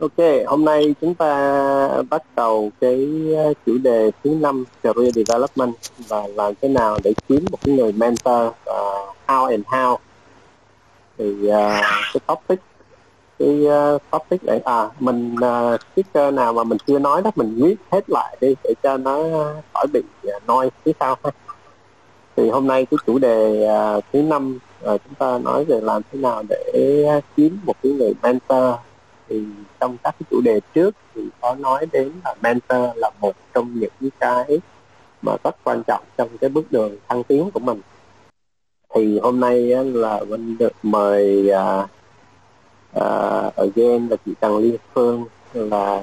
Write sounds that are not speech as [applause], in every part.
Ok, hôm nay chúng ta bắt đầu cái ờ, chủ đề thứ năm career development và làm thế nào để kiếm một cái người mentor và how and how. Thì uh, cái topic cái uh, topic này à mình uh, speaker nào mà mình chưa nói đó mình viết hết lại đi để cho nó khỏi bị uh, nói phía sau ha. Thì hôm nay cái chủ đề uh, thứ năm uh, chúng ta nói về làm thế nào để kiếm một cái người mentor thì trong các cái chủ đề trước thì có nói đến là mentor là một trong những cái mà rất quan trọng trong cái bước đường thăng tiến của mình. Thì hôm nay là mình được mời ở uh, again là chị Trần Liên Phương là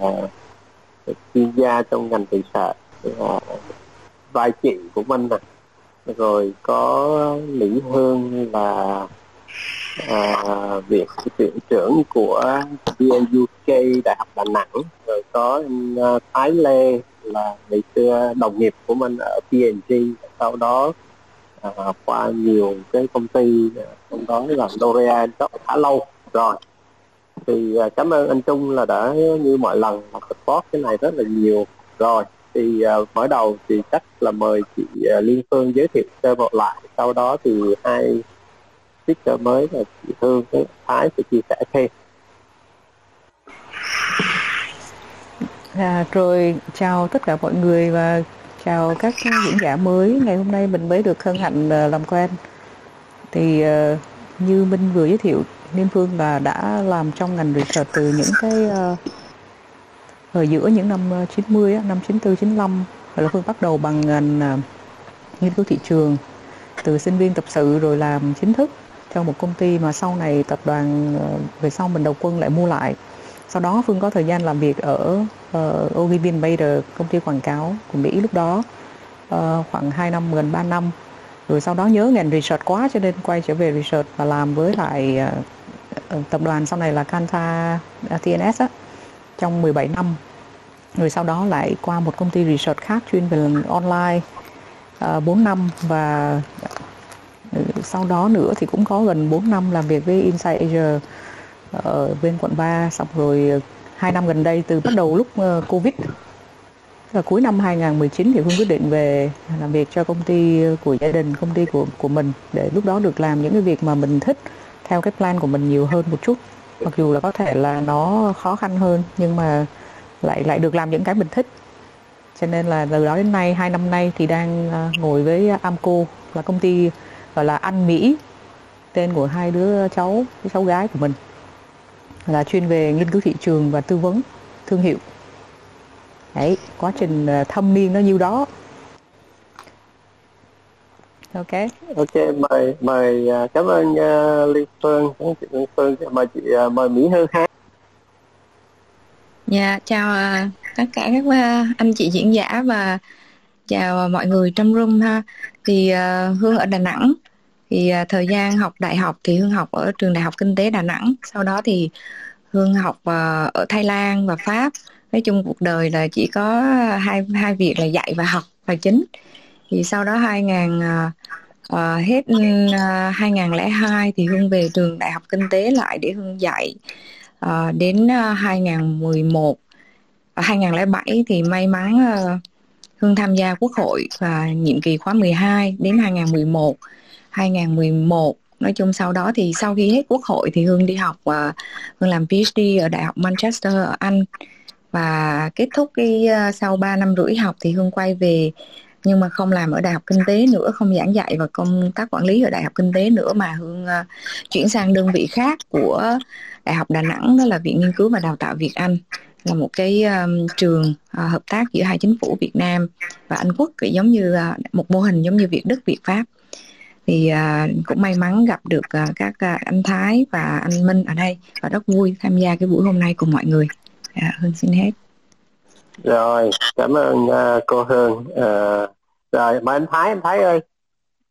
chuyên gia trong ngành thủy sản là vai chị của mình nè. Rồi có Mỹ Hương là à, việc viện trưởng của VNUK Đại học Đà Nẵng. Rồi có anh Thái Lê là ngày xưa đồng nghiệp của mình ở P&G sau đó à, qua nhiều cái công ty à, trong đó là L'Oreal rất khá lâu rồi. Thì à, cảm ơn anh Trung là đã như mọi lần là support cái này rất là nhiều. Rồi thì à, mở đầu thì chắc là mời chị à, Liên Phương giới thiệu sơ bộ lại. Sau đó thì hai speaker mới là chị Hương với Thái sẽ chia sẻ thêm À, rồi chào tất cả mọi người và chào các diễn giả mới. Ngày hôm nay mình mới được hân hạnh à, làm quen. Thì uh, như Minh vừa giới thiệu Niêm Phương là đã làm trong ngành research từ những cái à, uh, ở giữa những năm 90 năm 94 95 rồi là Phương bắt đầu bằng ngành uh, nghiên cứu thị trường từ sinh viên tập sự rồi làm chính thức cho một công ty mà sau này tập đoàn ờ, về sau mình đầu quân lại mua lại. Sau đó Phương có thời gian làm việc ở ờ, uh, Ogilvy Bader công ty quảng cáo của Mỹ lúc đó uh, khoảng 2 năm gần 3 năm. Rồi sau đó nhớ ngành research quá cho nên quay trở về research và làm với lại uh, tập đoàn sau này là Kanta à, TNS á, trong 17 năm. Rồi sau đó lại qua một công ty research khác chuyên về online uh, 4 năm và Ừ, sau đó nữa thì cũng có gần 4 năm làm việc với Inside Asia ở bên quận 3 xong rồi ờ, hai năm gần đây từ bắt đầu lúc ờ, Covid và cuối năm 2019 thì Phương quyết định về làm việc cho công ty của gia đình, công ty của của mình để lúc đó được làm những cái việc mà mình thích theo cái plan của mình nhiều hơn một chút. Mặc dù là có thể là nó khó khăn hơn nhưng mà lại lại được làm những cái mình thích. Cho nên là từ đó đến nay hai năm nay thì đang ngồi với Amco là công ty gọi là Anh Mỹ. Tên của hai đứa cháu, cái cháu gái của mình. Là chuyên về nghiên cứu thị trường và tư vấn thương hiệu. Đấy quá trình ờ, thâm niên nó nhiêu đó. Ok. Ok mời mời ờ, cảm ơn uh, liên phương. Cảm ơn chị liên phương. Mời chị uh, mời mỹ hương ha dạ chào uh, tất cả các uh, anh chị diễn giả và chào mọi người trong room ha. Thì uh, hương ở đà nẵng thì uh, thời gian học đại học thì hương học ở trường đại học kinh tế đà nẵng. Sau đó thì hương học uh, ở thái lan và pháp. Nói chung cuộc đời là chỉ có hai hai việc là dạy và học là chính. Thì sau đó 2000 uh, à, hết ừ, uh, 2002 thì hương về trường đại học kinh tế lại để hương dạy uh, đến uh, 2011 uh, 2007 thì may mắn uh, Hương tham gia quốc hội và nhiệm kỳ khóa 12 đến 2011 2011 nói chung sau đó thì sau khi hết quốc hội thì hương đi học và hương làm phd ở đại học manchester ở anh. Và kết thúc cái à, sau 3 năm rưỡi học thì hương quay về nhưng mà không làm ở đại học kinh tế nữa không giảng dạy và công tác quản lý ở đại học kinh tế nữa mà hương uh, à, chuyển sang đơn vị khác của đại học đà nẵng đó là viện nghiên cứu và đào tạo việt anh. Là một cái um, trường uh, hợp tác giữa hai chính phủ việt nam và anh quốc giống như uh, một mô hình giống như việt đức việt pháp thì uh, cũng may mắn gặp được uh, các uh, anh Thái và anh Minh ở đây và rất vui tham gia cái buổi hôm nay cùng mọi người. À, Hương xin hết. Rồi, cảm ơn uh, cô Hương. Uh, rồi, mời anh Thái, anh Thái ơi.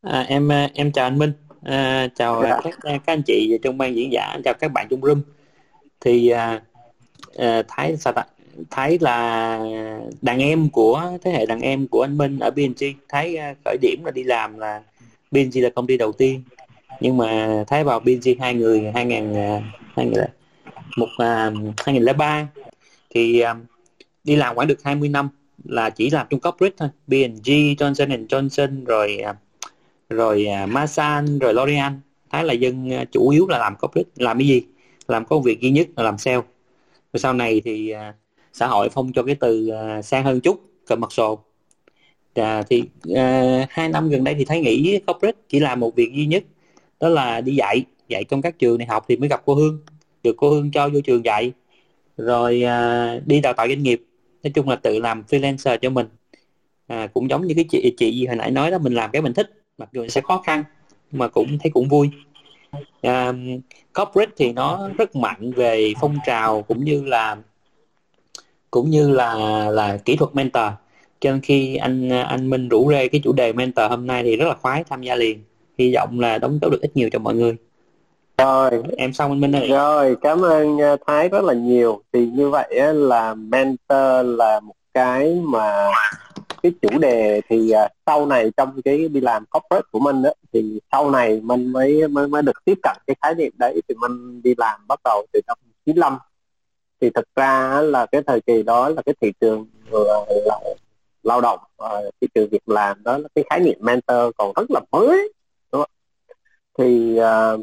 À, em em chào anh Minh, à, chào dạ. các các anh chị trong ban diễn giả, chào các bạn trong room. Thì uh, uh, Thái sao ta? Thái là đàn em của thế hệ đàn em của anh Minh ở BNG. Thái khởi điểm là đi làm là BNG là công ty đầu tiên. Nhưng mà thấy vào BNG hai người hai ngàn à, hai người à, một à, uh, 2003 thì đi làm khoảng được 20 năm là chỉ làm trong corporate thôi. B&G, Johnson Johnson rồi rồi Masan rồi L'Oreal Thái là dân chủ yếu là làm corporate làm cái gì? Làm công việc duy nhất là làm sale. Rồi sau này thì xã hội phong cho cái từ sang hơn chút commercial à, thì uh, hai năm gần đây thì thấy nghĩ corporate chỉ làm một việc duy nhất đó là đi dạy dạy trong các trường đại học thì mới gặp cô Hương được cô Hương cho vô trường dạy. Rồi à, đi đào tạo doanh nghiệp nói chung là tự làm freelancer cho mình. À, cũng giống như cái chị chị hồi nãy nói đó mình làm cái mình thích mặc dù sẽ khó khăn mà cũng thấy cũng vui. À, corporate thì nó rất mạnh về phong trào cũng như là cũng như là là kỹ thuật mentor cho nên khi anh anh Minh rủ rê cái chủ đề mentor hôm nay thì rất là khoái tham gia liền. Hy vọng là đóng góp được ít nhiều cho mọi người. Rồi. Em xong anh Minh ơi. Rồi cảm ơn uh, Thái rất là nhiều. Thì như vậy là mentor là một cái mà cái chủ đề thì uh, sau này trong cái đi làm corporate của mình đó, thì sau này mình mới mới mới được tiếp cận cái khái niệm đấy thì mình đi làm bắt đầu từ năm 95 thì thực ra là cái thời kỳ đó là cái thị trường uh, là lao động uh, thị trường việc làm đó là cái khái niệm mentor còn rất là mới đúng không? thì uh,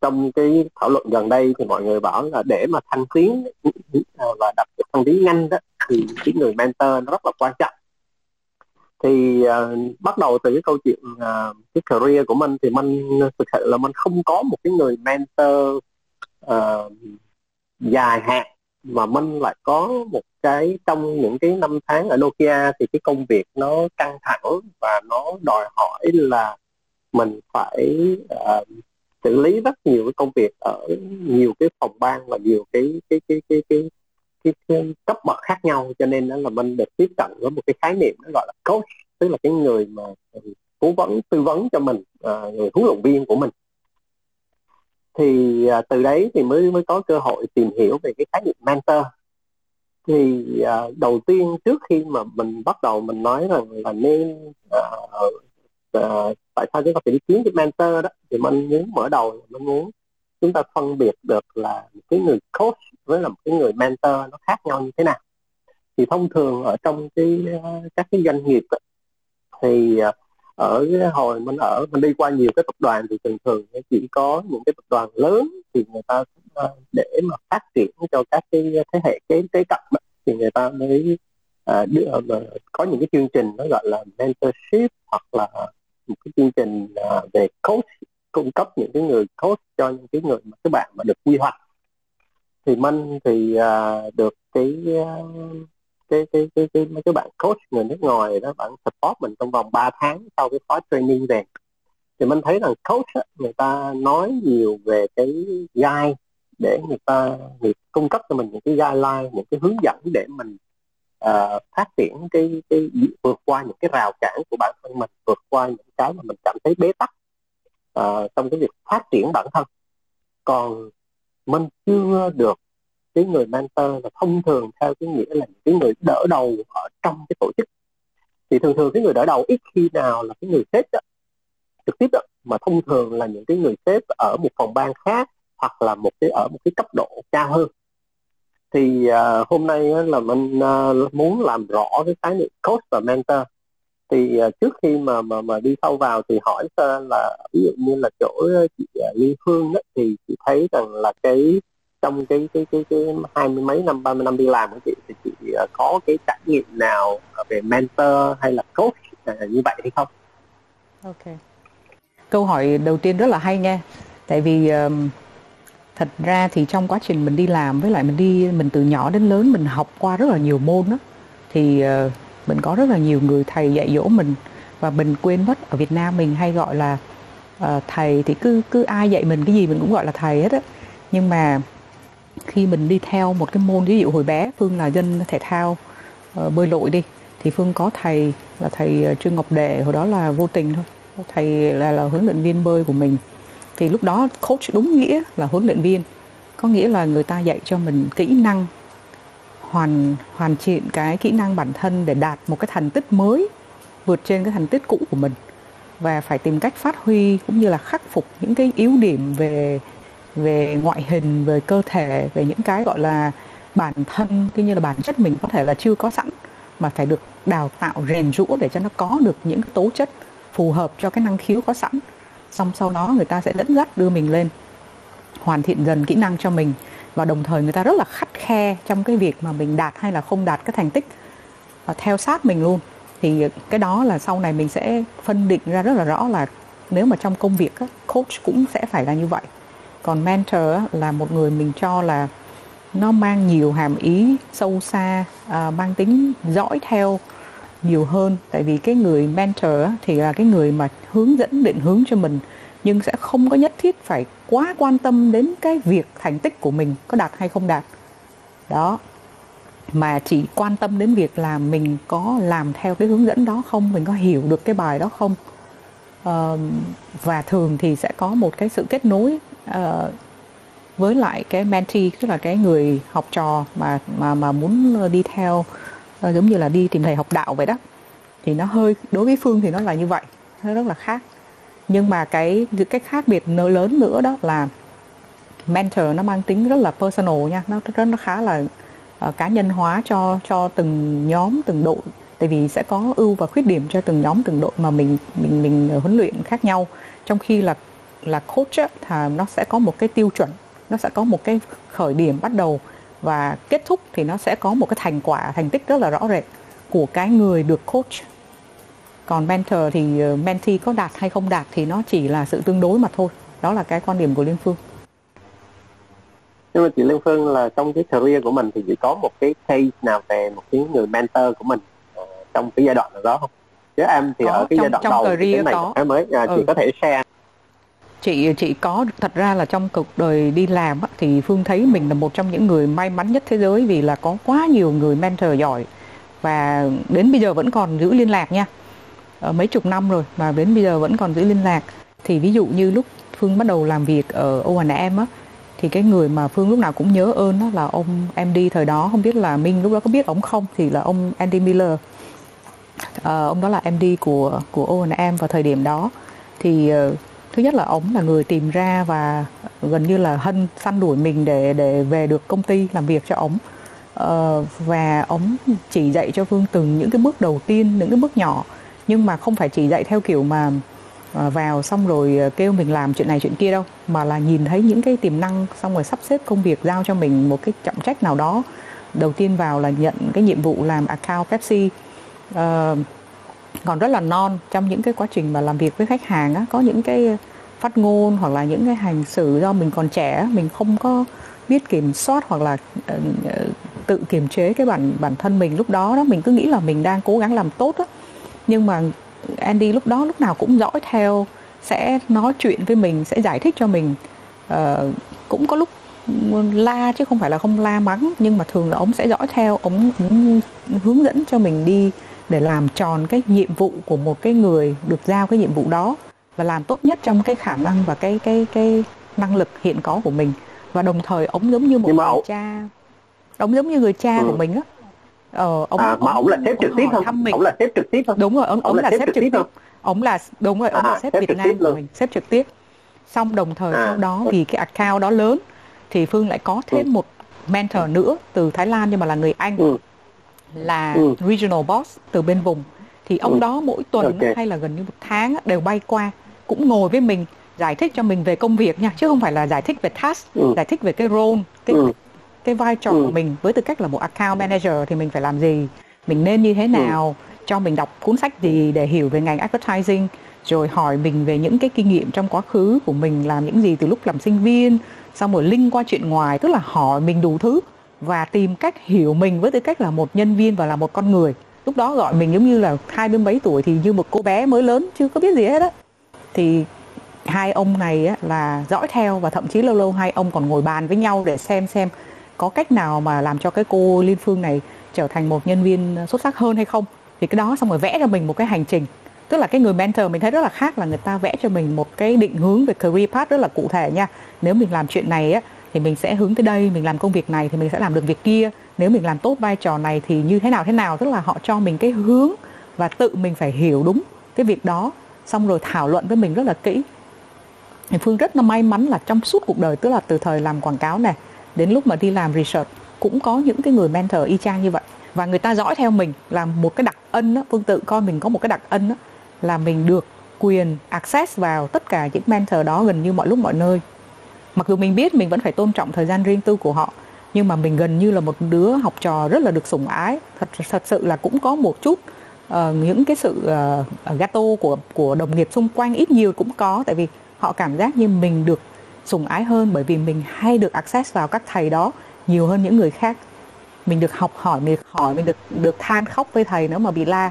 trong cái thảo luận gần đây thì mọi người bảo là để mà thăng tiến ờ, và đặc biệt thăng tiến nhanh đó thì cái người mentor nó rất là quan trọng thì uh, bắt đầu từ cái câu chuyện uh, cái career của mình thì mình thực sự là mình không có một cái người mentor uh, dài hạn mà minh lại có một cái trong những cái năm tháng ở Nokia thì cái công việc nó căng thẳng và nó đòi hỏi là mình phải uh, xử lý rất nhiều cái công việc ở nhiều cái phòng ban và nhiều cái cái cái cái cái, cái, cái cấp bậc khác nhau. Cho nên đó là mình được tiếp cận với một cái khái niệm nó gọi là coach tức là cái người mà ừ, cố vấn tư vấn cho mình uh, người huấn luyện viên của mình thì uh, từ đấy thì mới mới có cơ hội tìm hiểu về cái khái niệm mentor. Thì uh, đầu tiên trước khi mà mình bắt đầu mình nói rằng là nên uh, uh, tại sao chúng ta phải đi kiếm cái mentor đó thì mình muốn mở đầu mình muốn chúng ta phân biệt được là một cái người coach với là một cái người mentor nó khác nhau như thế nào. Thì thông thường ở trong cái các cái doanh nghiệp đó, thì ở cái hồi mình ở mình đi qua nhiều cái tập đoàn thì thường thường chỉ có những cái tập đoàn lớn thì người ta ờ, để mà phát triển cho các cái thế hệ kế kế cận thì người ta mới à, đưa, mà có những cái chương trình nó gọi là mentorship hoặc là một cái chương trình à, về coach cung cấp những cái người coach cho những cái người mà các bạn mà được quy hoạch. Thì mình thì à, được cái, cái cái cái cái mấy cái bạn coach người nước ngoài đó bạn support mình trong vòng 3 tháng sau cái khóa training về. Thì mình thấy rằng coach á, người ta nói nhiều về cái guide để người ta người cung cấp cho mình những cái guideline những cái hướng dẫn để mình uh, phát triển cái cái vượt qua những cái rào cản của bản thân mình vượt qua những cái mà mình cảm thấy bế tắc uh, trong cái việc phát triển bản thân. Còn mình chưa được cái người mentor là thông thường theo cái nghĩa là cái người đỡ đầu ở trong cái tổ chức. Thì thường thường cái người đỡ đầu ít khi nào là cái người sếp đó trực tiếp đó mà thông thường là những cái người sếp ở một phòng ban khác hoặc là một cái ở một cái cấp độ cao hơn. Thì uh, hôm nay là mình uh, muốn làm rõ cái khái niệm coach và mentor. Thì uh, trước khi mà mà mà đi sâu vào thì hỏi là ví dụ như là chỗ chị uh, Liên Phương đó, thì chị thấy rằng là cái trong cái cái cái cái hai mươi mấy năm ba mươi năm đi làm của chị thì chị ờ, có cái trải nghiệm nào ờ, về mentor hay là coach ờ, như vậy hay không? Ok. Câu hỏi đầu tiên rất là hay nha. Tại vì um, thật ra thì trong quá trình mình đi làm với lại mình đi mình từ nhỏ đến lớn mình học qua rất là nhiều môn đó thì uh, mình có rất là nhiều người thầy dạy dỗ mình và mình quên mất ở Việt Nam mình hay gọi là uh, thầy thì cứ cứ ai dạy mình cái gì mình cũng gọi là thầy hết á nhưng mà khi mình đi theo một cái môn ví dụ hồi bé Phương là dân thể thao uh, bơi lội đi thì Phương có thầy là thầy ờ, Trương Ngọc Đệ hồi đó là vô tình thôi. Thầy là là huấn luyện viên bơi của mình. Thì lúc đó coach đúng nghĩa là huấn luyện viên. Có nghĩa là người ta dạy cho mình kỹ năng hoàn hoàn thiện cái kỹ năng bản thân để đạt một cái thành tích mới vượt trên cái thành tích cũ của mình. Và phải tìm cách phát huy cũng như là khắc phục những cái yếu điểm về về ngoại hình, về cơ thể, về những cái gọi là bản thân cứ như là bản chất mình có thể là chưa có sẵn, mà phải được đào tạo, rèn rũa để cho nó có được những tố chất phù hợp cho cái năng khiếu có sẵn. Xong sau đó người ta sẽ dẫn dắt đưa mình lên, hoàn thiện dần kỹ năng cho mình. Và đồng thời người ta rất là khắt khe trong cái việc mà mình đạt hay là không đạt cái thành tích. Và theo sát mình luôn. Thì cái đó là sau này mình sẽ phân định ra rất là rõ là nếu mà trong công việc coach cũng sẽ phải là như vậy còn mentor là một người mình cho là nó mang nhiều hàm ý sâu xa à, mang tính dõi theo nhiều hơn. Tại vì cái người mentor thì là cái người mà hướng dẫn định hướng cho mình nhưng sẽ không có nhất thiết phải quá quan tâm đến cái việc thành tích của mình có đạt hay không đạt. Đó. Mà chỉ quan tâm đến việc là mình có làm theo cái hướng dẫn đó không mình có hiểu được cái bài đó không và thường thì sẽ có một cái sự kết nối uh, với lại cái mentee tức là cái người học trò mà mà mà muốn đi theo uh, giống như là đi tìm thầy học đạo vậy đó. Thì nó hơi đối với phương thì nó là như vậy nó rất là khác. Nhưng mà cái cái khác biệt lớn nữa đó là mentor nó mang tính rất là personal nha nó rất nó khá là uh, cá nhân hóa cho cho từng nhóm từng đội tại vì sẽ có ưu và khuyết điểm cho từng nhóm từng đội mà mình mình mình huấn luyện khác nhau. Trong khi là là coach á, thì nó sẽ có một cái tiêu chuẩn nó sẽ có một cái khởi điểm bắt đầu và kết thúc thì nó sẽ có một cái thành quả thành tích rất là rõ rệt của cái người được coach. Còn mentor thì ờ, mentee có đạt hay không đạt thì nó chỉ là sự tương đối mà thôi. Đó là cái quan điểm của liên phương. Nhưng mà chị Liên Phương là trong cái career của mình thì chỉ có một cái case nào về một cái người mentor của mình? Trong cái giai đoạn nào đó không? Chứ em thì có, ở cái trong, giai đoạn trong đầu cái này có. em mới uh, ừ. chị có thể share. Chị chị có thật ra là trong cuộc đời đi làm á, thì phương thấy mình là một trong những người may mắn nhất thế giới vì là có quá nhiều người mentor giỏi. Và đến bây giờ vẫn còn giữ liên lạc nha. Ở mấy chục năm rồi mà đến bây giờ vẫn còn giữ liên lạc. Thì ví dụ như lúc phương bắt đầu làm việc ở O&M á thì cái người mà phương lúc nào cũng nhớ ơn đó là ông MD thời đó. Không biết là Minh lúc đó có biết ông không? Thì là ông Andy Miller à, ông đó là MD của của O&M vào thời điểm đó. Thì uh, thứ nhất là ông là người tìm ra và gần như là hân săn đuổi mình để để về được công ty làm việc cho ông. Uh, và ông chỉ dạy cho phương từng những cái bước đầu tiên những cái bước nhỏ. Nhưng mà không phải chỉ dạy theo kiểu mà vào xong rồi kêu mình làm chuyện này chuyện kia đâu mà là nhìn thấy những cái tiềm năng xong rồi sắp xếp công việc giao cho mình một cái trọng trách nào đó. Đầu tiên vào là nhận cái nhiệm vụ làm account Pepsi uh, còn rất là non. Trong những cái quá trình mà làm việc với khách hàng á, có những cái phát ngôn hoặc là những cái hành xử do mình còn trẻ mình không có biết kiểm soát hoặc là uh, tự kiềm chế cái bản bản thân mình lúc đó đó. Mình cứ nghĩ là mình đang cố gắng làm tốt á. Nhưng mà Andy lúc đó lúc nào cũng dõi theo sẽ nói chuyện với mình sẽ giải thích cho mình. Uh, cũng có lúc la chứ không phải là không la mắng nhưng mà thường là ông sẽ dõi theo ông, ông hướng dẫn cho mình đi để làm tròn cái nhiệm vụ của một cái người được giao cái nhiệm vụ đó và làm tốt nhất trong cái khả năng và cái cái cái năng lực hiện có của mình. Và đồng thời ông giống như một người ông... cha. Ông giống như người cha ừ. của mình á. Ờ ông à, mà ông, là sếp trực tiếp không? ông là sếp trực tiếp không? Đúng rồi ông, ông, ông là, sếp trực tiếp, ông là đúng rồi ông à, là sếp, sếp Việt Nam của mình sếp trực tiếp. Xong đồng thời à. sau đó vì cái account đó lớn thì phương lại có thêm ừ. một mentor nữa từ Thái Lan nhưng mà là người Anh. Ừ là ừ. regional boss từ bên vùng thì ông ừ. đó mỗi tuần okay. hay là gần như một tháng đều bay qua cũng ngồi với mình giải thích cho mình về công việc nha chứ không phải là giải thích về task ừ. giải thích về cái role cái ừ. cái vai trò ừ. của mình với tư cách là một account manager thì mình phải làm gì mình nên như thế ừ. nào ừ. cho mình đọc cuốn sách gì để hiểu về ngành advertising rồi hỏi mình về những cái kinh nghiệm trong quá khứ của mình làm những gì từ lúc làm sinh viên xong rồi link qua chuyện ngoài tức là hỏi mình đủ thứ và tìm cách hiểu mình với tư cách là một nhân viên và là một con người. Lúc đó gọi mình giống như là hai mươi mấy tuổi thì như một cô bé mới lớn chưa có biết gì hết á. Thì hai ông này á, là dõi theo và thậm chí lâu lâu hai ông còn ngồi bàn với nhau để xem xem có cách nào mà làm cho cái cô liên phương này trở thành một nhân viên xuất sắc hơn hay không. Thì cái đó xong rồi vẽ cho mình một cái hành trình. Tức là cái người mentor mình thấy rất là khác là người ta vẽ cho mình một cái định hướng về career path rất là cụ thể nha. Nếu mình làm chuyện này á thì mình sẽ hướng tới đây mình làm công việc này thì mình sẽ làm được việc kia. Nếu mình làm tốt vai trò này thì như thế nào thế nào? Tức là họ cho mình cái hướng và tự mình phải hiểu đúng cái việc đó. Xong rồi thảo luận với mình rất là kỹ. Thì phương rất là may mắn là trong suốt cuộc đời tức là từ thời làm quảng cáo này đến lúc mà đi làm research cũng có những cái người mentor y chang như vậy. Và người ta dõi theo mình là một cái đặc ân đó, phương tự coi mình có một cái đặc ân đó, là mình được quyền access vào tất cả những mentor đó gần như mọi lúc mọi nơi mặc dù mình biết mình vẫn phải tôn trọng thời gian riêng tư của họ nhưng mà mình gần như là một đứa học trò rất là được sủng ái. Thật thật sự là cũng có một chút uh, những cái sự uh, gato của của đồng nghiệp xung quanh ít nhiều cũng có tại vì họ cảm giác như mình được sủng ái hơn bởi vì mình hay được access vào các thầy đó nhiều hơn những người khác. Mình được học hỏi mình được hỏi mình được được than khóc với thầy nếu mà bị la.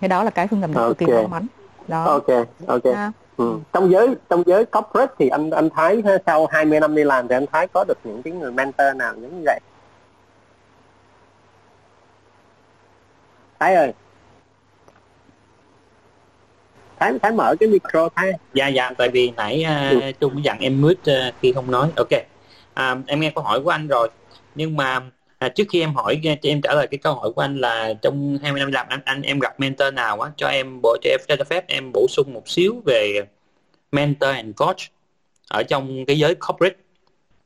Cái đó là cái phương làm được cực kỳ may mắn. Đó. Ok ok. À. ừ. trong giới trong giới corporate thì anh anh thấy sau 20 năm đi làm thì anh thấy có được những cái người mentor nào giống như vậy? Thái ơi. Thái Thái mở cái micro Thái. Dạ dạ tại vì nãy uh, ừ. Trung dặn em mute uh, khi không nói. Ok. À, em nghe câu hỏi của anh rồi. Nhưng mà à, trước khi em hỏi cho em trả lời cái câu hỏi của anh là trong 20 năm làm anh anh em gặp mentor nào á cho em bộ cho em cho phép em bổ sung một xíu về mentor and coach ở trong cái giới corporate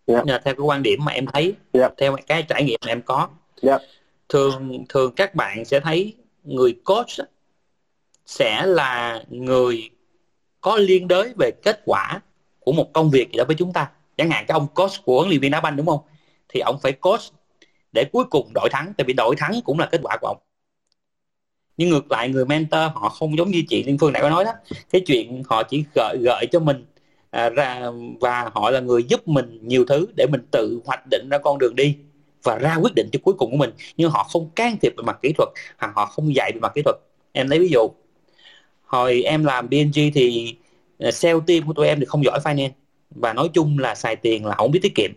yeah. Dạ. theo cái quan điểm mà em thấy yeah. Dạ. theo cái trải nghiệm mà em có yeah. Dạ. thường thường các bạn sẽ thấy người coach sẽ là người có liên đới về kết quả của một công việc gì đó với chúng ta chẳng hạn cái ông coach của huấn luyện viên đá banh đúng không thì ông phải coach để cuối cùng đội thắng. Tại vì đội thắng cũng là kết quả của ông. Nhưng ngược lại người mentor họ không giống như chị Liên Phương nãy có nói đó. Cái chuyện họ chỉ gợi gợi cho mình à, ra và họ là người giúp mình nhiều thứ để mình tự hoạch định ra con đường đi và ra quyết định cho cuối cùng của mình. Nhưng họ không can thiệp về mặt kỹ thuật hoặc họ không dạy về mặt kỹ thuật. Em lấy ví dụ hồi em làm BNG thì sale team của tụi em thì không giỏi finance. Và nói chung là xài tiền là không biết tiết kiệm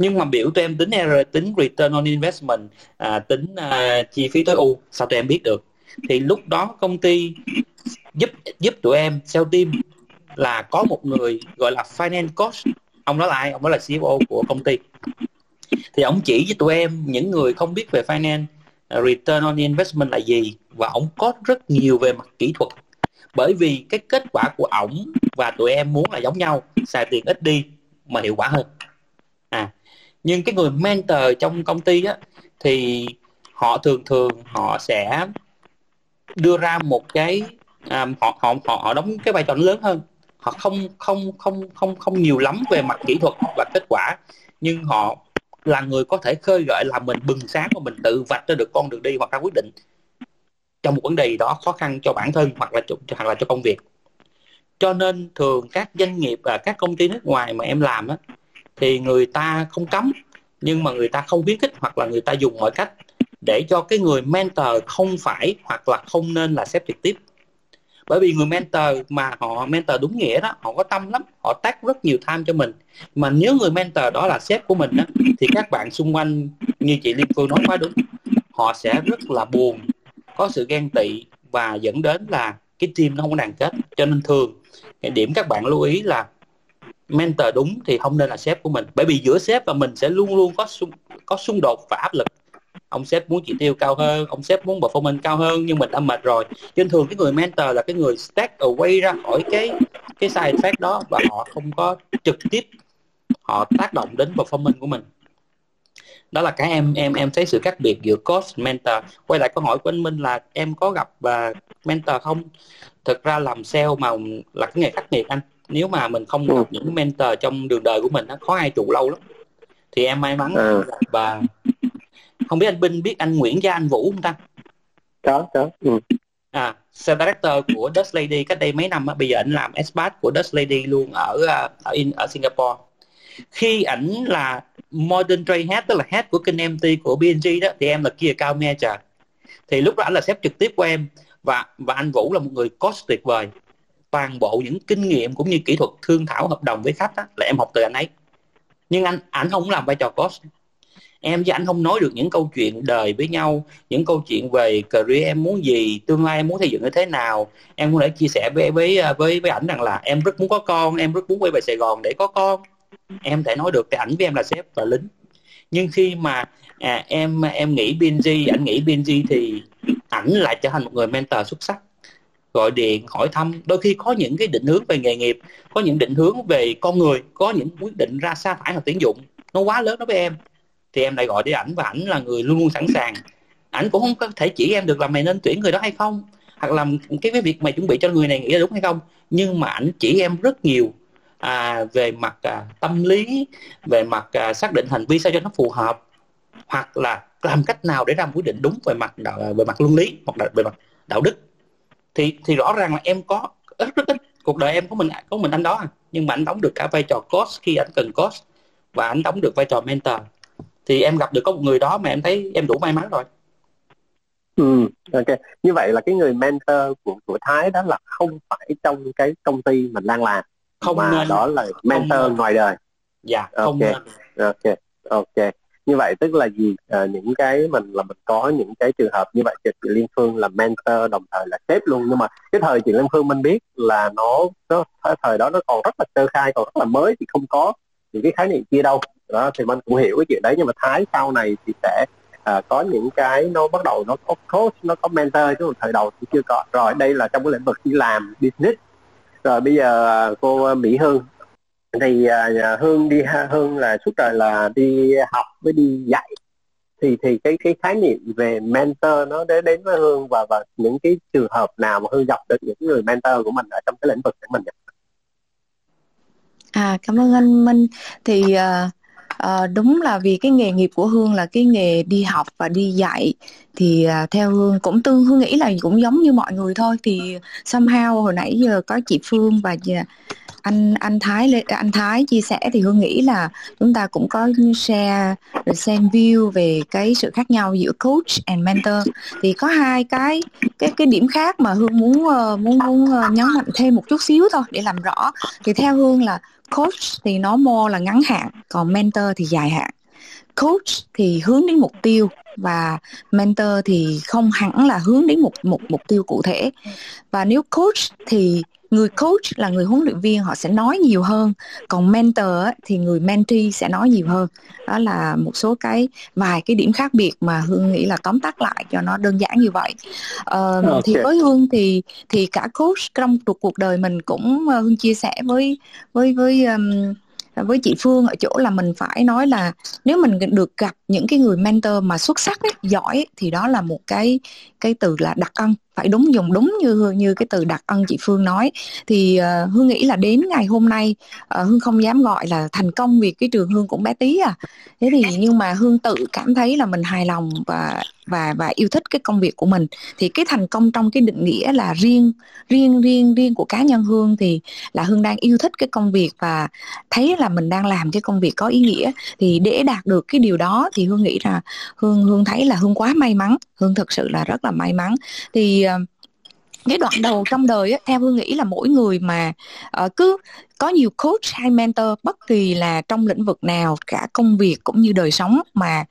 nhưng mà biểu tụi em tính R tính return on investment à, tính à, chi phí tối ưu sao tụi em biết được? Thì lúc đó công ty giúp giúp tụi em sell team là có một người gọi là finance coach. Ông đó là ai? Ông đó là CEO của công ty. Thì ông chỉ với tụi em những người không biết về finance à, return on investment là gì và ông có rất nhiều về mặt kỹ thuật. Bởi vì cái kết quả của ổng và tụi em muốn là giống nhau xài tiền ít đi mà hiệu quả hơn. À nhưng cái người mentor trong công ty á thì họ thường thường họ sẽ đưa ra một cái à, họ họ họ đóng cái vai trò lớn hơn. Họ không không không không không nhiều lắm về mặt kỹ thuật và kết quả nhưng họ là người có thể khơi gợi làm mình bừng sáng và mình tự vạch ra được con đường đi hoặc ra quyết định trong một vấn đề đó khó khăn cho bản thân hoặc là cho, hoặc là cho công việc. Cho nên thường các doanh nghiệp và các công ty nước ngoài mà em làm á thì người ta không cấm nhưng mà người ta không khuyến khích hoặc là người ta dùng mọi cách để cho cái người mentor không phải hoặc là không nên là sếp trực tiếp. Bởi vì người mentor mà họ mentor đúng nghĩa đó họ có tâm lắm họ tác rất nhiều time cho mình. Mà nếu người mentor đó là sếp của mình đó, thì các bạn xung quanh như chị liên phương nói quá đúng. Họ sẽ rất là buồn có sự ghen tị và dẫn đến là cái team nó không có đoàn kết. Cho nên thường cái điểm các bạn lưu ý là mentor đúng thì không nên là sếp của mình. Bởi vì giữa sếp và mình sẽ luôn luôn có xung, có xung đột và áp lực. Ông sếp muốn chỉ tiêu cao hơn ông sếp muốn performance cao hơn nhưng mình đã mệt rồi. Trên nên thường cái người mentor là cái người stack away ra khỏi cái cái side effect đó và họ không có trực tiếp họ tác động đến performance của mình. Đó là cái em em em thấy sự khác biệt giữa coach mentor. Quay lại câu hỏi của anh Minh là em có gặp và mentor không? Thực ra làm sale mà là cái nghề khắc nghiệt anh nếu mà mình không gặp những mentor trong đường đời của mình nó khó ai trụ lâu lắm. Thì em may mắn à. và không biết anh Binh biết anh Nguyễn Gia Anh Vũ không ta? Có có. Ừ. à sales director của Dutch Lady cách đây mấy năm á bây giờ anh làm expat của Dutch Lady luôn ở à, ở in ở Singapore. Khi ảnh là modern trade head tức là head của kênh MT của BNG đó thì em là kia cao manager thì lúc đó anh là sếp trực tiếp của em và và anh Vũ là một người coach tuyệt vời toàn bộ những kinh nghiệm cũng như kỹ thuật thương thảo hợp đồng với khách đó, là em học từ anh ấy. Nhưng anh ảnh không làm vai trò coach em với anh không nói được những câu chuyện đời với nhau những câu chuyện về career em muốn gì tương lai em muốn xây dựng như thế nào. Em cũng thể chia sẻ với với với với ảnh rằng là em rất muốn có con em rất muốn quay về sài gòn để có con. Em thể nói được thì ảnh với em là sếp và lính. Nhưng khi mà à, em em nghĩ BNG ảnh nghĩ BNG thì ảnh lại trở thành một người mentor xuất sắc gọi điện hỏi thăm. Đôi khi có những cái định hướng về nghề nghiệp có những định hướng về con người có những quyết định ra sa thải hoặc tuyển dụng. Nó quá lớn đối với em. Thì em lại gọi đi ảnh và ảnh là người luôn luôn sẵn sàng. Ảnh cũng không có thể chỉ em được là mày nên tuyển người đó hay không hoặc là cái cái việc mày chuẩn bị cho người này nghĩ là đúng hay không. Nhưng mà ảnh chỉ em rất nhiều à, về mặt à, tâm lý về mặt à, xác định hành vi sao cho nó phù hợp hoặc là làm cách nào để ra một quyết định đúng về mặt đạo, à, về mặt luân lý hoặc là về mặt đạo đức thì thì rõ ràng là em có rất rất ít cuộc đời em của mình có mình anh đó à. nhưng mà anh đóng được cả vai trò coach khi anh cần coach và anh đóng được vai trò mentor thì em gặp được có một người đó mà em thấy em đủ may mắn rồi Ừ, ok. Như vậy là cái người mentor của của Thái đó là không phải trong cái công ty mình đang làm không mà nên đó là mentor nên. ngoài đời. dạ không Ok. nên Ok. Ok. Như vậy tức là gì? Ờ, những cái mình là mình có những cái trường hợp như vậy chị chị Liên Phương là mentor đồng thời là sếp luôn. Nhưng mà cái thời chị Liên Phương mình biết là nó nó thời đó nó còn rất là sơ khai còn rất là mới thì không có những cái khái niệm kia đâu. Đó thì mình cũng hiểu cái chuyện đấy nhưng mà Thái sau này thì sẽ à, có những cái nó bắt đầu nó có coach nó có mentor chứ mà thời đầu thì chưa có. Rồi đây là trong cái lĩnh vực đi làm business. Rồi bây giờ cô Mỹ Hương thì uh, Hương đi Hương là suốt đời là đi học với đi dạy thì thì cái cái khái niệm về mentor nó đến đến với Hương và và những cái trường hợp nào mà Hương gặp được những người mentor của mình ở trong cái lĩnh vực của mình nhỉ? À cảm ơn anh Minh. Thì uh, uh, đúng là vì cái nghề nghiệp của Hương là cái nghề đi học và đi dạy thì uh, theo Hương cũng tương Hương nghĩ là cũng giống như mọi người thôi thì somehow hồi nãy giờ có chị Phương và anh anh Thái anh Thái chia sẻ thì Hương nghĩ là chúng ta cũng có share the same view về cái sự khác nhau giữa coach and mentor. Thì có hai cái cái cái điểm khác mà Hương muốn ờ, muốn muốn ờ, nhấn mạnh thêm một chút xíu thôi để làm rõ. Thì theo Hương là coach thì nó more là ngắn hạn, còn mentor thì dài hạn. Coach thì hướng đến mục tiêu và mentor thì không hẳn là hướng đến một một mục tiêu cụ thể. Và nếu coach thì người coach là người huấn luyện viên họ sẽ nói nhiều hơn. Còn mentor thì người mentee sẽ nói nhiều hơn. Đó là một số cái vài cái điểm khác biệt mà hương nghĩ là tóm tắt lại cho nó đơn giản như vậy. Ờ, Ok. thì với hương thì thì cả coach trong cuộc cuộc đời mình cũng ờ, hương chia sẻ với với với um, với chị Phương ở chỗ là mình phải nói là nếu mình được gặp những cái người mentor mà xuất sắc ấy, giỏi ấy, thì đó là một cái cái từ là đặc ân phải đúng dùng đúng như như cái từ đặc ân chị Phương nói. Thì ờ, Hương nghĩ là đến ngày hôm nay ờ, Hương không dám gọi là thành công vì cái trường Hương cũng bé tí à. Thế thì nhưng mà Hương tự cảm thấy là mình hài lòng và và và yêu thích cái công việc của mình. Thì cái thành công trong cái định nghĩa là riêng riêng riêng riêng của cá nhân Hương thì là Hương đang yêu thích cái công việc và thấy là mình đang làm cái công việc có ý nghĩa. Thì để đạt được cái điều đó thì Hương nghĩ là Hương Hương thấy là Hương quá may mắn. Hương thực sự là rất là may mắn. Thì ờ, cái đoạn đầu trong đời ấy, theo Hương nghĩ là mỗi người mà uh, cứ có nhiều coach hay mentor bất kỳ là trong lĩnh vực nào cả công việc cũng như đời sống mà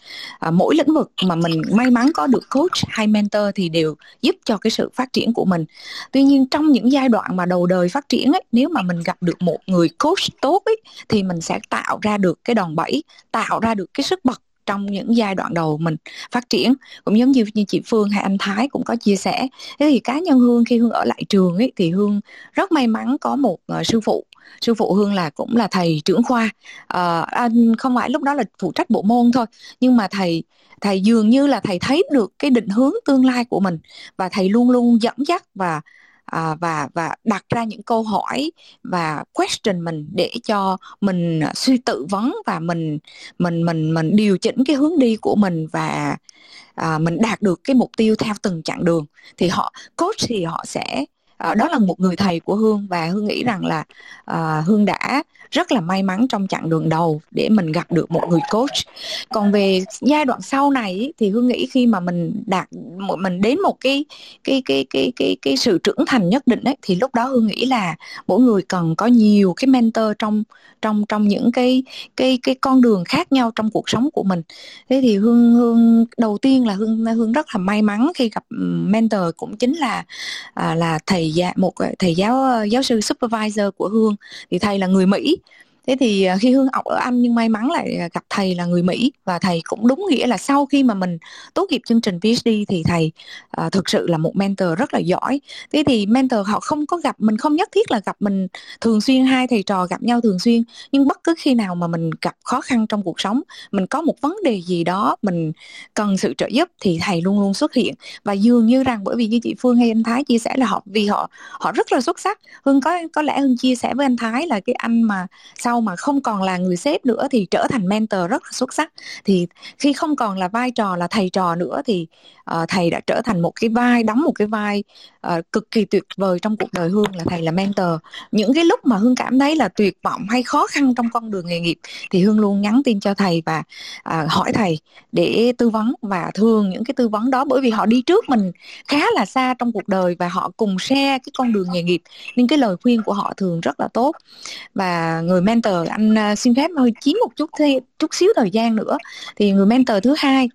uh, mỗi lĩnh vực mà mình may mắn có được coach hay mentor thì đều giúp cho cái sự phát triển của mình. Tuy nhiên trong những giai đoạn mà đầu đời phát triển ấy, nếu mà mình gặp được một người coach tốt ấy, thì mình sẽ tạo ra được cái đòn bẩy tạo ra được cái sức bật trong những giai đoạn đầu mình phát triển. Cũng giống như như chị Phương hay anh Thái cũng có chia sẻ. Thế thì cá nhân Hương khi Hương ở lại trường ấy thì Hương rất may mắn có một uh, sư phụ. Sư phụ Hương là cũng là thầy trưởng khoa. Ờ, anh không phải lúc đó là phụ trách bộ môn thôi nhưng mà thầy thầy dường như là thầy thấy được cái định hướng tương lai của mình và thầy luôn luôn dẫn dắt và à, và và đặt ra những câu hỏi và question mình để cho mình suy tự vấn và mình mình mình mình điều chỉnh cái hướng đi của mình và à, mình đạt được cái mục tiêu theo từng chặng đường. Thì họ coach thì họ sẽ à, đó là một người thầy của Hương và Hương nghĩ rằng là à, Hương đã rất là may mắn trong chặng đường đầu để mình gặp được một người coach. Còn về giai đoạn sau này thì Hương nghĩ khi mà mình đạt mình đến một cái cái cái cái cái cái sự trưởng thành nhất định ấy thì lúc đó Hương nghĩ là mỗi người cần có nhiều cái mentor trong trong trong những cái cái cái con đường khác nhau trong cuộc sống của mình. Thế thì hương hương đầu tiên là hương hương rất là may mắn khi gặp mentor cũng chính là à, là thầy giáo một ờ, thầy giáo ờ, giáo sư supervisor của hương thì thầy là người mỹ thế thì à, khi hương học ở anh nhưng may mắn lại à, gặp thầy là người mỹ và thầy cũng đúng nghĩa là sau khi mà mình tốt nghiệp chương trình phd thì thầy uh, thực sự là một mentor rất là giỏi. Thế thì mentor họ không có gặp mình không nhất thiết là gặp mình thường xuyên hai thầy trò gặp nhau thường xuyên nhưng bất cứ khi nào mà mình gặp khó khăn trong cuộc sống mình có một vấn đề gì đó mình cần sự trợ giúp thì thầy luôn luôn xuất hiện. Và dường như rằng bởi vì như chị Phương hay anh Thái chia sẻ là họ vì họ họ rất là xuất sắc. Hương có có lẽ Hương chia sẻ với anh Thái là cái anh mà sau mà không còn là người sếp nữa thì trở thành mentor rất là xuất sắc. Thì khi không còn là vai trò là thầy trò nữa thì uh, thầy đã trở thành một cái vai đóng một cái vai uh, cực kỳ tuyệt vời trong cuộc đời Hương là thầy là mentor. Những cái lúc mà Hương cảm thấy là tuyệt vọng hay khó khăn trong con đường nghề nghiệp thì Hương luôn nhắn tin cho thầy và uh, hỏi thầy để tư vấn và thường những cái tư vấn đó bởi vì họ đi trước mình khá là xa trong cuộc đời và họ cùng share cái con đường nghề nghiệp. Nên cái lời khuyên của họ thường rất là tốt. Và người mentor anh uh, xin phép hơi chiếm một chút thêm chút xíu thời gian nữa. Thì người mentor thứ hai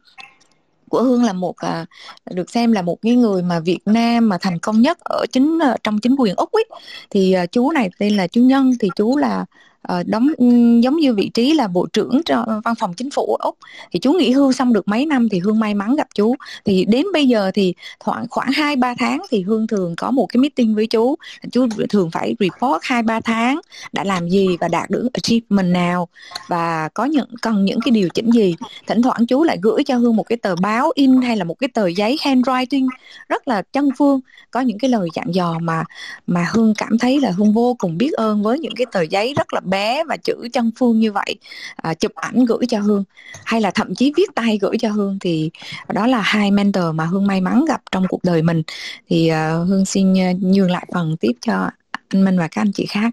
của Hương là một à, được xem là một cái người mà Việt Nam mà thành công nhất ở chính à, trong chính quyền Úc ấy. Thì à, chú này tên là chú Nhân thì chú là Ờ, đóng ừ, giống như vị trí là bộ trưởng cho ờ, văn phòng chính phủ úc. Thì chú nghỉ hưu xong được mấy năm thì hương may mắn gặp chú. Thì đến bây giờ thì khoảng khoảng hai, ba tháng thì hương thường có một cái meeting với chú. Chú thường phải report hai, ba tháng đã làm gì và đạt được achievement nào và có những, cần những cái điều chỉnh gì. Thỉnh thoảng chú lại gửi cho hương một cái tờ báo in hay là một cái tờ giấy handwriting rất là chân phương, có những cái lời dặn dò mà mà hương cảm thấy là hương vô cùng biết ơn với những cái tờ giấy rất là bé và chữ chân phương như vậy à, chụp ảnh gửi cho hương. Hay là thậm chí viết tay gửi cho hương thì đó là hai mentor mà hương may mắn gặp trong cuộc đời mình. Thì à, hương xin à, nhường lại phần tiếp cho anh minh và các anh chị khác.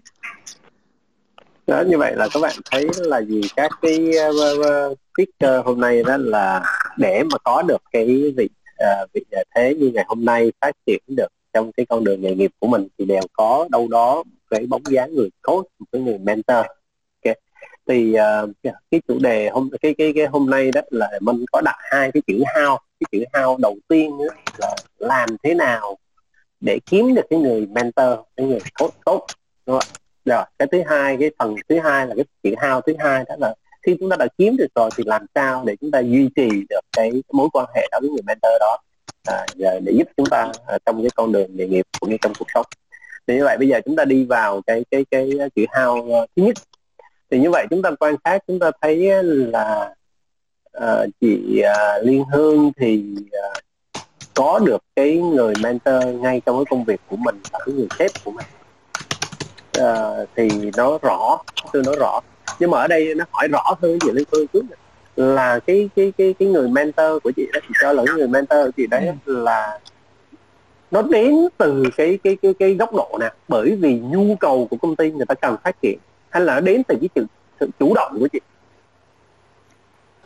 Đó như vậy là các bạn thấy là gì? Các cái à, uh, speaker à, hôm nay đó là để mà có được cái vị uh, vị thế như ngày hôm nay phát triển được trong cái con đường nghề nghiệp của mình thì đều có đâu đó cái bóng dáng người coach một cái người mentor. Okay. thì uh, cái chủ đề hôm cái cái cái hôm nay đó là mình có đặt hai cái chữ hao, cái chữ hao đầu tiên đó là làm thế nào để kiếm được cái người mentor cái người coach tốt đúng không rồi cái thứ hai cái phần thứ hai là cái chữ hao thứ hai đó là khi chúng ta đã kiếm được rồi thì làm sao để chúng ta duy trì được cái mối quan hệ đó với người mentor đó à, để giúp chúng ta à, trong cái con đường nghề nghiệp cũng như trong cuộc sống thì như vậy bây giờ chúng ta đi vào cái cái cái chữ hao uh, thứ nhất. Thì như vậy chúng ta quan sát chúng ta thấy là uh, chị uh, Liên Hương thì uh, có được cái người mentor ngay trong cái công việc của mình và cái người sếp của mình. Uh, thì nó rõ tôi nói rõ. Nhưng mà ở đây nó hỏi rõ hơn chị Liên Hương chút là cái cái cái cái người mentor của chị đó chị cho là cái người mentor của chị đấy ừ. là nó đến từ cái cái cái cái góc độ nè bởi vì nhu cầu của công ty người ta cần phát triển hay là nó đến từ cái sự, sự chủ động của chị?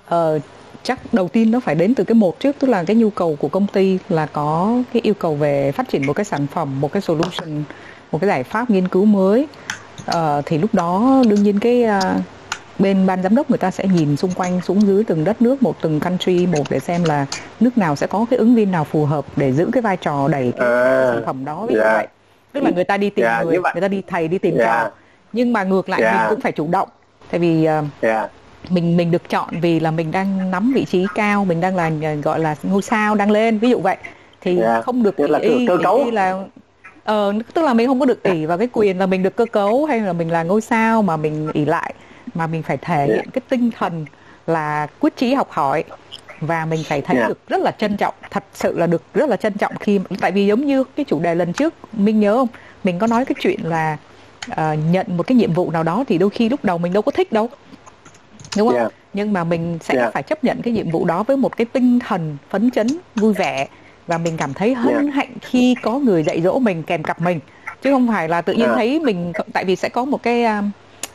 Ờ, chắc đầu tiên nó phải đến từ cái một trước tức là cái nhu cầu của công ty là có cái yêu cầu về phát triển một cái sản phẩm một cái solution một cái giải pháp nghiên cứu mới. Ờ, thì lúc đó đương nhiên cái à, bên ban giám đốc người ta sẽ nhìn xung quanh xuống dưới từng đất nước một từng country một để xem là nước nào sẽ có cái ứng viên nào phù hợp để giữ cái vai trò đẩy cái à, sản phẩm đó yeah. vậy tức là người ta đi tìm yeah, người người ta đi thầy đi tìm yeah. trò nhưng mà ngược lại yeah. mình cũng phải chủ động tại vì uh, yeah. mình mình được chọn vì là mình đang nắm vị trí cao mình đang là ờ, gọi là ngôi sao đang lên ví dụ vậy thì yeah. không được là cơ, cơ cấu là ờ tức là mình không có được ỷ vào cái quyền là mình được cơ cấu hay là mình là ngôi sao mà mình ỷ lại mà mình phải thể hiện cái tinh thần là quyết chí học hỏi và mình phải thấy yeah. được rất là trân trọng thật sự là được rất là trân trọng khi tại vì giống như cái chủ đề lần trước mình nhớ không mình có nói cái chuyện là uh, nhận một cái nhiệm vụ nào đó thì đôi khi lúc đầu mình đâu có thích đâu đúng không yeah. nhưng mà mình sẽ yeah. phải chấp nhận cái nhiệm vụ đó với một cái tinh thần phấn chấn vui vẻ và mình cảm thấy hân yeah. hạnh khi có người dạy dỗ mình kèm cặp mình chứ không phải là tự nhiên yeah. thấy mình tại vì sẽ có một cái uh,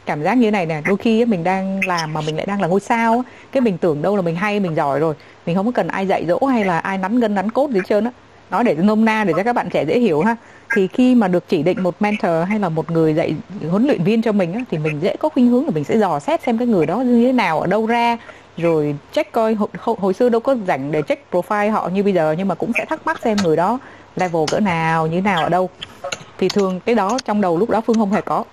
cảm giác như này nè đôi khi mình đang làm mà mình lại đang là ngôi sao cái mình tưởng đâu là mình hay mình giỏi rồi. Mình không có cần ai dạy dỗ hay là ai nắn gân nắn cốt gì hết trơn á. Nói để nôm na để cho các bạn trẻ dễ hiểu ha. Thì khi mà được chỉ định một mentor hay là một người dạy huấn luyện viên cho mình á, thì mình dễ có khuynh hướng là mình sẽ dò xét xem cái người đó như thế nào ở đâu ra rồi check coi hồi, hồi xưa đâu có rảnh để check profile họ như bây giờ nhưng mà cũng sẽ thắc mắc xem người đó level cỡ nào như thế nào ở đâu. Thì thường cái đó trong đầu lúc đó phương không hề có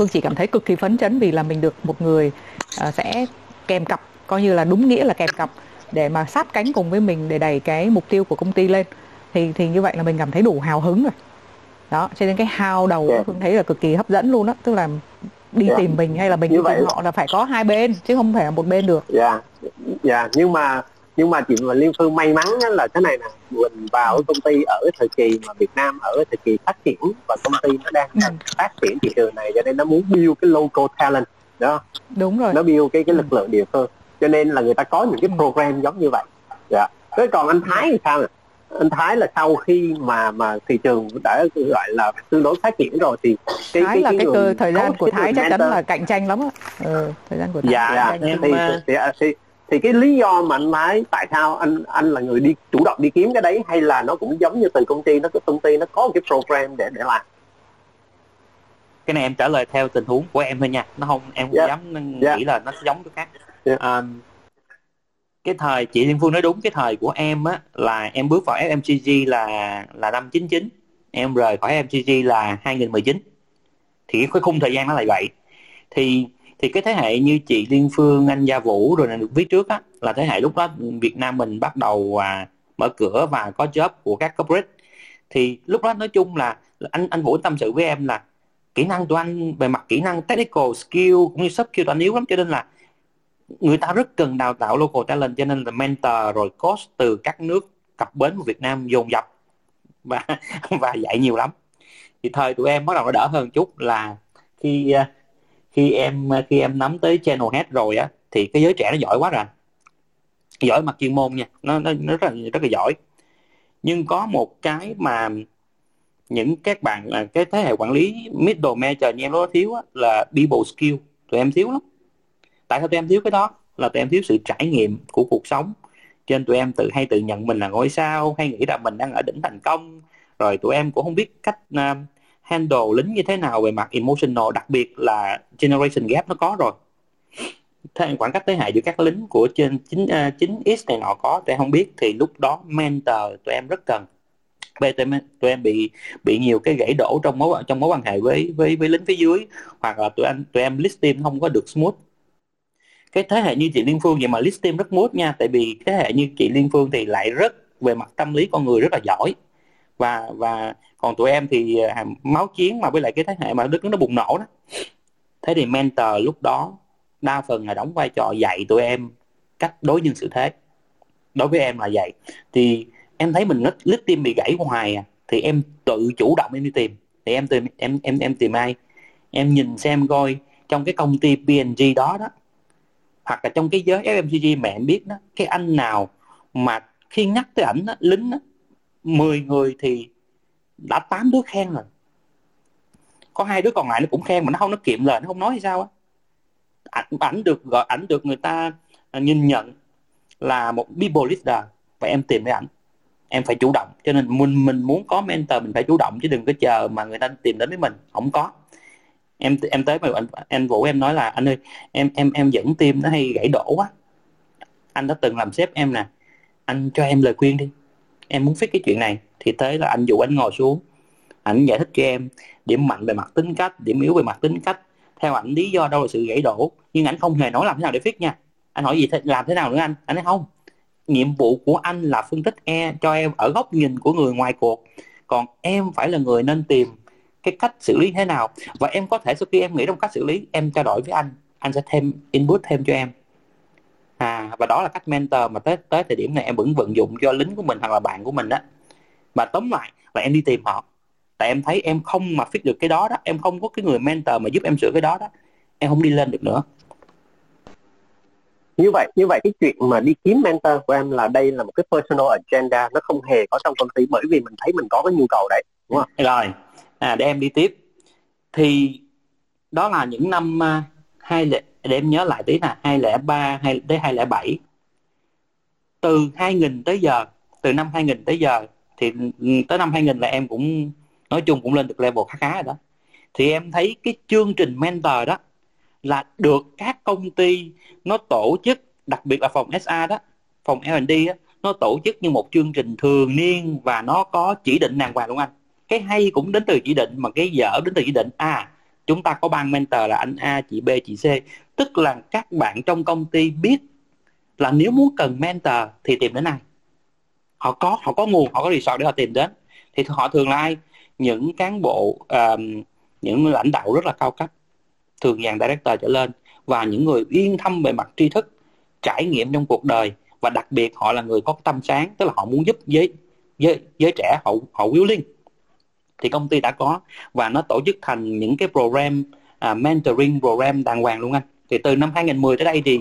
phương chỉ cảm thấy cực kỳ phấn chấn vì là mình được một người uh, sẽ kèm cặp coi như là đúng nghĩa là kèm cặp để mà sát cánh cùng với mình để đẩy cái mục tiêu của công ty lên thì thì như vậy là mình cảm thấy đủ hào hứng rồi đó cho nên cái hào đầu yeah. phương thấy là cực kỳ hấp dẫn luôn đó tức là đi yeah. tìm mình hay là mình như đi vậy tìm họ là phải có hai bên chứ không phải là một bên được dạ yeah. dạ yeah. nhưng mà nhưng mà chị và liên phương may mắn là thế này nè mình vào công ty ở thời kỳ mà việt nam ở thời kỳ phát triển và công ty nó đang ừ. phát triển thị trường này cho nên nó muốn build cái local talent đó đúng rồi nó build cái cái lực ừ. lượng địa phương cho nên là người ta có những cái ừ. program giống như vậy dạ thế còn anh thái thì sao nè anh Thái là sau khi mà mà thị trường đã gọi là tương đối phát triển rồi thì cái, Thái cái, là cái, cái cơ thời gian của Thái chắc chắn là cạnh tranh lắm á. Ừ, thời gian của Thái. Dạ, dạ thì, thì, thì, thì, cái lý do mà anh Thái tại sao anh anh là người đi chủ động đi kiếm cái đấy hay là nó cũng giống như từ công ty nó có công ty nó có một cái program để để làm cái này em trả lời theo tình huống của em thôi nha nó không em không yeah. Dạ. dám yeah. nghĩ là nó giống cái khác yeah. Dạ. um, cái thời chị Liên Phương nói đúng cái thời của em á là em bước vào FMCG là là năm 99 em rời khỏi FMCG là 2019 thì cái khung thời gian nó lại vậy thì thì cái thế hệ như chị Liên Phương anh Gia Vũ rồi được viết trước á là thế hệ lúc đó Việt Nam mình bắt đầu à, mở cửa và có job của các corporate. Thì lúc đó nói chung là anh anh Vũ tâm sự với em là kỹ năng của anh về mặt kỹ năng technical skill cũng như soft skill của anh yếu lắm cho nên là người ta rất cần đào tạo local talent cho nên là mentor rồi coach từ các nước cập bến của Việt Nam dồn dập và [laughs] và dạy nhiều lắm. Thì thời tụi em bắt đầu nó đỡ hơn chút là khi uh, khi em khi em nắm tới channel head rồi á thì cái giới trẻ nó giỏi quá rồi giỏi mặt chuyên môn nha nó nó, nó rất là rất là giỏi. Nhưng có một cái mà những các bạn là cái thế hệ quản lý middle manager như em nó thiếu á, là people skill. Tụi em thiếu lắm. Tại sao tụi em thiếu cái đó? Là tụi em thiếu sự trải nghiệm của cuộc sống. Cho nên tụi em tự hay tự nhận mình là ngôi sao hay nghĩ rằng mình đang ở đỉnh thành công. Rồi tụi em cũng không biết cách uh, handle lính như thế nào về mặt emotional đặc biệt là generation gap nó có rồi. Thế khoảng cách thế hệ giữa các lính của trên chính à, chính x này nọ có tụi em không biết thì lúc đó mentor tụi em rất cần. Tụi em, tụi em bị bị nhiều cái gãy đổ trong mối trong mối quan hệ với với với lính phía dưới hoặc là tụi anh tụi em list team không có được smooth. Cái thế hệ như chị Liên Phương vậy mà list team rất smooth nha tại vì thế hệ như chị Liên Phương thì lại rất về mặt tâm lý con người rất là giỏi. Và và còn tụi em thì à, máu chiến mà với lại cái thế hệ mà đức nó bùng nổ đó. Thế thì mentor lúc đó đa phần là đóng vai trò dạy tụi em cách đối nhân sự thế. Đối với em là vậy. Thì em thấy mình lít tim bị gãy hoài à. Thì em tự chủ động em đi tìm. Thì em tìm em em em tìm ai? Em nhìn xem coi trong cái công ty PNG đó đó hoặc là trong cái giới FMCG mẹ em biết đó cái anh nào mà khi nhắc tới ảnh đó, lính đó, 10 người thì đã tám đứa khen rồi. Có hai đứa còn lại nó cũng khen mà nó không nó kiệm lời nó không nói hay sao á? Ảnh, ảnh được gọi ảnh được người ta nhìn nhận là một people leader và em tìm với ảnh. Em phải chủ động cho nên mình mình muốn có mentor mình phải chủ động chứ đừng có chờ mà người ta tìm đến với mình không có. Em em tới mà anh anh vũ em nói là anh ơi em em em dẫn tim nó hay gãy đổ quá. Anh đã từng làm sếp em nè anh cho em lời khuyên đi. Em muốn fix cái chuyện này thì thế là anh dụ anh ngồi xuống anh giải thích cho em điểm mạnh về mặt tính cách điểm yếu về mặt tính cách. Theo ảnh lý do đâu là sự gãy đổ? Nhưng anh không hề nói làm thế nào để fix nha. Anh hỏi gì thế, làm thế nào nữa anh? Anh nói không. Nhiệm vụ của anh là phân tích e cho em ở góc nhìn của người ngoài cuộc. Còn em phải là người nên tìm cái cách xử lý thế nào. Và em có thể sau khi em nghĩ trong cách xử lý em trao đổi với anh. Anh sẽ thêm input thêm cho em. À và đó là cách mentor mà tới tới thời điểm này em vẫn vận dụng cho lính của mình hoặc là bạn của mình đó và tóm lại là em đi tìm họ. Tại em thấy em không mà fit được cái đó đó em không có cái người mentor mà giúp em sửa cái đó đó em không đi lên được nữa. Như vậy như vậy cái chuyện mà đi kiếm mentor của em là đây là một cái personal agenda nó không hề có trong công ty bởi vì mình thấy mình có cái nhu cầu đấy đúng không? Rồi à, để em đi tiếp. Thì đó là những năm uh, hai lẻ để em nhớ lại tí nè hai lẻ ba hay tới hai lẻ bảy. Từ 2000 tới giờ từ năm 2000 tới giờ thì ừ, tới năm 2000 là em cũng nói chung cũng lên được level khá khá rồi đó. Thì em thấy cái chương trình mentor đó là được các công ty nó tổ chức đặc biệt là phòng SA đó phòng L&D đó, nó tổ chức như một chương trình thường niên và nó có chỉ định đàng hoàng luôn anh. Cái hay cũng đến từ chỉ định mà cái dở đến từ chỉ định. À chúng ta có ban mentor là anh A chị B chị C. Tức là các bạn trong công ty biết là nếu muốn cần mentor thì tìm đến ai họ có họ có nguồn họ có resort để họ tìm đến. Thì họ thường là ai? Những cán bộ uh, những lãnh đạo rất là cao cấp thường dàn director trở lên và những người yên thâm về mặt tri thức trải nghiệm trong cuộc đời và đặc biệt họ là người có tâm sáng tức là họ muốn giúp giới giới giới trẻ họ họ willing thì công ty đã có và nó tổ chức thành những cái program uh, mentoring program đàng hoàng luôn anh. Thì từ năm 2010 tới đây thì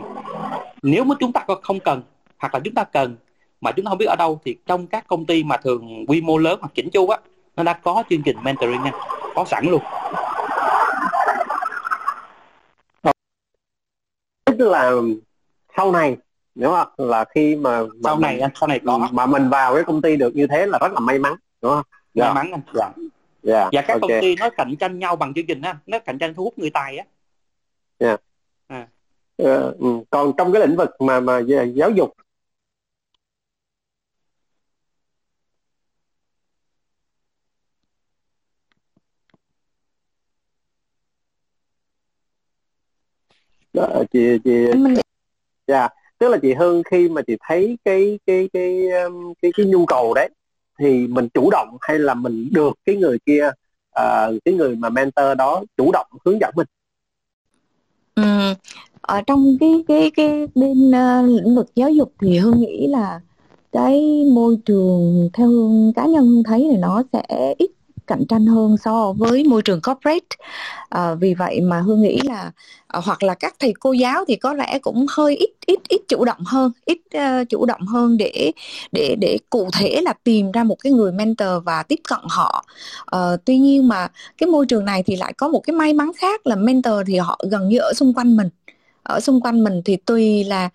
nếu mà chúng ta không cần hoặc là chúng ta cần mà chúng ta không biết ở đâu thì trong các công ty mà thường quy mô lớn hoặc chỉnh chu á nó đã có chương trình mentoring nha có sẵn luôn tức là sau này nếu mà là khi mà, mà sau này anh sau này có mà mình vào cái công ty được như thế là rất là may mắn đúng không may yeah. Dạ. mắn anh dạ yeah. Dạ, và các okay. công ty nó cạnh tranh nhau bằng chương trình á nó cạnh tranh thu hút người tài á yeah. à. uh, còn trong cái lĩnh vực mà mà giáo dục đó, chị chị dạ yeah. tức là chị Hương khi mà chị thấy cái cái cái um, cái cái nhu cầu đấy thì mình chủ động hay là mình được cái người kia uh, cái người mà mentor đó chủ động hướng dẫn mình ừ, ở trong cái cái cái bên uh, lĩnh vực giáo dục thì hương nghĩ là cái môi trường theo hương cá nhân hương thấy thì nó sẽ ít cạnh tranh hơn so với môi trường corporate. À, vì vậy mà hương nghĩ là à, hoặc là các thầy cô giáo thì có lẽ cũng hơi ít ít ít chủ động hơn ít uh, chủ động hơn để để để cụ thể là tìm ra một cái người mentor và tiếp cận họ. À, tuy nhiên mà cái môi trường này thì lại có một cái may mắn khác là mentor thì họ gần như ở xung quanh mình. Ở xung quanh mình thì tùy là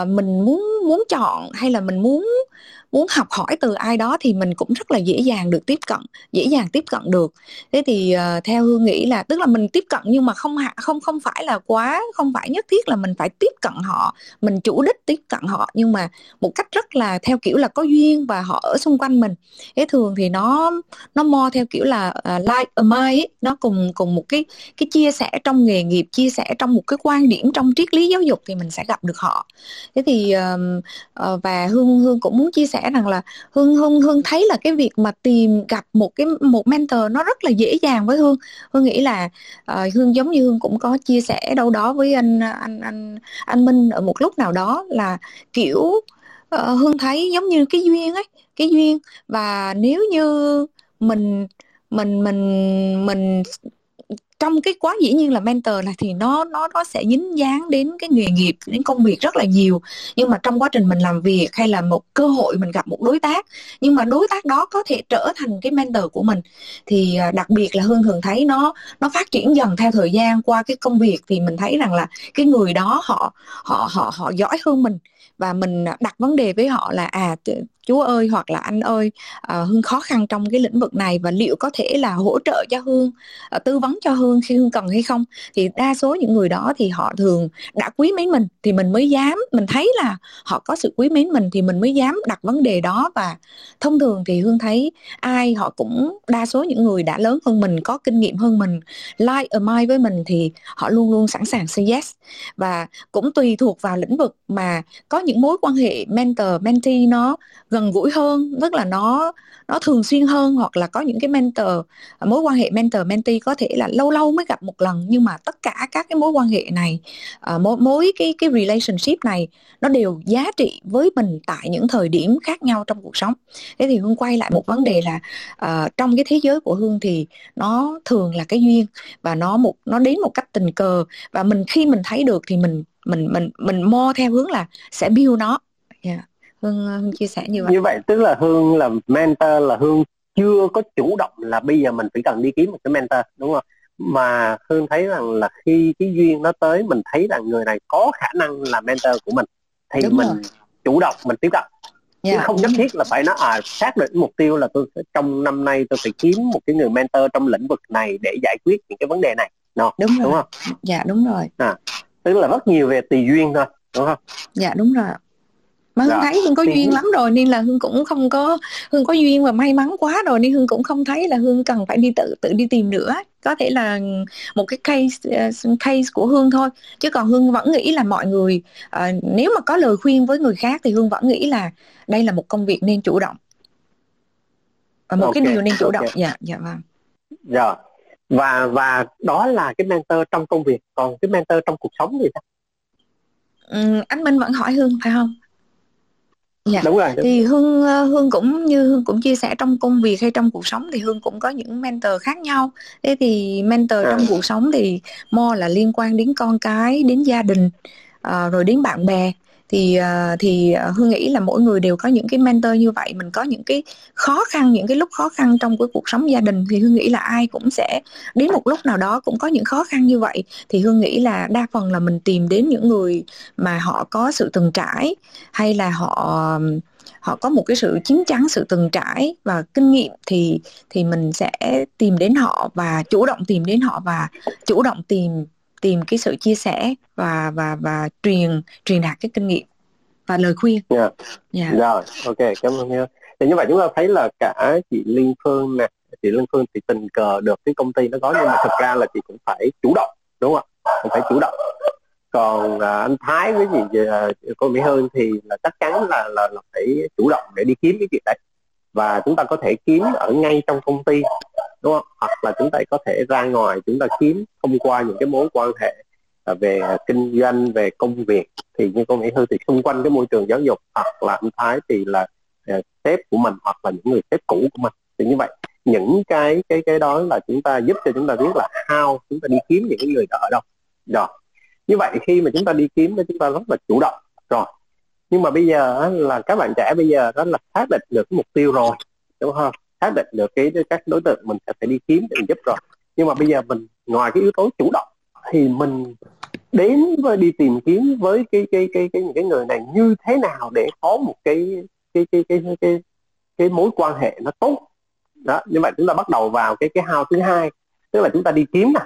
uh, mình muốn muốn chọn hay là mình muốn muốn học hỏi từ ai đó thì mình cũng rất là dễ dàng được tiếp cận dễ dàng tiếp cận được. Thế thì uh, theo hương nghĩ là tức là mình tiếp cận nhưng mà không không không phải là quá không phải nhất thiết là mình phải tiếp cận họ mình chủ đích tiếp cận họ nhưng mà một cách rất là theo kiểu là có duyên và họ ở xung quanh mình. Thế thường thì nó nó mo theo kiểu là uh, like a mind nó cùng cùng một cái cái chia sẻ trong nghề nghiệp chia sẻ trong một cái quan điểm trong triết lý giáo dục thì mình sẽ gặp được họ. Thế thì uh, uh, và hương hương cũng muốn chia sẻ sẻ rằng là hương hương hương thấy là cái việc mà tìm gặp một cái một mentor nó rất là dễ dàng với hương. Hương nghĩ là uh, hương giống như hương cũng có chia sẻ đâu đó với anh anh anh anh minh ở một lúc nào đó là kiểu uh, hương thấy giống như cái duyên ấy cái duyên. Và nếu như mình mình mình mình trong cái quá dĩ nhiên là mentor là thì nó nó nó sẽ dính dáng đến cái nghề nghiệp, đến công việc rất là nhiều. Nhưng mà trong quá trình mình làm việc hay là một cơ hội mình gặp một đối tác, nhưng mà đối tác đó có thể trở thành cái mentor của mình, thì à, đặc biệt là hương thường thấy nó nó phát triển dần theo thời gian qua cái công việc thì mình thấy rằng là cái người đó họ họ họ họ giỏi hơn mình. Và mình đặt vấn đề với họ là à chú ơi hoặc là anh ơi à, uh, hương khó khăn trong cái lĩnh vực này và liệu có thể là hỗ trợ cho hương uh, tư vấn cho hương khi hương cần hay không? Thì đa số những người đó thì họ thường đã quý mến mình thì mình mới dám mình thấy là họ có sự quý mến mình thì mình mới dám đặt vấn đề đó. Và thông thường thì hương thấy ai họ cũng đa số những người đã lớn hơn mình có kinh nghiệm hơn mình like a mind với mình thì họ luôn luôn sẵn sàng say yes. Và cũng tùy thuộc vào lĩnh vực mà có những mối quan hệ mentor mentee nó gần gũi hơn tức là nó nó thường xuyên hơn hoặc là có những cái mentor à, mối quan hệ mentor mentee có thể là lâu lâu mới gặp một lần. Nhưng mà tất cả các cái mối quan hệ này à, mối mối cái cái relationship này nó đều giá trị với mình tại những thời điểm khác nhau trong cuộc sống. Thế thì hương quay lại một vấn đề là uh, trong cái thế giới của hương thì nó thường là cái duyên và nó một nó đến một cách tình cờ. Và mình khi mình thấy được thì mình mình mình mình mo theo hướng là sẽ build nó. Yeah hương hương chia sẻ như vậy. Như vậy tức là hương là mentor là hương chưa có chủ động là bây giờ mình phải cần đi kiếm một cái mentor đúng không? Mà hương thấy rằng là khi cái duyên nó tới mình thấy rằng người này có khả năng là mentor của mình thì đúng mình rồi. chủ động mình tiếp cận. Yeah. chứ không nhất thiết là phải nói à xác định mục tiêu là tôi trong năm nay tôi phải kiếm một cái người mentor trong lĩnh vực này để giải quyết những cái vấn đề này. No, đúng, đúng rồi. không? Dạ đúng rồi. À, tức là rất nhiều về tùy duyên thôi đúng không? Dạ đúng rồi mà hương dạ. thấy hương có thì... duyên lắm rồi nên là hương cũng không có hương có duyên và may mắn quá rồi nên hương cũng không thấy là hương cần phải đi tự tự đi tìm nữa. Có thể là một cái case uh, case của hương thôi. Chứ còn hương vẫn nghĩ là mọi người uh, nếu mà có lời khuyên với người khác thì hương vẫn nghĩ là đây là một công việc nên chủ động. Và một okay. cái điều nên chủ okay. động dạ dạ vâng. Dạ. Và và đó là cái mentor trong công việc. Còn cái mentor trong cuộc sống thì sao? Ừ, anh Minh vẫn hỏi Hương phải không dạ đúng rồi đúng. thì hương ờ, hương cũng như hương cũng chia sẻ trong công việc hay trong cuộc sống thì hương cũng có những mentor khác nhau thế thì mentor à. trong cuộc sống thì mo là liên quan đến con cái đến gia đình uh, rồi đến bạn bè thì à, thì à, hương nghĩ là mỗi người đều có những cái mentor như vậy. Mình có những cái khó khăn, những cái lúc khó khăn trong cái cuộc sống gia đình. Thì hương nghĩ là ai cũng sẽ, đến một lúc nào đó cũng có những khó khăn như vậy. Thì hương nghĩ là đa phần là mình tìm đến những người mà họ có sự từng trải, hay là họ họ có một cái sự chín chắn, sự từng trải và kinh nghiệm, thì thì mình sẽ tìm đến họ và chủ động tìm đến họ và chủ động tìm tìm cái sự chia sẻ và và và truyền truyền đạt cái kinh nghiệm và lời khuyên. Dạ. Yeah. Yeah. Rồi, ok, cảm ơn Hiếu. Thì như vậy chúng ta thấy là cả chị Liên Phương nè, chị Liên Phương thì tình cờ được cái công ty nó có nhưng mà thực ra là chị cũng phải chủ động, đúng không ạ? Cũng phải chủ động. Còn à, anh Thái với chị à, cô Mỹ Hương thì là chắc chắn là, là là phải chủ động để đi kiếm cái chuyện đấy và chúng ta có thể kiếm ở ngay trong công ty đúng không? Hoặc là chúng ta có thể ra ngoài chúng ta kiếm thông qua những cái mối quan hệ à, về kinh doanh về công việc. Thì như cô nghĩ hư thì xung quanh cái môi trường giáo dục hoặc là anh Thái thì là uh, sếp của mình hoặc là những người sếp cũ của mình. Thì như vậy những cái cái cái đó là chúng ta giúp cho chúng ta biết là how chúng ta đi kiếm những cái người đó ở đâu. Rồi như vậy khi mà chúng ta đi kiếm thì chúng ta rất là chủ động. Rồi nhưng mà bây giờ là các bạn trẻ bây giờ đó là xác định được cái mục tiêu rồi đúng không? Xác định được cái các đối tượng mình sẽ phải đi kiếm để mình giúp rồi nhưng mà bây giờ mình ngoài cái yếu tố chủ động thì mình đến với đi tìm kiếm với cái cái cái cái những cái người này như thế nào để có một cái cái cái cái cái cái, cái mối quan hệ nó tốt đó như vậy chúng ta bắt đầu vào cái cái hao thứ hai tức là chúng ta đi kiếm nè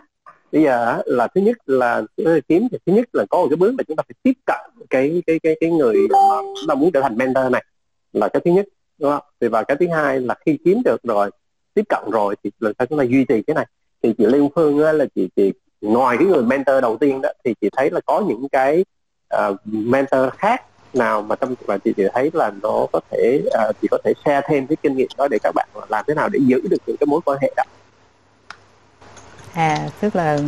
bây giờ là thứ nhất là kiếm thì thứ nhất là có một cái bước là chúng ta phải tiếp cận cái cái cái cái người mà chúng ta muốn trở thành mentor này là cái thứ nhất đúng không? Thì và cái thứ hai là khi kiếm được rồi tiếp cận rồi thì làm sao chúng ta duy trì cái này. Thì chị Lê Phương á, là chị chị ngoài cái người mentor đầu tiên đó thì chị thấy là có những cái uh, mentor khác nào mà trong và chị, chị thấy là nó có thể uh, chị có thể share thêm cái kinh nghiệm đó để các bạn làm thế nào để giữ được những cái mối quan hệ đó. À tức là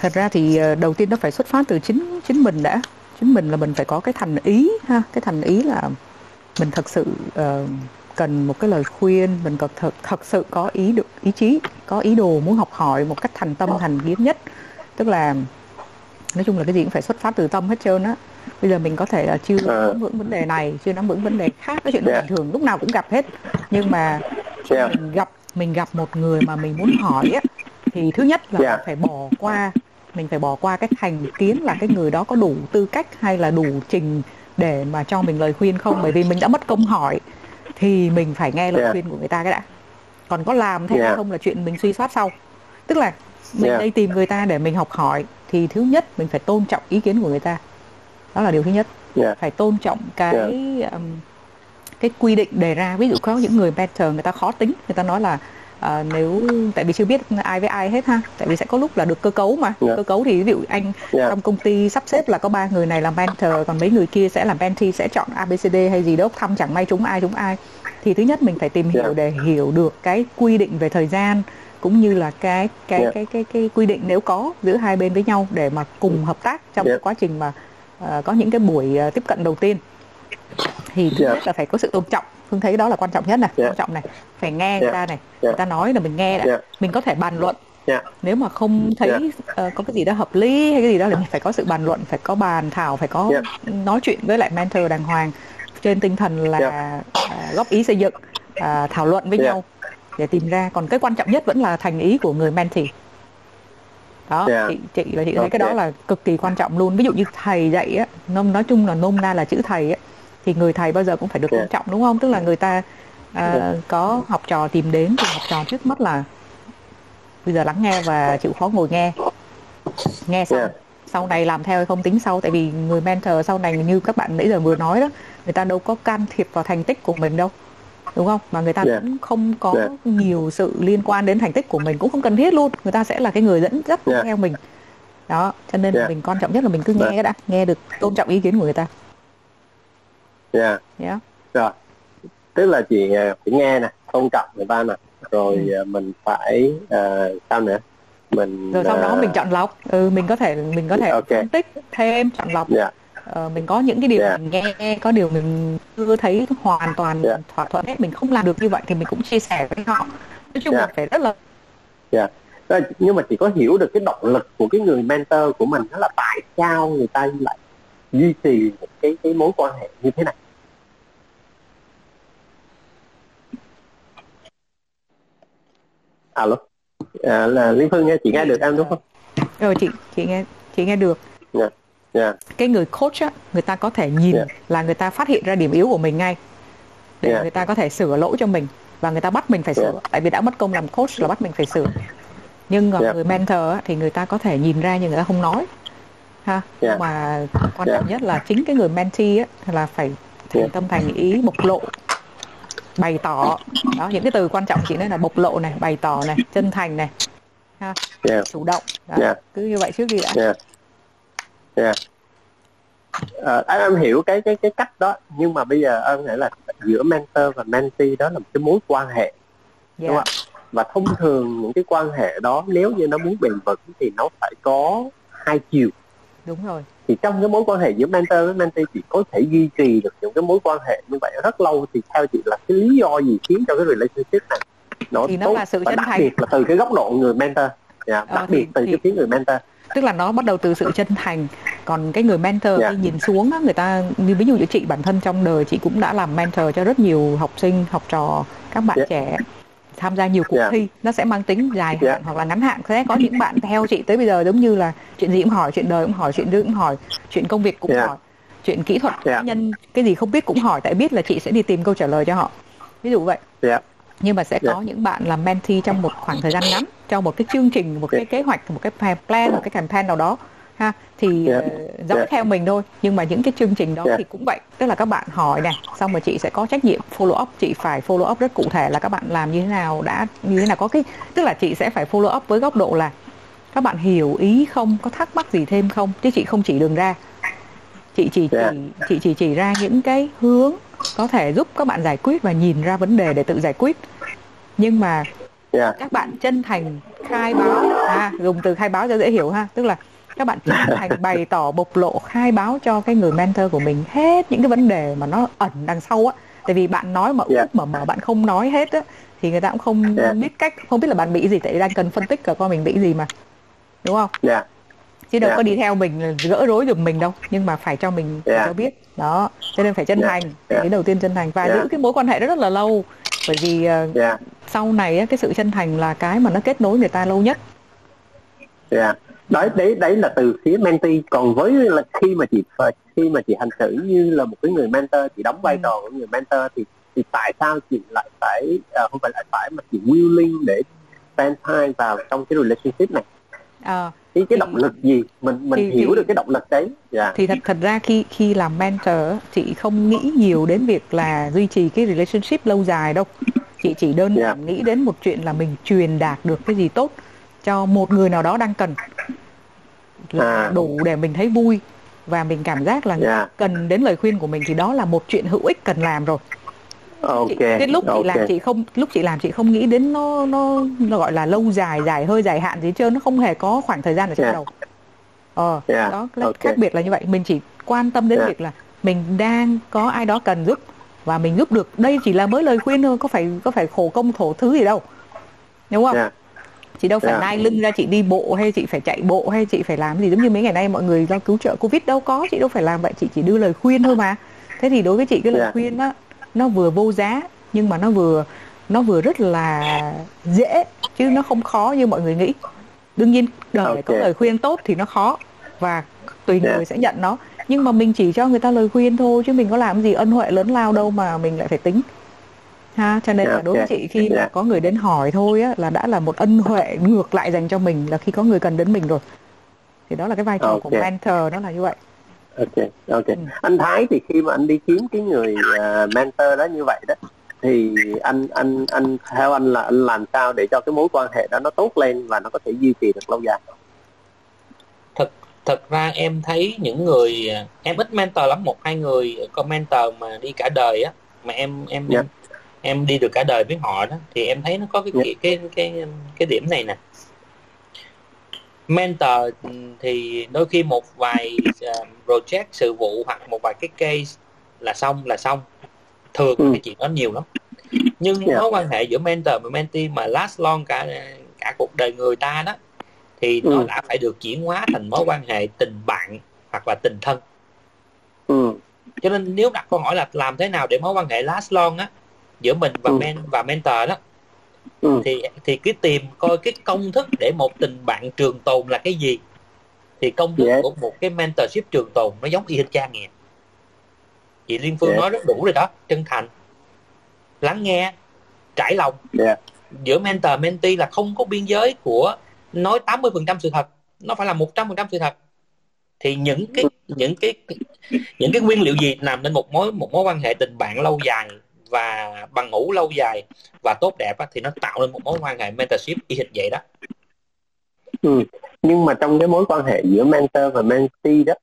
thật ra thì ờ, đầu tiên nó phải xuất phát từ chính chính mình đã. Chính mình là mình phải có cái thành ý ha cái thành ý là mình thật sự uh, cần một cái lời khuyên mình cần thật thật sự có ý được ý chí có ý đồ muốn học hỏi một cách thành tâm thành kiến nhất. Tức là nói chung là cái gì cũng phải xuất phát từ tâm hết trơn á. Bây giờ mình có thể là chưa ờ. nắm vững vấn đề này chưa nắm vững vấn đề khác cái chuyện đó bình thường lúc nào cũng gặp hết. Nhưng mà mình gặp mình gặp một người mà mình muốn hỏi á thì thứ nhất là yeah. phải bỏ qua mình phải bỏ qua cái thành kiến là cái người đó có đủ tư cách hay là đủ trình để mà cho mình lời khuyên không bởi vì mình đã mất công hỏi thì mình phải nghe lời yeah. khuyên của người ta cái đã còn có làm thế yeah. không là chuyện mình suy soát sau tức là mình yeah. đây tìm người ta để mình học hỏi thì thứ nhất mình phải tôn trọng ý kiến của người ta đó là điều thứ nhất yeah. phải tôn trọng cái yeah. um, cái quy định đề ra ví dụ có những người mentor người ta khó tính người ta nói là à, nếu tại vì chưa biết ai với ai hết ha tại vì sẽ có lúc là được cơ cấu mà yeah. Dạ. cơ cấu thì ví dụ anh yeah. trong công ty sắp xếp là có ba người này làm mentor còn mấy người kia sẽ làm mentee sẽ chọn abcd hay gì đó thăm chẳng may chúng ai chúng ai thì thứ nhất mình phải tìm hiểu yeah. để hiểu được cái quy định về thời gian cũng như là cái cái yeah. cái, cái cái quy định nếu có giữa hai bên với nhau để mà cùng hợp tác trong yeah. quá trình mà uh, có những cái buổi uh, tiếp cận đầu tiên thì thứ yeah. nhất là phải có sự tôn trọng phương thấy đó là quan trọng nhất này yeah. quan trọng này phải nghe yeah. người ta này yeah. người ta nói là mình nghe đã yeah. mình có thể bàn luận yeah. nếu mà không thấy yeah. uh, có cái gì đó hợp lý hay cái gì đó thì mình phải có sự bàn luận phải có bàn thảo phải có yeah. nói chuyện với lại mentor đàng hoàng trên tinh thần là yeah. uh, góp ý xây dựng uh, thảo luận với yeah. nhau để tìm ra còn cái quan trọng nhất vẫn là thành ý của người mentee đó yeah. chị chị là chị thấy okay. cái đó là cực kỳ quan trọng luôn ví dụ như thầy dạy á nôm nói chung là nôm na là chữ thầy á thì người thầy bao giờ cũng phải được tôn trọng đúng không tức là người ta à, có học trò tìm đến thì học trò trước mắt là bây giờ lắng nghe và chịu khó ngồi nghe nghe xong sau này làm theo hay không tính sau tại vì người mentor sau này như các bạn nãy giờ vừa nói đó người ta đâu có can thiệp vào thành tích của mình đâu đúng không mà người ta Yeah. cũng không có Yeah. nhiều sự liên quan đến thành tích của mình cũng không cần thiết luôn người ta sẽ là cái người dẫn dắt Yeah. theo mình đó cho nên Yeah. mình quan trọng nhất là mình cứ nghe Yeah. đã nghe được tôn trọng ý kiến của người ta dạ yeah. rồi tức là chị à, phải nghe nè tôn trọng người ta nè rồi Ừ. à, mình phải à, sao nữa mình rồi sau đó à, mình chọn lọc ừ, mình có thể mình có thể Ok. phân tích thêm chọn lọc dạ ờ, mình có những cái điều Yeah. mình nghe có điều mình chưa thấy hoàn toàn Yeah. thỏa thuận hết mình không làm được như vậy thì mình cũng chia sẻ với họ nói chung là Yeah. phải rất là Rồi, nhưng mà chị có hiểu được cái động lực của cái người mentor của mình đó là tại sao người ta lại duy trì một cái cái mối quan hệ như thế này alo à, là liên phương nghe chị nghe được em đúng không ờ chị chị nghe chị nghe được dạ cái người coach á người ta có thể nhìn Yeah. là người ta phát hiện ra điểm yếu của mình ngay để Yeah. người ta có thể sửa lỗi cho mình và người ta bắt mình phải sửa Yeah. tại vì đã mất công làm coach là bắt mình phải sửa nhưng mà Yeah. người mentor á, thì người ta có thể nhìn ra nhưng người ta không nói ha Yeah. mà quan Yeah. trọng nhất là chính cái người mentee á, là phải thành Yeah. tâm thành ý bộc lộ bày tỏ. Đó những cái từ quan trọng chị nói là bộc lộ này bày tỏ này chân thành này ha dạ chủ động. Đó. Yeah. cứ như vậy trước đi dạ dạ Ờ, em em hiểu cái cái cái cách đó nhưng mà bây giờ em nghĩ là giữa mentor và mentee đó là một cái mối quan hệ đúng yeah. không và thông thường những cái quan hệ đó nếu như nó muốn bền vững thì nó phải có hai chiều. Đúng rồi thì trong cái mối quan hệ giữa mentor với mentee chị có thể duy trì được những cái mối quan hệ như vậy rất lâu thì theo chị là cái lý do gì khiến cho cái relationship này nó Thì nó tốt là sự và chân đặc thành. biệt là từ cái góc độ người mentor dạ, Ờ, đặc thì- biệt từ thì- cái phía người mentor tức là nó bắt đầu từ sự chân thành còn cái người mentor Dạ. khi nhìn xuống á người ta như ví dụ như chị bản thân trong đời chị cũng đã làm mentor cho rất nhiều học sinh học trò các bạn Dạ. trẻ tham gia nhiều cuộc Dạ. thi nó sẽ mang tính dài Dạ. hạn hoặc là ngắn hạn sẽ có những bạn theo chị tới bây giờ giống như là chuyện gì cũng hỏi chuyện đời cũng hỏi chuyện đương cũng hỏi chuyện công việc cũng Dạ. hỏi chuyện kỹ thuật cá nhân cái gì không biết cũng hỏi tại biết là chị sẽ đi tìm câu trả lời cho họ ví dụ vậy dạ nhưng mà sẽ Dạ. có những bạn làm mentee trong một khoảng thời gian ngắn trong một cái chương trình một cái kế hoạch một cái plan một cái campaign nào đó ha? Thì ờ, dõi Dạ. theo mình thôi. Nhưng mà những cái chương trình đó Dạ. thì cũng vậy. Tức là các bạn hỏi này xong rồi chị sẽ có trách nhiệm follow up. Chị phải follow up rất cụ thể là các bạn làm như thế nào đã như thế nào. Có cái tức là chị sẽ phải follow up với góc độ là các bạn hiểu ý không có thắc mắc gì thêm không? Chứ chị không chỉ đường ra. Chị chỉ chỉ Dạ. chị chỉ chỉ ra những cái hướng có thể giúp các bạn giải quyết và nhìn ra vấn đề để tự giải quyết. Nhưng mà dạ. các bạn chân thành khai báo à dùng từ khai báo cho dễ hiểu ha. Tức là các bạn chân thành bày tỏ bộc lộ khai báo cho cái người mentor của mình hết những cái vấn đề mà nó ẩn đằng sau á. Tại vì bạn nói mà Dạ. úp mở mở bạn không nói hết á thì người ta cũng không Dạ. biết cách không biết là bạn bị gì tại vì đang cần phân tích cả con mình bị gì mà đúng không? Dạ. Chứ đâu có đi theo mình gỡ rối giùm mình đâu nhưng mà phải cho mình phải cho biết. Đó cho nên phải chân thành cái đầu tiên chân thành và giữ cái mối quan hệ đó rất là lâu. Bởi vì ờ, dạ. sau này cái sự chân thành là cái mà nó kết nối người ta lâu nhất. Dạ đấy đấy đấy là từ phía mentee. Còn với là khi mà chị khi mà chị hành xử như là một cái người mentor chị đóng vai Ừ. trò của người mentor thì thì tại sao chị lại phải à, không phải lại phải mà chị willing để spend time vào trong cái relationship này? Ờ, cái cái Thì- động lực gì? Mình mình thì- hiểu thì- được cái động lực đấy. Dạ. thì thật thật ra khi khi làm mentor chị không nghĩ nhiều đến việc là duy trì cái relationship lâu dài đâu. Chị chỉ đơn Dạ. giản nghĩ đến một chuyện là mình truyền đạt được cái gì tốt cho một người nào đó đang cần là À. đủ để mình thấy vui. Và mình cảm giác là dạ. cần đến lời khuyên của mình thì đó là một chuyện hữu ích cần làm rồi. Ok chị, cái lúc chị ok. làm chị không lúc chị làm chị không nghĩ đến nó nó nó gọi là lâu dài dài hơi dài hạn gì hết trơn nó không hề có khoảng thời gian ở trong Yeah. đầu. Ờ Yeah, đó cái ok. khác biệt là như vậy. Mình chỉ quan tâm đến Yeah. việc là mình đang có ai đó cần giúp và mình giúp được. Đây chỉ là mới lời khuyên thôi có phải có phải khổ công thổ thứ gì đâu. Đúng không? Dạ chị đâu phải Yeah. nai lưng ra chị đi bộ hay chị phải chạy bộ hay chị phải làm gì? Giống như mấy ngày nay mọi người do cứu trợ covid đâu có chị đâu phải làm vậy. Chị chỉ đưa lời khuyên thôi mà. Thế thì đối với chị cái lời Yeah. khuyên đó nó vừa vô giá nhưng mà nó vừa nó vừa rất là dễ chứ nó không khó như mọi người nghĩ. Đương nhiên đời này có lời khuyên tốt thì nó khó và tùy Yeah. người sẽ nhận nó. Nhưng mà mình chỉ cho người ta lời khuyên thôi chứ mình có làm gì ân huệ lớn lao đâu mà mình lại phải tính ha cho nên là Yeah, đối với chị khi mà yeah. có người đến hỏi thôi á là đã là một ân huệ ngược lại dành cho mình là khi có người cần đến mình rồi thì đó là cái vai trò okay. của mentor đó là như vậy ok ok ừ. anh Thái thì khi mà anh đi kiếm cái người uh, mentor đó như vậy đó thì anh anh anh theo anh là anh làm sao để cho cái mối quan hệ đó nó tốt lên và nó có thể duy trì được lâu dài thật thật ra em thấy những người em ít mentor lắm một hai người có mentor mà đi cả đời á mà em em yeah. Dạ. em, em đi được cả đời với họ đó thì em thấy nó có cái cái, cái cái cái điểm này nè mentor thì đôi khi một vài uh, project sự vụ hoặc một vài cái case là xong là xong thường ừ. cái chuyện đó nhiều lắm nhưng yeah. Dạ. mối quan hệ giữa mentor và mentee mà last long cả cả cuộc đời người ta đó thì ừ. nó đã phải được chuyển hóa thành mối quan hệ tình bạn hoặc là tình thân ừ. cho nên nếu đặt câu hỏi là làm thế nào để mối quan hệ last long á giữa mình và ừ. men và mentor đó ừ. thì thì cứ tìm coi cái công thức để một tình bạn trường tồn là cái gì thì công thức yeah. của một cái mentorship trường tồn nó giống y hệt cha nghe chị liên phương yeah. nói rất đủ rồi đó chân thành lắng nghe trải lòng yeah. giữa mentor mentee là không có biên giới của nói 80% sự thật nó phải là 100% sự thật thì những cái những cái những cái nguyên liệu gì làm nên một mối một mối quan hệ tình bạn lâu dài và bằng ngủ lâu dài và tốt đẹp á, thì nó tạo nên một mối quan hệ mentorship y hệt vậy đó ừ. nhưng mà trong cái mối quan hệ giữa mentor và mentee đó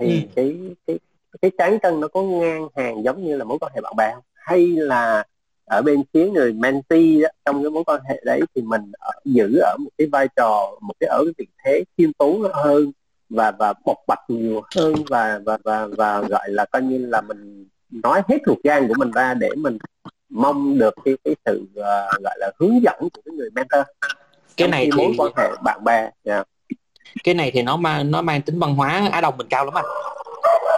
thì ừ. cái cái cái cán cân nó có ngang hàng giống như là mối quan hệ bạn bè không hay là ở bên phía người mentee đó, trong cái mối quan hệ đấy thì mình ở, giữ ở một cái vai trò một cái ở cái vị thế khiêm tốn hơn và và bộc bạch nhiều hơn và và và và gọi là coi như là mình nói hết ruột gan của mình ra để mình mong được cái cái sự uh, gọi là hướng dẫn của cái người mentor cái này thì mối quan hệ bạn bè yeah. Dạ. cái này thì nó mang nó mang tính văn hóa á đông mình cao lắm anh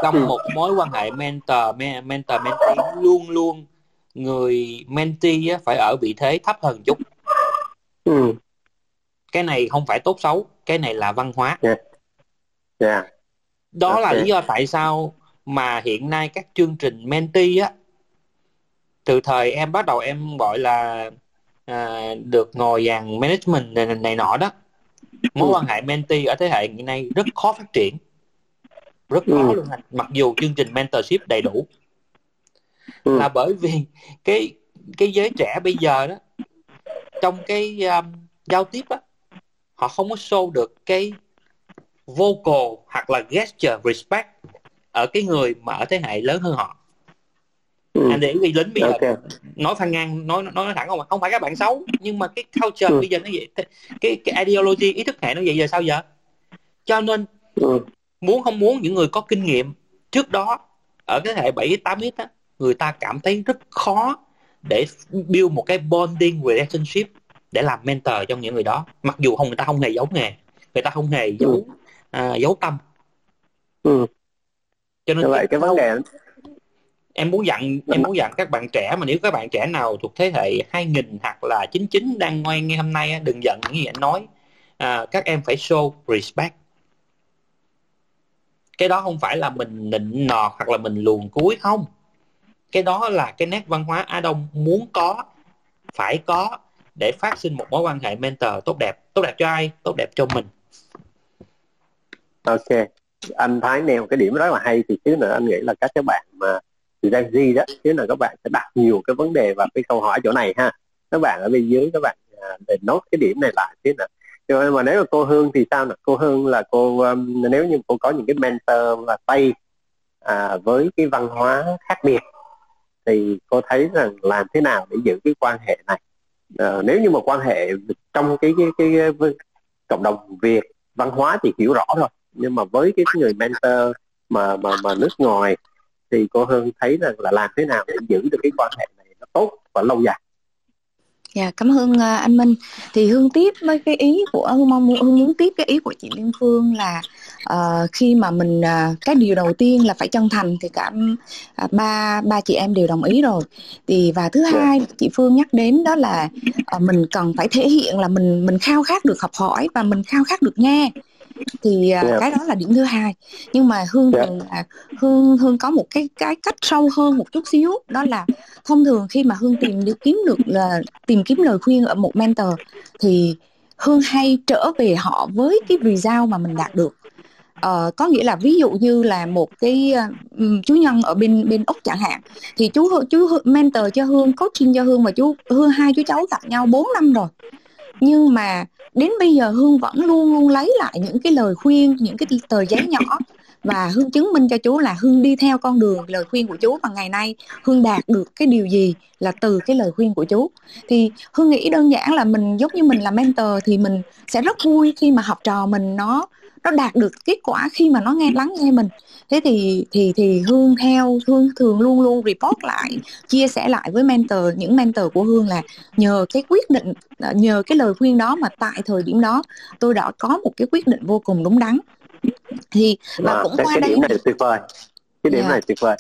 trong ừ. một mối quan hệ mentor mentor mentee luôn luôn người mentee á, phải ở vị thế thấp hơn chút ừ. cái này không phải tốt xấu cái này là văn hóa yeah. Dạ. Yeah. Dạ. đó okay. là lý do tại sao mà hiện nay các chương trình mentee á từ thời em bắt đầu em gọi là à, được ngồi dàn management này, này nọ đó mối quan hệ mentee ở thế hệ hiện nay rất khó phát triển rất khó ừ. luôn anh mặc dù chương trình mentorship đầy đủ ừ. là bởi vì cái cái giới trẻ bây giờ đó trong cái um, giao tiếp á họ không có show được cái vocal hoặc là gesture respect ở cái người mà ở thế hệ lớn hơn họ ừ. anh để ý lính bây giờ okay. nói phan ngang nói nói thẳng không không phải các bạn xấu nhưng mà cái culture ừ. bây giờ nó vậy cái cái ideology ý thức hệ nó vậy giờ sao giờ cho nên ừ. muốn không muốn những người có kinh nghiệm trước đó ở cái hệ 7 8 ít á người ta cảm thấy rất khó để build một cái bonding relationship để làm mentor cho những người đó mặc dù không người ta không hề giấu nghề người ta không hề giấu ừ. à, giấu tâm ừ. Cho nên vậy cái vấn đề em muốn dặn em muốn dặn các bạn trẻ mà nếu các bạn trẻ nào thuộc thế hệ 2000 hoặc là 99 đang ngoan nghe hôm nay đừng giận những gì anh nói. À, các em phải show respect. Cái đó không phải là mình nịnh nọt hoặc là mình luồn cuối không. Cái đó là cái nét văn hóa Á Đông muốn có phải có để phát sinh một mối quan hệ mentor tốt đẹp. Tốt đẹp cho ai? Tốt đẹp cho mình. Ok anh Thái nêu cái điểm rất là hay thì chứ nữa anh nghĩ là các cái bạn mà Gen Z đó chứ là các bạn sẽ đặt nhiều cái vấn đề và cái câu hỏi chỗ này ha. Các bạn ở bên dưới các bạn à, để nốt cái điểm này lại chứ nữa. Nhưng mà nếu mà cô Hương thì sao nè cô Hương là cô um, nếu như cô có những cái mentor là Tây à, với cái văn hóa khác biệt thì cô thấy rằng làm thế nào để giữ cái quan hệ này? À, nếu như mà quan hệ trong cái cái, cái, cái cộng đồng Việt văn hóa thì hiểu rõ rồi nhưng mà với cái người mentor mà mà mà nước ngoài thì cô Hương thấy rằng là làm thế nào để giữ được cái quan hệ này nó tốt và lâu dài Dạ, cảm ơn uh, anh Minh. Thì Hương tiếp với cái ý của Hương mong Hương muốn tiếp cái ý của chị Liên Phương là uh, khi mà mình uh, cái điều đầu tiên là phải chân thành thì cả uh, ba ba chị em đều đồng ý rồi. Thì và thứ dạ. hai chị Phương nhắc đến đó là uh, mình cần phải thể hiện là mình mình khao khát được học hỏi và mình khao khát được nghe thì yeah. Dạ. cái đó là điểm thứ hai nhưng mà hương yeah. là hương hương có một cái cái cách sâu hơn một chút xíu đó là thông thường khi mà hương tìm đi kiếm được là tìm kiếm lời khuyên ở một mentor thì hương hay trở về họ với cái result mà mình đạt được uh, có nghĩa là ví dụ như là một cái um, chú nhân ở bên bên úc chẳng hạn thì chú chú mentor cho hương coaching cho hương và chú hương hai chú cháu gặp nhau 4 năm rồi nhưng mà đến bây giờ hương vẫn luôn luôn lấy lại những cái lời khuyên, những cái tờ giấy nhỏ và hương chứng minh cho chú là hương đi theo con đường lời khuyên của chú và ngày nay hương đạt được cái điều gì là từ cái lời khuyên của chú. Thì hương nghĩ đơn giản là mình, giống như mình là mentor thì mình sẽ rất vui khi mà học trò mình nó nó đạt được kết quả khi mà nó nghe lắng nghe mình thế thì thì thì hương theo hương thường luôn luôn report lại chia sẻ lại với mentor những mentor của hương là nhờ cái quyết định nhờ cái lời khuyên đó mà tại thời điểm đó tôi đã có một cái quyết định vô cùng đúng đắn thì và à, cũng qua cái đây điểm này tuyệt vời cái điểm yeah. Dạ. này tuyệt vời yeah.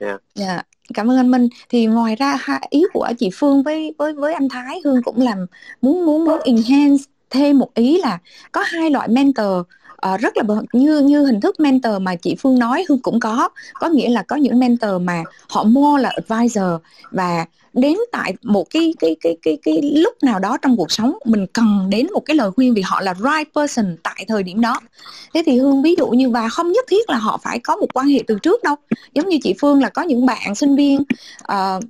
Dạ. yeah. Dạ, cảm ơn anh Minh thì ngoài ra ý của chị Phương với với với anh Thái Hương cũng làm muốn muốn muốn enhance thêm một ý là có hai loại mentor uh, rất là như như hình thức mentor mà chị Phương nói Hương cũng có. Có nghĩa là có những mentor mà họ mua là advisor và đến tại một cái cái cái cái cái lúc nào đó trong cuộc sống mình cần đến một cái lời khuyên vì họ là right person tại thời điểm đó. Thế thì hương ví dụ như và không nhất thiết là họ phải có một quan hệ từ trước đâu. Giống như chị phương là có những bạn sinh viên uh,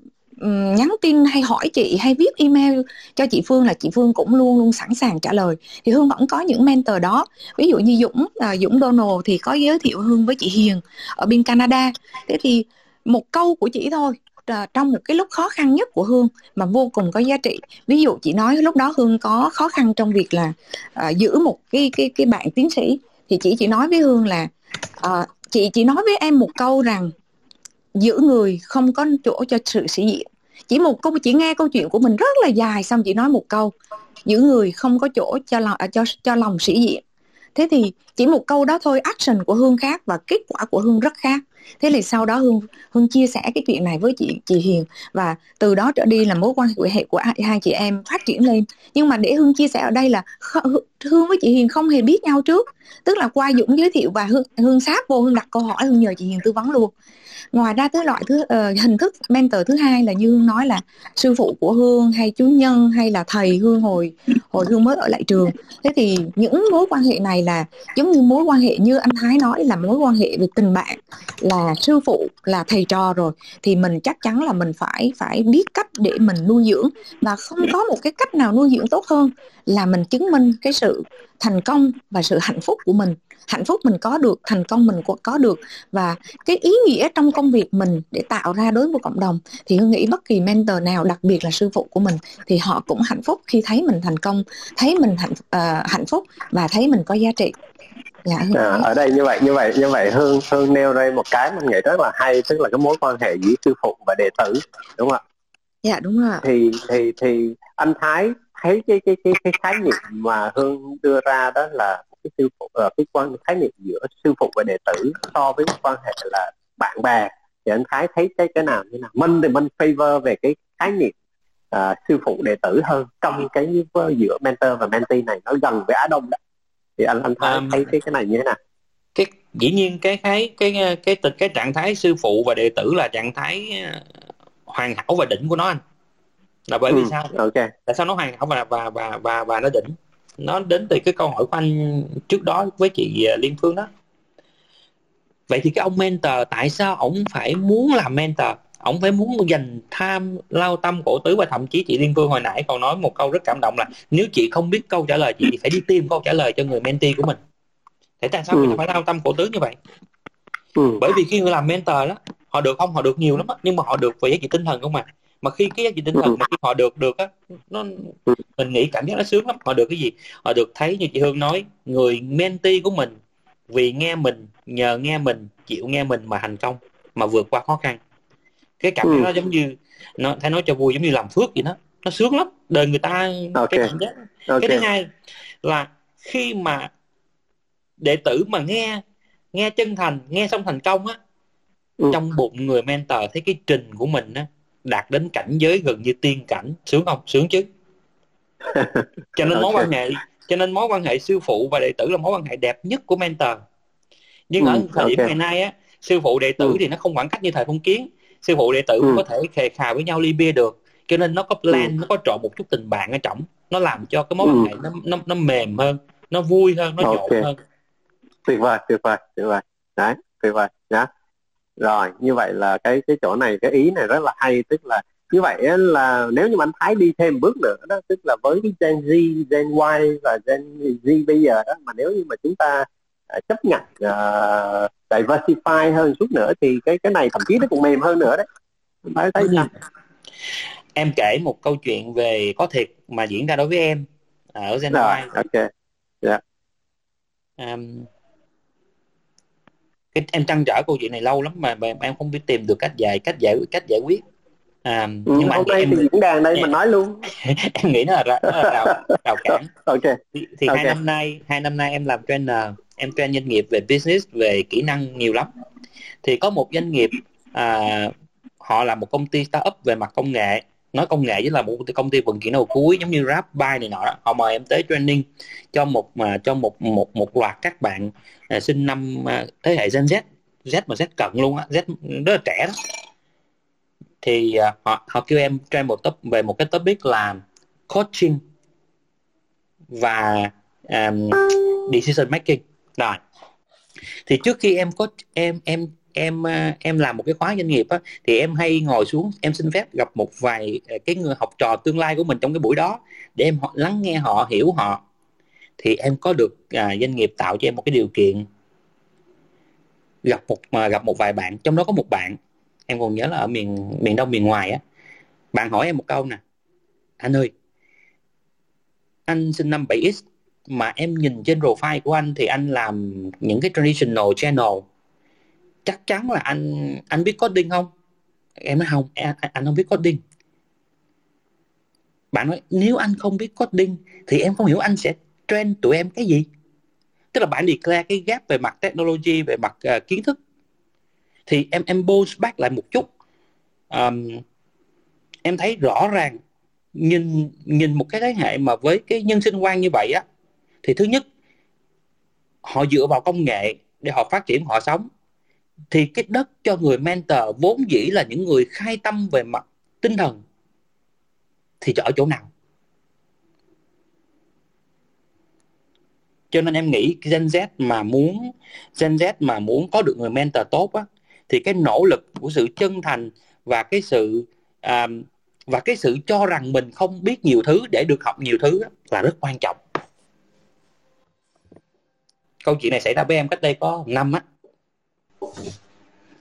nhắn tin hay hỏi chị hay viết email cho chị Phương là chị Phương cũng luôn luôn sẵn sàng trả lời. Thì Hương vẫn có những mentor đó. Ví dụ như Dũng uh, Dũng Donald thì có giới thiệu Hương với chị Hiền ở bên Canada. Thế thì một câu của chị thôi à, trong một cái lúc khó khăn nhất của Hương mà vô cùng có giá trị. Ví dụ chị nói lúc đó Hương có khó khăn trong việc là uh, giữ một cái cái cái bạn tiến sĩ. Thì chị chỉ nói với Hương là uh, chị chỉ nói với em một câu rằng giữ người không có chỗ cho sự sĩ diện. Chỉ một câu chỉ nghe câu chuyện của mình rất là dài xong chị nói một câu. Giữ người không có chỗ cho lòng à, cho cho lòng sĩ diện. Thế thì chỉ một câu đó thôi action của hương khác và kết quả của hương rất khác. Thế thì sau đó hương hương chia sẻ cái chuyện này với chị chị hiền. Và từ đó trở đi là mối quan hệ của hai, hai chị em phát triển lên. Nhưng mà để hương chia sẻ ở đây là hương với chị hiền không hề biết nhau trước. Tức là qua dũng giới thiệu và hương hương sát vô hương đặt câu hỏi hương nhờ chị hiền tư vấn luôn ngoài ra thứ loại thứ uh, hình thức mentor thứ hai là như hương nói là sư phụ của hương hay chú nhân hay là thầy hương hồi hồi hương mới ở lại trường. Thế thì những mối quan hệ này là giống như mối quan hệ như anh thái nói là mối quan hệ về tình bạn là sư phụ là thầy trò rồi thì mình chắc chắn là mình phải phải biết cách để mình nuôi dưỡng. Và không có một cái cách nào nuôi dưỡng tốt hơn là mình chứng minh cái sự thành công và sự hạnh phúc của mình hạnh phúc mình có được thành công mình có được. Và cái ý nghĩa trong công việc mình để tạo ra đối với cộng đồng thì hương nghĩ bất kỳ mentor nào đặc biệt là sư phụ của mình thì họ cũng hạnh phúc khi thấy mình thành công thấy mình hạnh uh, hạnh phúc và thấy mình có giá trị. Dạ, à, ở đây như vậy như vậy như vậy hương hương nêu ra một cái mình nghĩ rất là hay tức là cái mối quan hệ giữa sư phụ và đệ tử đúng không ạ? Dạ đúng rồi thì thì thì anh thái thấy cái cái cái cái khái niệm mà hương đưa ra đó là cái sư phụ uh, cái quan khái niệm giữa sư phụ và đệ tử so với quan hệ là bạn bè. Thì anh thái thấy cái cái nào như nào? Minh thì minh favor về cái khái niệm uh, sư phụ đệ tử hơn trong cái giữa mentor và mentee này nó gần với á đông đó. Thì anh anh thái um, thấy cái cái này như thế nào? cái dĩ nhiên cái cái cái cái cái, cái, cái trạng thái sư phụ và đệ tử là trạng thái ờ, hoàn hảo và đỉnh của nó anh. Là bởi vì ừ, sao? okay. tại sao nó hoàn hảo và và và và và nó đỉnh nó đến từ cái câu hỏi của anh trước đó với chị à, Liên Phương đó. Vậy thì cái ông mentor tại sao ông phải muốn làm mentor? Ông phải muốn dành tham lao tâm cổ tứ và thậm chí chị Liên Phương hồi nãy còn nói một câu rất cảm động là nếu chị không biết câu trả lời chị phải đi tìm câu trả lời cho người mentee của mình. Thế tại sao ừ. phải lao tâm cổ tứ như vậy? Ừ. bởi vì khi người làm mentor đó họ được không? Họ được nhiều lắm á nhưng mà họ được về giá trị tinh thần không mà mà khi cái giá trị tinh thần mà khi họ được được á nó mình nghĩ cảm giác nó sướng lắm họ được cái gì họ được thấy như chị Hương nói người mentee của mình vì nghe mình nhờ nghe mình chịu nghe mình mà thành công mà vượt qua khó khăn cái cảm giác ừ. nó giống như nó thay nói cho vui giống như làm phước vậy đó nó sướng lắm đời người ta okay. cái cảm giác okay. cái thứ hai là khi mà đệ tử mà nghe nghe chân thành nghe xong thành công á ừ. trong bụng người mentor thấy cái trình của mình á đạt đến cảnh giới gần như tiên cảnh sướng không sướng chứ [laughs] cho nên okay. mối quan hệ cho nên mối quan hệ sư phụ và đệ tử là mối quan hệ đẹp nhất của mentor nhưng ừ, ở thời điểm ngày nay á sư phụ đệ tử ừ. thì nó không khoảng cách như thời phong kiến sư phụ đệ tử ừ. có thể khề khà với nhau ly bia được cho nên nó có plan ừ. nó có trộn một chút tình bạn ở trọng nó làm cho cái mối quan ừ. hệ nó, nó nó mềm hơn nó vui hơn nó okay. nhộn hơn tuyệt vời tuyệt vời tuyệt vời đấy tuyệt vời nhá rồi như vậy là cái cái chỗ này cái ý này rất là hay tức là như vậy là nếu như anh Thái đi thêm bước nữa đó tức là với cái Gen Z, Gen Y và Gen Z bây giờ đó mà nếu như mà chúng ta uh, chấp nhận uh, diversify hơn chút nữa thì cái cái này thậm chí nó còn mềm hơn nữa đấy Thái thấy sao? [laughs] em kể một câu chuyện về có thiệt mà diễn ra đối với em ở Gen rồi, Y. Ok. Yeah. Dạ. Um, cái, em trăn trở câu chuyện này lâu lắm mà, mà em không biết tìm được cách giải cách giải cách giải quyết. À, ừ, nhưng mà hôm nay em, thì diễn đàn đây em, mình nói luôn. [laughs] Em nghĩ nó là, nó là rào, rào cản. [laughs] Ok. Thì, thì okay. hai năm nay hai năm nay em làm trainer em train doanh nghiệp về business về kỹ năng nhiều lắm. Thì có một doanh nghiệp à, họ là một công ty startup về mặt công nghệ nói công nghệ với là một công ty vận chuyển đầu cuối giống như Grab, Buy này nọ đó. họ mời em tới training cho một mà cho một một một loạt các bạn à, sinh năm à, thế hệ Gen Z Z mà Z cận luôn á Z rất là trẻ đó thì à, họ họ kêu em train một top về một cái topic là coaching và um, decision making rồi thì trước khi em có em em em à, em làm một cái khóa doanh nghiệp á, thì em hay ngồi xuống em xin phép gặp một vài à, cái người học trò tương lai của mình trong cái buổi đó để em họ, lắng nghe họ hiểu họ. Thì em có được à, doanh nghiệp tạo cho em một cái điều kiện gặp một mà gặp một vài bạn trong đó có một bạn em còn nhớ là ở miền miền đông miền ngoài á. Bạn hỏi em một câu nè anh ơi anh sinh năm 7x mà em nhìn trên profile của anh thì anh làm những cái traditional channel chắc chắn là anh anh biết coding không? Em nói không anh, anh không biết coding. Bạn nói nếu anh không biết coding thì em không hiểu anh sẽ train tụi em cái gì. Tức là bạn declare cái gap về mặt technology về mặt uh, kiến thức. Thì em em bounce back lại một chút. Um, em thấy rõ ràng nhìn nhìn một cái thế hệ mà với cái nhân sinh quan như vậy á thì thứ nhất họ dựa vào công nghệ để họ phát triển họ sống thì cái đất cho người mentor vốn dĩ là những người khai tâm về mặt tinh thần thì ở chỗ nào? Cho nên em nghĩ Gen Z mà muốn Gen Z mà muốn có được người mentor tốt á thì cái nỗ lực của sự chân thành và cái sự à, và cái sự cho rằng mình không biết nhiều thứ để được học nhiều thứ là rất quan trọng. Câu chuyện này xảy ra với em cách đây có năm á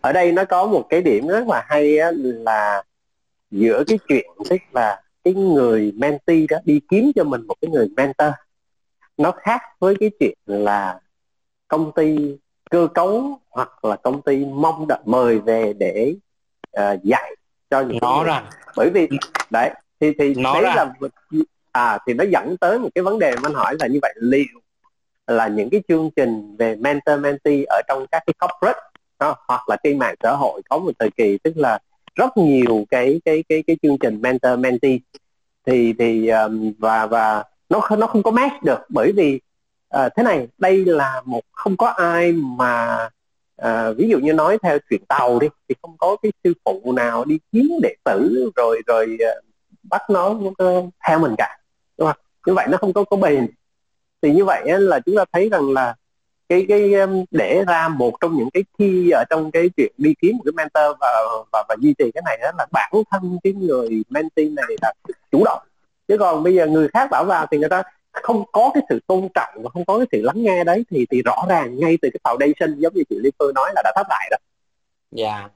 ở đây nó có một cái điểm rất là hay á, là giữa cái chuyện tức là cái người mentee đó đi kiếm cho mình một cái người mentor nó khác với cái chuyện là công ty cơ cấu hoặc là công ty mong đợi mời về để uh, dạy cho những nó người. ra bởi vì đấy thì thì nó đấy ra. là à thì nó dẫn tới một cái vấn đề mà anh hỏi là như vậy liệu là những cái chương trình về mentor mentee ở trong các cái corporate đó, hoặc là trên mạng xã hội có một thời kỳ tức là rất nhiều cái cái cái cái chương trình mentor mentee. Thì thì um, và và nó nó không có match được bởi vì uh, thế này đây là một không có ai mà uh, ví dụ như nói theo chuyện tàu đi thì không có cái sư phụ nào đi kiếm đệ tử rồi rồi uh, bắt nó uh, theo mình cả. Đúng không? Như vậy nó không có có bền thì như vậy là chúng ta thấy rằng là cái cái để ra một trong những cái khi ở trong cái chuyện đi kiếm một cái mentor và và và duy trì cái này đó là bản thân cái người mentee này là chủ động chứ còn bây giờ người khác bảo vào thì người ta không có cái sự tôn trọng và không có cái sự lắng nghe đấy thì thì rõ ràng ngay từ cái foundation giống như chị Liên Phương nói là đã thất bại rồi. Dạ. Yeah.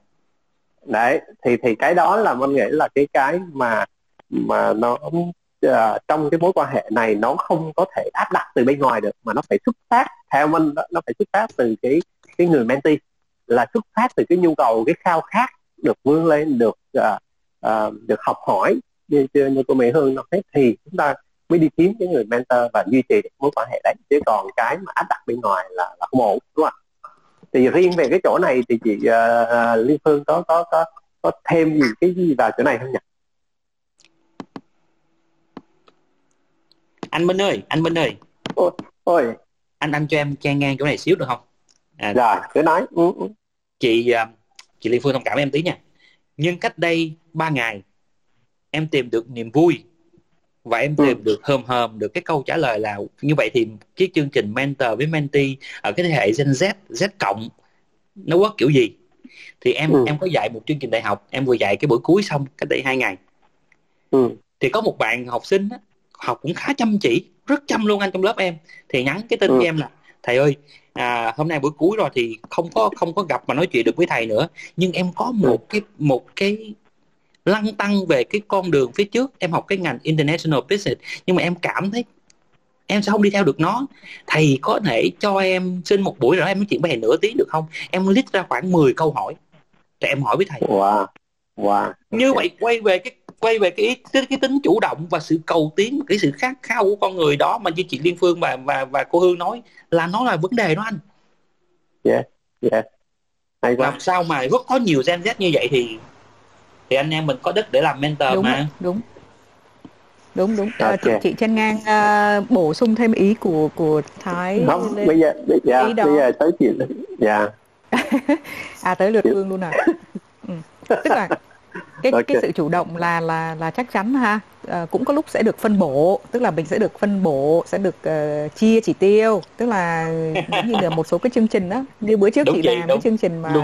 Đấy thì thì cái đó là mình nghĩ là cái cái mà mà nó uh, trong cái mối quan hệ này nó không có thể áp đặt từ bên ngoài được mà nó phải xuất phát theo mình nó phải xuất phát từ cái cái người mentee. Là xuất phát từ cái nhu cầu cái khao khát được vươn lên được uh, uh, được học hỏi. Như như cô Mỹ Hương nói thì chúng ta mới đi kiếm cái người mentor và duy trì được mối quan hệ đấy. Chứ còn cái mà áp đặt bên ngoài là là không ổn đúng không thì riêng về cái chỗ này thì chị uh, Liên Phương có có có có thêm gì cái gì vào chỗ này không nhỉ? Anh Minh ơi anh Minh ơi ôi, ôi. anh anh cho em chen ngang chỗ này xíu được không à, rồi cứ nói ừ, ừ. chị uh, chị Liên Phương thông cảm với em tí nha nhưng cách đây 3 ngày em tìm được niềm vui và em tìm ừ. được hờm hờm được cái câu trả lời là như vậy thì cái chương trình mentor với mentee ở cái thế hệ Gen Z Z cộng nó có kiểu gì thì em ừ. em có dạy một chương trình đại học em vừa dạy cái buổi cuối xong cách đây hai ngày ừ. thì có một bạn học sinh á, học cũng khá chăm chỉ rất chăm luôn anh trong lớp em. Thì nhắn cái tin ừ. em là thầy ơi à, hôm nay buổi cuối rồi thì không có không có gặp mà nói chuyện được với thầy nữa. Nhưng em có một ừ. cái một cái lăng tăng về cái con đường phía trước. Em học cái ngành international business nhưng mà em cảm thấy em sẽ không đi theo được nó. Thầy có thể cho em xin một buổi rồi em nói chuyện với thầy nửa tiếng được không? Em list ra khoảng 10 câu hỏi để em hỏi với thầy. Wow wow như vậy quay về cái quay về cái cái, cái tính chủ động và sự cầu tiến cái sự khát khao của con người đó mà như chị Liên Phương và và và cô Hương nói là nó là vấn đề đó anh yeah yeah hay quá. làm sao mà rất có nhiều Gen Z như vậy thì thì anh em mình có đất để làm mentor đúng, mà đúng đúng đúng okay. à, chị, chị chân ngang à, bổ sung thêm ý của của thái không lên. bây giờ bây giờ, ý đó. bây giờ tới chuyện dạ [laughs] à tới lượt phương luôn à ừ. tức là cái okay. cái sự chủ động là là là chắc chắn ha. À, cũng có lúc sẽ được phân bổ tức là mình sẽ được phân bổ sẽ được uh, chia chỉ tiêu. Tức là giống như là một số cái chương trình đó như bữa trước đúng chị, chị làm đúng. cái chương trình mà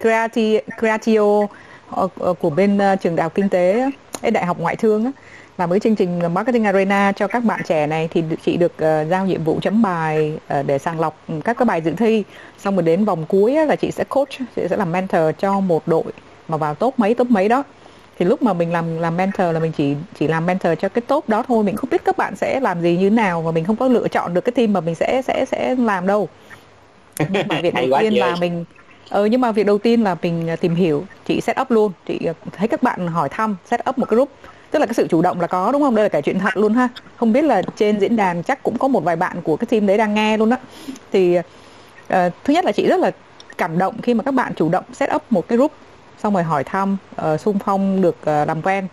Creati, Creatio ờ, của bên trường đại học kinh tế ấy, đại học ngoại thương á. Làm cái chương trình marketing arena cho các bạn trẻ này. Thì chị được uh, giao nhiệm vụ chấm bài uh, để sàng lọc các cái bài dự thi. Xong rồi đến vòng cuối á, là chị sẽ coach chị sẽ làm mentor cho một đội mà vào top mấy top mấy đó. Thì lúc mà mình làm làm mentor là mình chỉ chỉ làm mentor cho cái top đó thôi. Mình không biết các bạn sẽ làm gì như nào và mình không có lựa chọn được cái team mà mình sẽ sẽ sẽ làm đâu. Nhưng mà việc đầu tiên là mình ừ, nhưng mà việc đầu tiên là mình à, tìm hiểu chị set up luôn. Chị à, thấy các bạn hỏi thăm set up một cái group. Tức là cái sự chủ động là có đúng không? Đây là cái chuyện thật luôn ha. Không biết là trên diễn đàn chắc cũng có một vài bạn của cái team đấy đang nghe luôn á. Thì uh, thứ nhất là chị rất là cảm động khi mà các bạn chủ động set up một cái group xong rồi hỏi thăm uh, xung phong được uh, làm quen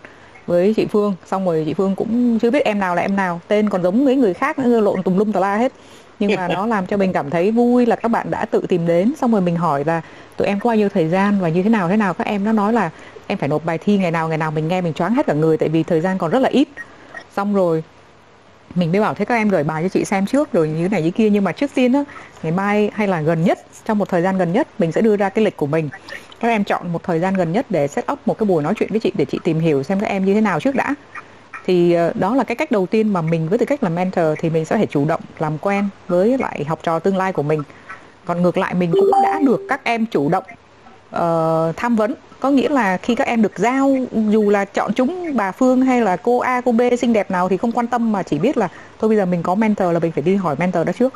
với chị Phương. Xong rồi chị Phương cũng chưa biết em nào là em nào tên còn giống mấy người khác nữa lộn tùm lum tà la hết. Nhưng mà nó làm cho mình cảm thấy vui là các bạn đã tự tìm đến. Xong rồi mình hỏi là tụi em có bao nhiêu thời gian và như thế nào thế nào? Các em nó nói là em phải nộp bài thi ngày nào ngày nào mình nghe mình choáng hết cả người tại vì thời gian còn rất là ít. Xong rồi mình mới bảo thế các em gửi bài cho chị xem trước rồi như thế này như kia. Nhưng mà trước tiên á ngày mai hay là gần nhất trong một thời gian gần nhất mình sẽ đưa ra cái lịch của mình các em chọn một thời gian gần nhất để set up một cái buổi nói chuyện với chị để chị tìm hiểu xem các em như thế nào trước đã. Thì ờ, đó là cái cách đầu tiên mà mình với tư cách là mentor thì mình sẽ phải chủ động làm quen với lại học trò tương lai của mình. Còn ngược lại mình cũng đã được các em chủ động uh, tham vấn. Có nghĩa là khi các em được giao dù là chọn chúng bà Phương hay là cô A cô B xinh đẹp nào thì không quan tâm mà chỉ biết là thôi bây giờ mình có mentor là mình phải đi hỏi mentor đó trước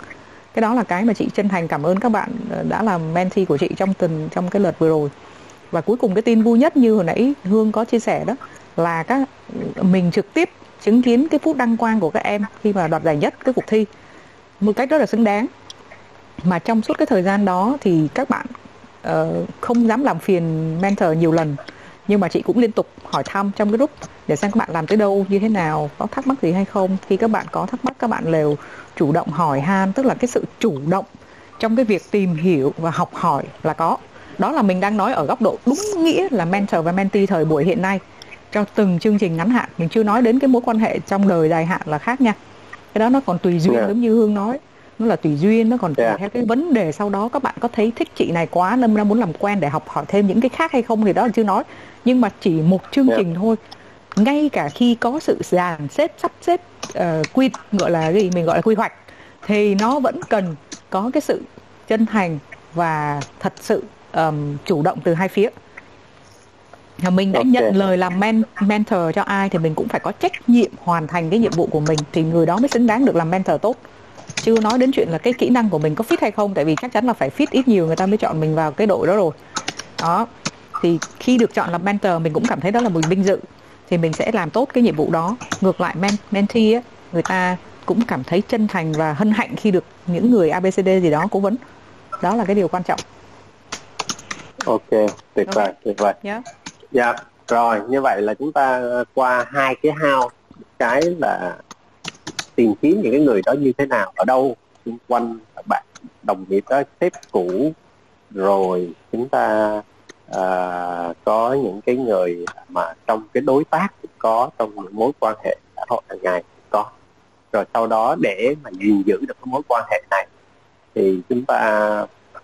cái đó là cái mà chị chân thành cảm ơn các bạn ờ, đã làm mentee của chị trong tuần trong cái lượt vừa rồi. Và cuối cùng cái tin vui nhất như hồi nãy Hương có chia sẻ đó là các ừ, mình trực tiếp chứng kiến cái phút đăng quang của các em khi mà đoạt giải nhất cái cuộc thi. Một cách rất là xứng đáng. Mà trong suốt cái thời gian đó thì các bạn uh, không dám làm phiền mentor nhiều lần. Nhưng mà chị cũng liên tục hỏi thăm trong cái group để xem các bạn làm tới đâu như thế nào có thắc mắc gì hay không. Khi các bạn có thắc mắc các bạn đều chủ động hỏi han tức là cái sự chủ động trong cái việc tìm hiểu và học hỏi là có đó là mình đang nói ở góc độ đúng nghĩa là mentor và mentee thời buổi hiện nay cho từng chương trình ngắn hạn mình chưa nói đến cái mối quan hệ trong đời dài hạn là khác nha cái đó nó còn tùy duyên yeah. giống như hương nói nó là tùy duyên nó còn tùy yeah. theo cái vấn đề sau đó các bạn có thấy thích chị này quá nên ra muốn làm quen để học hỏi thêm những cái khác hay không thì đó là chưa nói nhưng mà chỉ một chương yeah. trình thôi ngay cả khi có sự dàn xếp sắp xếp uh, quy gọi là gì mình gọi là quy hoạch thì nó vẫn cần có cái sự chân thành và thật sự um, chủ động từ hai phía. Mình đã okay. nhận lời làm men mentor cho ai thì mình cũng phải có trách nhiệm hoàn thành cái nhiệm vụ của mình thì người đó mới xứng đáng được làm mentor tốt. Chưa nói đến chuyện là cái kỹ năng của mình có fit hay không tại vì chắc chắn là phải fit ít nhiều người ta mới chọn mình vào cái đội đó rồi. Đó thì khi được chọn làm mentor mình cũng cảm thấy đó là một vinh dự thì mình sẽ làm tốt cái nhiệm vụ đó. Ngược lại men mentee á người ta cũng cảm thấy chân thành và hân hạnh khi được những người abcd gì đó cố vấn. Đó là cái điều quan trọng. Ok tuyệt vời tuyệt vời. Yeah. dạ rồi như vậy là chúng ta qua hai cái how cái là tìm kiếm những cái người đó như thế nào ở đâu xung quanh bạn đồng nghiệp đó sếp cũ rồi chúng ta à, có những cái người mà trong cái đối tác có trong những mối quan hệ xã hội hàng ngày có. Rồi sau đó để mà gìn giữ được cái mối quan hệ này thì chúng ta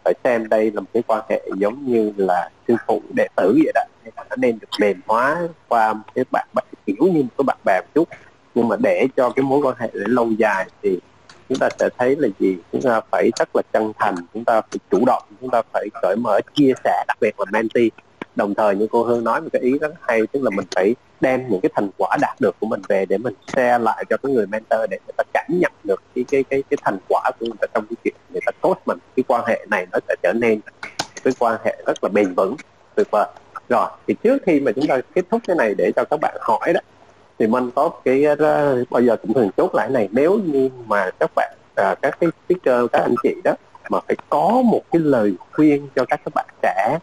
phải xem đây là một cái quan hệ giống như là sư phụ đệ tử vậy đó. Nên nó nên được mềm hóa qua một cái bạn bè kiểu như một cái bạn bè một chút. Nhưng mà để cho cái mối quan hệ để lâu dài thì chúng ta sẽ thấy là gì? Chúng ta phải rất là chân thành, chúng ta phải chủ động, chúng ta phải cởi mở, chia sẻ đặc biệt là mentee đồng thời như cô Hương nói một cái ý rất hay, tức là mình phải đem những cái thành quả đạt được của mình về để mình share lại cho cái người mentor để người ta cảm nhận được cái cái cái cái thành quả của người ta trong cái chuyện người ta tốt mình. Cái quan hệ này nó sẽ trở nên cái quan hệ rất là bền vững, tuyệt vời. Rồi, thì trước khi mà chúng ta kết thúc cái này để cho các bạn hỏi đó thì mình có cái uh, bao giờ cũng thường chốt lại này nếu như mà các bạn uh, các cái speaker các anh chị đó mà phải có một cái lời khuyên cho các các bạn trẻ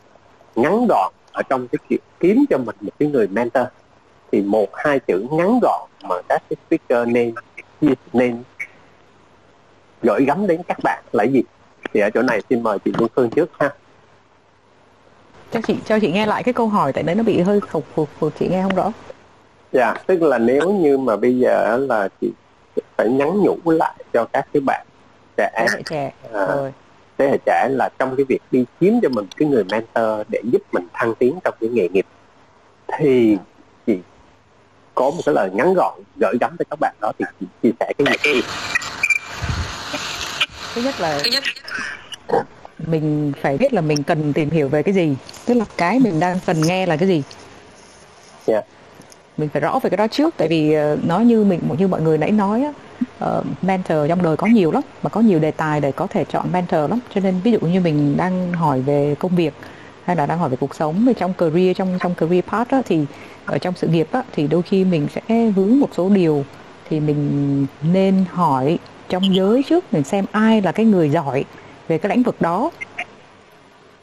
ngắn gọn ở trong cái chuyện kiếm cho mình một cái người mentor thì một hai chữ ngắn gọn mà các cái speaker nên nên gửi gắm đến các bạn là gì? Thì ở chỗ này xin mời chị Phương Phương trước ha. Cho chị cho chị nghe lại cái câu hỏi tại đấy nó bị hơi khục khục khục chị nghe không rõ dạ tức là nếu như mà bây giờ là chị phải nhắn nhủ lại cho các cái bạn trẻ. Trẻ à, thế hệ trẻ là trong cái việc đi kiếm cho mình cái người mentor để giúp mình thăng tiến trong cái nghề nghiệp. Thì chị có một cái lời ngắn gọn gửi gắm tới các bạn đó thì chị chia sẻ cái gì? Thứ nhất là mình phải biết là mình cần tìm hiểu về cái gì tức là cái mình đang cần nghe là cái gì. Yeah mình phải rõ về cái đó trước tại vì ờ, nó nói như mình như mọi người nãy nói uh, mentor trong đời có nhiều lắm mà có nhiều đề tài để có thể chọn mentor lắm. Cho nên ví dụ như mình đang hỏi về công việc hay là đang hỏi về cuộc sống về trong career trong trong career path á, thì ở trong sự nghiệp á, thì đôi khi mình sẽ vướng một số điều thì mình nên hỏi trong giới trước mình xem ai là cái người giỏi về cái lĩnh vực đó.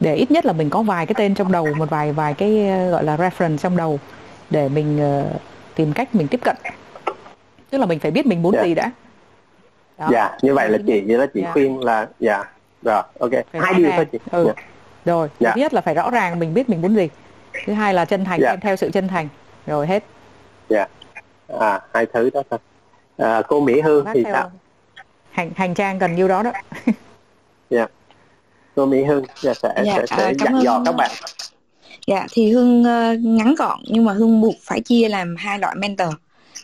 Để ít nhất là mình có vài cái tên trong đầu một vài vài cái ờ, gọi là reference trong đầu để mình ờ, tìm cách mình tiếp cận tức là mình phải biết mình muốn Dạ. gì đã Đó. dạ như vậy là chị vậy đó chị Dạ. khuyên là dạ rồi ok Phải hai điều thôi chị Ừ. Dạ. rồi Dạ. thứ nhất là phải rõ ràng mình biết mình muốn gì thứ hai là chân thành Dạ. kèm theo sự chân thành rồi hết à hai thứ đó thôi à, cô Mỹ Hương Bác thì sao hành hành trang gần nhiêu đó đó cô Mỹ Hương dạ, sẽ Dạ, sẽ, sẽ à, dặn dò các bạn Dạ thì Hương ờ, ngắn gọn nhưng mà Hương buộc phải chia làm hai loại mentor.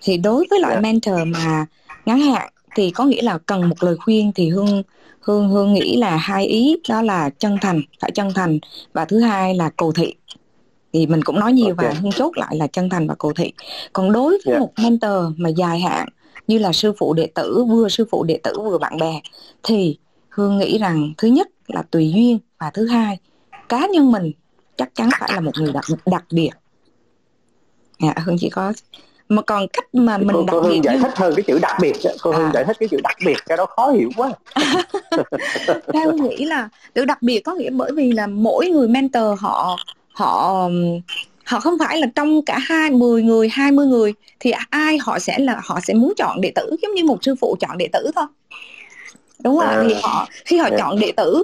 Thì đối với loại Dạ. mentor mà ngắn hạn thì có nghĩa là cần một lời khuyên thì Hương Hương Hương nghĩ là hai ý đó là chân thành, phải chân thành và thứ hai là cầu thị. Thì mình cũng nói nhiều và Ok. Hương chốt lại là chân thành và cầu thị. Còn đối với Dạ. một mentor mà dài hạn như là sư phụ đệ tử, vừa sư phụ đệ tử vừa bạn bè thì Hương nghĩ rằng thứ nhất là tùy duyên và thứ hai cá nhân mình chắc chắn phải là một người đặc, đặc biệt dạ hương chỉ có mà còn cách mà cô, mình cô đặc Hương biệt giải thích hơn cái chữ đặc biệt cô Hương À. giải thích cái chữ đặc biệt cái đó khó hiểu quá [laughs] theo hương nghĩ là từ đặc biệt có nghĩa bởi vì là mỗi người mentor họ họ họ không phải là trong cả hai mười người 20 người thì ai họ sẽ là họ sẽ muốn chọn đệ tử giống như một sư phụ chọn đệ tử thôi đúng ạ À. thì họ khi họ Dạ. chọn đệ tử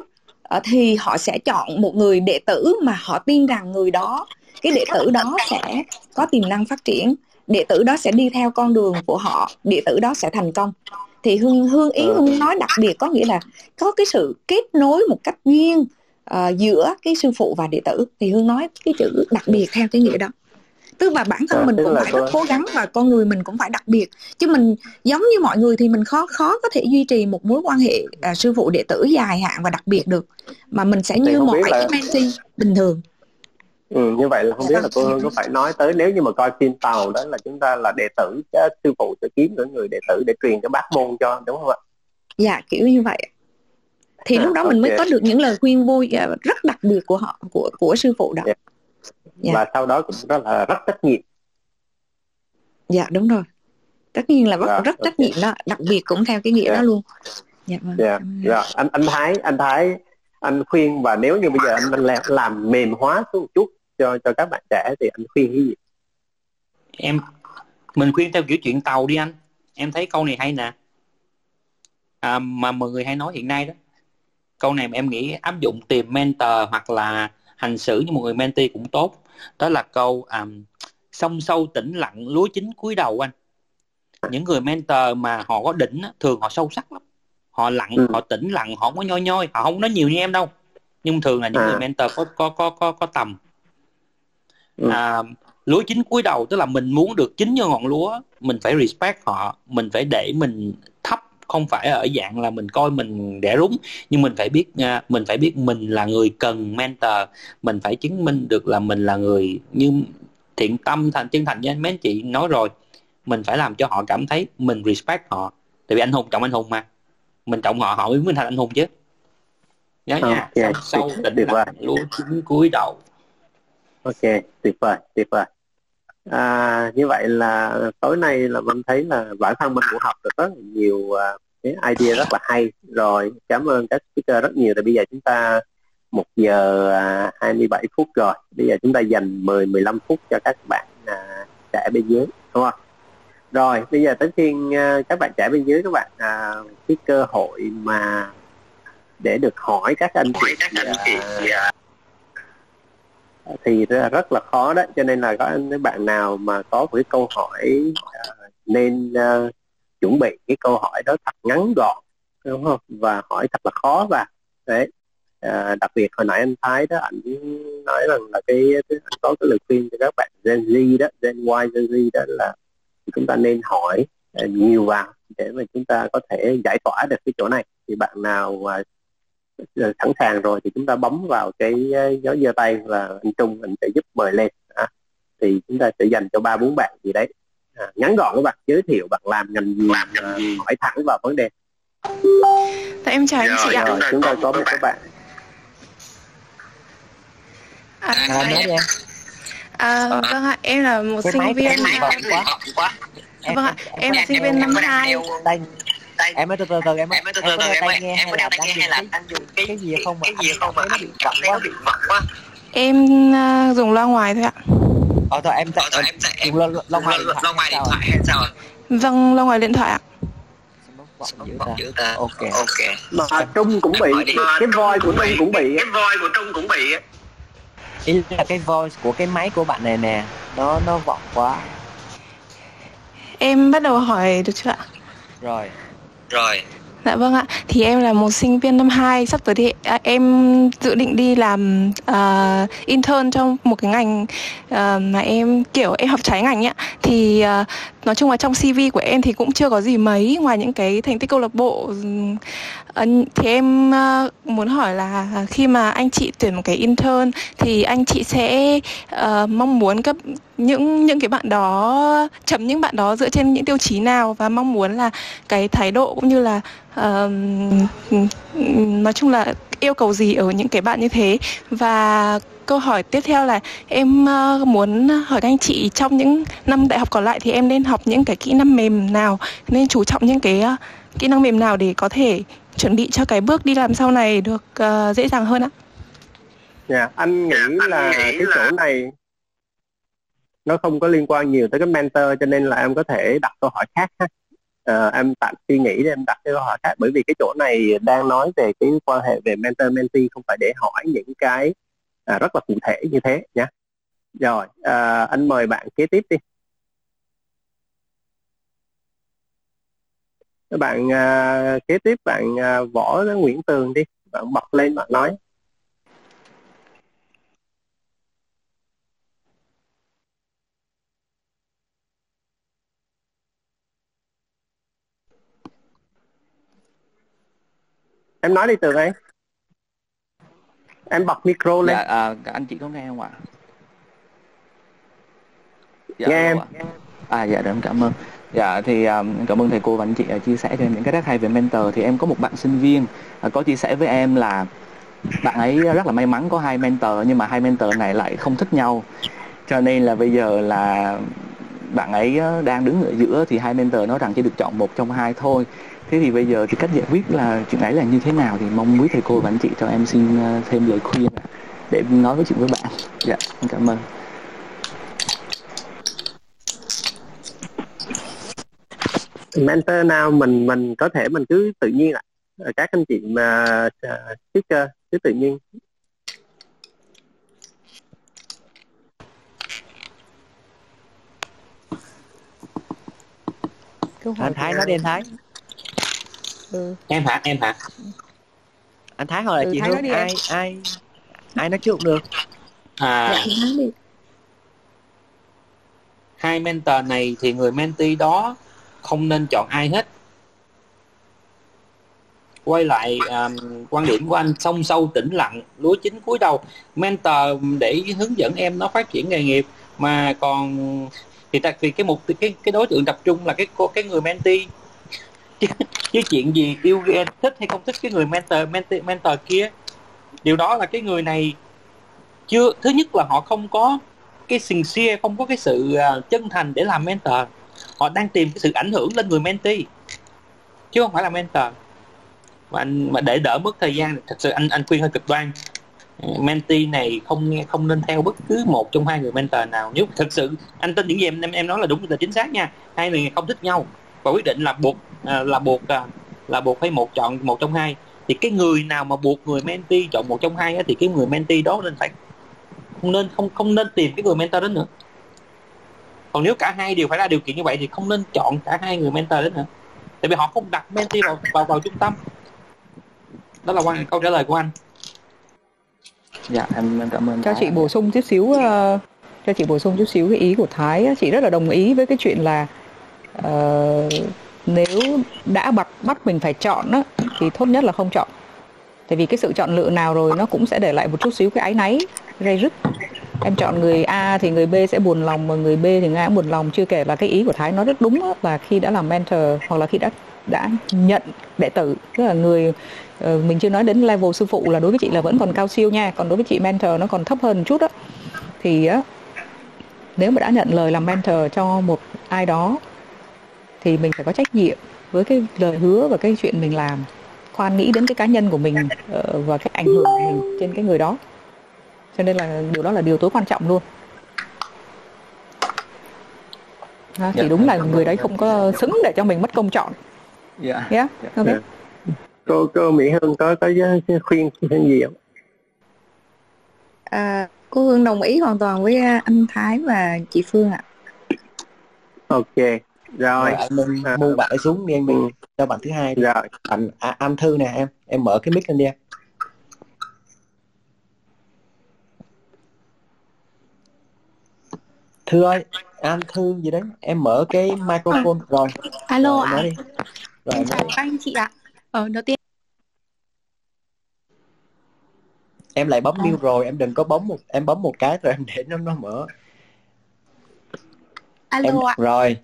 thì họ sẽ chọn một người đệ tử mà họ tin rằng người đó cái đệ tử đó sẽ có tiềm năng phát triển. Đệ tử đó sẽ đi theo con đường của họ đệ tử đó sẽ thành công. Thì hương hương ý Ừ. hương nói đặc biệt có nghĩa là có cái sự kết nối một cách duyên ờ, giữa cái sư phụ và đệ tử. Thì hương nói cái chữ đặc biệt theo cái nghĩa đó tức là bản thân À, mình cũng phải rất cố gắng và con người mình cũng phải đặc biệt. Chứ mình giống như mọi người thì mình khó khó có thể duy trì một mối quan hệ à, sư phụ đệ tử dài hạn và đặc biệt được. Mà mình sẽ Thì như mọi là- cái mentee bình thường. Ừ, như vậy là không biết là cô Hương có phải nói tới nếu như mà coi phim tàu đó là chúng ta là đệ tử sư phụ sẽ kiếm những người đệ tử để truyền cái bát môn cho đúng không ạ? Dạ kiểu như vậy. Thì À, lúc đó mình mới có được những lời khuyên vô à, rất đặc biệt của họ của của sư phụ đó. Dạ. Dạ. và sau đó cũng rất là rất trách nhiệm. Dạ đúng rồi. Tất nhiên là rất, Dạ, rất trách nhiệm đó đặc biệt cũng theo cái nghĩa Dạ. đó luôn. Dạ vâng. Dạ dạ. Anh anh Thái anh Thái anh khuyên và nếu như bây giờ anh làm, làm mềm hóa xuống một chút cho cho các bạn trẻ thì anh khuyên cái gì? Em mình khuyên theo kiểu chuyện tàu đi anh. Em thấy câu này hay nè. À, mà mọi người hay nói hiện nay đó. Câu này mà em nghĩ áp dụng tìm mentor hoặc là hành xử như một người mentee cũng tốt đó là câu um, sông sâu tĩnh lặng lúa chín cúi đầu anh những người mentor mà họ có đỉnh thường họ sâu sắc lắm họ lặng ừ. họ tĩnh lặng họ không có nhoi nhoi họ không nói nhiều như em đâu nhưng thường là những à. người mentor có có có có có tầm ừ. à, lúa chín cuối đầu tức là mình muốn được chín như ngọn lúa mình phải respect họ mình phải để mình thấp không phải ở dạng là mình coi mình đẻ rúng nhưng mình phải biết uh, mình phải biết mình là người cần mentor mình phải chứng minh được là mình là người như thiện tâm thành chân thành với mấy anh chị nói rồi. Mình phải làm cho họ cảm thấy mình respect họ. Tại vì anh hùng trọng anh hùng mà. Mình trọng họ họ mới mình thành anh hùng chứ. Nhớ nha. Okay. sâu định lặng chín cuối đầu. Ok tuyệt vời tuyệt vời à, như vậy là tối nay là mình thấy là bản thân mình cũng học được rất là nhiều uh, cái idea rất là hay. Rồi cảm ơn các speaker rất nhiều. Tại bây giờ chúng ta một giờ uh, 27 phút rồi. Bây giờ chúng ta dành 10 15 phút cho các bạn uh, trẻ bên dưới đúng không? Rồi bây giờ tới phiên uh, các bạn trẻ bên dưới các bạn uh, cái cơ hội mà để được hỏi các anh chị, các anh chị uh, thì rất là khó đó cho nên là có anh bạn nào mà có một cái câu hỏi uh, nên uh, chuẩn bị cái câu hỏi đó thật ngắn gọn đúng không? Và hỏi thật là khó và đấy à, đặc biệt hồi nãy anh Thái đó anh nói rằng là cái, cái anh có cái lời khuyên cho các bạn Gen Z đó Gen Y Gen Z đó là chúng ta nên hỏi uh, nhiều vào để mà chúng ta có thể giải tỏa được cái chỗ này. Thì bạn nào uh, sẵn sàng rồi thì chúng ta bấm vào cái ờ, dấu giơ tay và anh Trung mình sẽ giúp mời lên à, thì chúng ta sẽ dành cho ba bốn bạn gì đấy à, ngắn gọn các bạn giới thiệu bạn làm ngành gì làm ngành gì hỏi thẳng vào vấn đề Tại em chào anh chị ạ rồi, dạ, dạ. chúng ta có một các bạn à, à, nói em. À, vâng ạ, em là một cái sinh viên. Cái máy quá. Vâng ạ, em là sinh viên năm 2 tay em mới từ từ từ em mới từ từ từ em ơi em có đeo tai nghe hay là anh dùng cái gì không mà cái gì không mà anh cảm thấy bị vặn quá em ờ, dùng loa ngoài thôi ạ ờ thôi em ờ, tại em tại em loa ngoài điện thoại hay sao ạ vâng loa ngoài điện thoại ạ dữ ta. Ok. Ok. Mà Trung cũng bị cái voi của Trung cũng bị. Cái voi của Trung cũng bị. Ý là cái voice của cái máy của bạn này nè, nó nó vọng quá. Em bắt đầu hỏi được chưa ạ? Rồi rồi. Dạ vâng ạ, thì em là một sinh viên năm 2 Sắp tới thì à, em dự định đi làm uh, intern trong một cái ngành uh, mà em kiểu em học trái ngành nhá Thì uh, nói chung là trong CV của em thì cũng chưa có gì mấy Ngoài những cái thành tích câu lạc bộ. Ừ, thì em ờ, muốn hỏi là khi mà anh chị tuyển một cái intern Thì anh chị sẽ uh, mong muốn các những những cái bạn đó chấm những bạn đó dựa trên những tiêu chí nào? Và mong muốn là cái thái độ cũng như là uh, nói chung là yêu cầu gì ở những cái bạn như thế và câu hỏi tiếp theo là em uh, muốn hỏi các anh chị trong những năm đại học còn lại thì em nên học những cái kỹ năng mềm nào nên chú trọng những cái uh, kỹ năng mềm nào để có thể chuẩn bị cho cái bước đi làm sau này được uh, dễ dàng hơn ạ? Dạ, yeah, anh nghĩ là cái chỗ này nó không có liên quan nhiều tới cái mentor cho nên là em có thể đặt câu hỏi khác ha uh, em tạm suy nghĩ để em đặt cái câu hỏi khác. Bởi vì cái chỗ này đang nói về cái quan hệ về mentor mentee không phải để hỏi những cái uh, rất là cụ thể như thế nhé rồi uh, anh mời bạn kế tiếp đi. Bạn uh, kế tiếp bạn uh, võ Nguyễn Tường đi. Bạn bật lên bạn nói. Em nói đi từ ấy em bật micro lên. Dạ, à, anh chị có nghe không ạ? Dạ, nghe em. à dạ được cảm ơn. Dạ thì um, cảm ơn thầy cô và anh chị uh, chia sẻ cho em những cái rất hay về mentor. Thì em có một bạn sinh viên uh, có chia sẻ với em là bạn ấy rất là may mắn có hai mentor nhưng mà hai mentor này lại không thích nhau. Cho nên là bây giờ là bạn ấy đang đứng ở giữa thì hai mentor nói rằng chỉ được chọn một trong hai thôi thế thì bây giờ thì cách giải quyết là chuyện ấy là như thế nào thì mong quý thầy cô và anh chị cho em xin ờ, thêm lời khuyên để nói với chuyện với bạn. Dạ cảm ơn. Mentor nào mình mình có thể mình cứ tự nhiên ạ. Các anh chị mà uh, speaker cứ tự nhiên. Anh Thái nói đi anh Thái ừ. em hả? Em hả? Anh Thái hỏi là ừ, chị Thái Hương ai em. ai ai nói trước được? À. Dạ, hai mentor này thì người mentee đó không nên chọn ai hết. Quay lại um, quan điểm của anh song sâu tĩnh lặng lúa chín cuối đầu. Mentor để hướng dẫn em nó phát triển nghề nghiệp mà còn thì tại vì cái mục cái cái đối tượng tập trung là cái cô cái người mentee [laughs] chứ, chứ chuyện gì yêu thích hay không thích cái người mentor mentor mentor kia. Điều đó là cái người này chưa thứ nhất là họ không có cái sincere không có cái sự à, chân thành để làm mentor. Họ đang tìm cái sự ảnh hưởng lên người mentee chứ không phải là mentor. Mà anh mà để đỡ mất thời gian thật sự anh anh khuyên hơi cực đoan. Ừ, mentee này không nghe không nên theo bất cứ một trong hai người mentor nào. Nếu thực sự anh tin những gì em em nói là đúng là chính xác nha. Hai người không thích nhau và quyết định là buộc à, là buộc à, là buộc phải một chọn một trong hai. Thì cái người nào mà buộc người mentee chọn một trong hai á, thì cái người mentee đó nên phải không nên không không nên tìm cái người mentor đến nữa. Còn nếu cả hai đều phải ra điều kiện như vậy thì không nên chọn cả hai người mentor đến nữa. Tại vì họ không đặt mentee vào vào, vào trung tâm. Đó là quan câu trả lời của anh. Dạ em, em cảm ơn cho chị bổ sung chút xíu uh, cho chị bổ sung chút xíu cái ý của thái chị rất là đồng ý với cái chuyện là uh, nếu đã bắt bắt mình phải chọn á, thì tốt nhất là không chọn. Tại vì cái sự chọn lựa nào rồi nó cũng sẽ để lại một chút xíu cái áy náy gây rứt. Em chọn người A thì người B sẽ buồn lòng mà người B thì Nga cũng buồn lòng. Chưa kể là cái ý của Thái nó rất đúng đó, là khi đã làm mentor hoặc là khi đã đã nhận đệ tử tức là người uh, mình chưa nói đến level sư phụ là đối với chị là vẫn còn cao siêu nha còn đối với chị mentor nó còn thấp hơn một chút đó thì á nếu mà đã nhận lời làm mentor cho một ai đó thì mình phải có trách nhiệm với cái lời hứa và cái chuyện mình làm khoan nghĩ đến cái cá nhân của mình uh, và cái ảnh hưởng của mình trên cái người đó. Cho nên là điều đó là điều tối quan trọng luôn. À, thì dạ, đúng là người đấy không có xứng để cho mình mất công chọn. Dạ. Yeah. yeah. ok. Yeah. cô cô mỹ hương có có khuyên khuyên gì không? À, cô hương đồng ý hoàn toàn với à, anh thái và chị phương ạ. Ok rồi, rồi anh minh à, mua bạn xuống đi anh minh ừ. cho bạn thứ hai đi. rồi. Anh à, anh thư nè em em mở cái mic lên đi em. Thư ơi anh thư gì đấy? Em mở cái microphone. À. rồi. Alo ạ. à. đi. Rồi, em chào các anh chị ạ. Ờ đầu tiên em lại bấm à. mute rồi em đừng có bấm một em bấm một cái rồi em để nó nó mở. Alo em, ạ. rồi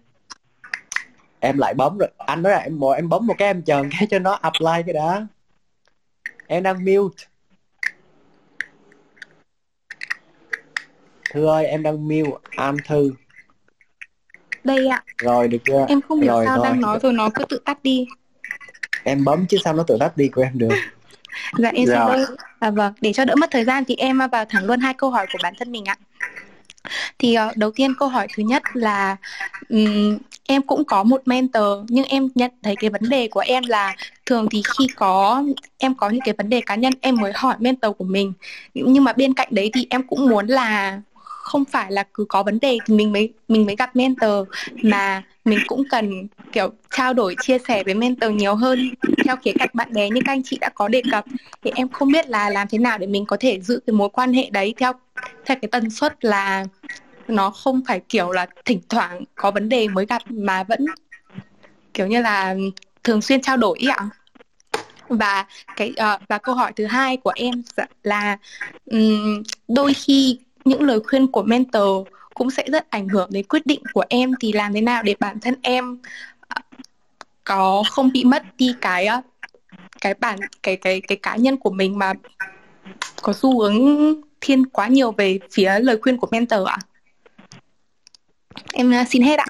em lại bấm rồi. Anh nói là em em bấm một cái em chờ cái cho nó apply cái đã. Em đang mute. Thư ơi em đang mute. An Thư. Đây ạ. Rồi được chưa? Em không hiểu rồi, sao thôi. đang nói rồi nó cứ tự tắt đi. Em bấm chứ sao nó tự tắt đi của em được. Dạ em sẽ đây à, Vâng để cho đỡ mất thời gian thì em vào thẳng luôn hai câu hỏi của bản thân mình ạ thì uh, đầu tiên câu hỏi thứ nhất là um, em cũng có một mentor nhưng em nhận thấy cái vấn đề của em là thường thì khi có em có những cái vấn đề cá nhân em mới hỏi mentor của mình. Nhưng mà bên cạnh đấy thì em cũng muốn là không phải là cứ có vấn đề thì mình mới mình mới gặp mentor mà mình cũng cần kiểu trao đổi chia sẻ với mentor nhiều hơn. Theo khía cạnh bạn bè như các anh chị đã có đề cập thì em không biết là làm thế nào để mình có thể giữ cái mối quan hệ đấy theo theo cái tần suất là nó không phải kiểu là thỉnh thoảng có vấn đề mới gặp mà vẫn kiểu như là thường xuyên trao đổi ý ạ. Và cái uh, và câu hỏi thứ hai của em là um, đôi khi những lời khuyên của mentor cũng sẽ rất ảnh hưởng đến quyết định của em thì làm thế nào để bản thân em à, có không bị mất đi cái à, cái bản cái cái cái cá nhân của mình mà có xu hướng thiên quá nhiều về phía lời khuyên của mentor ạ? Em à, xin hết ạ.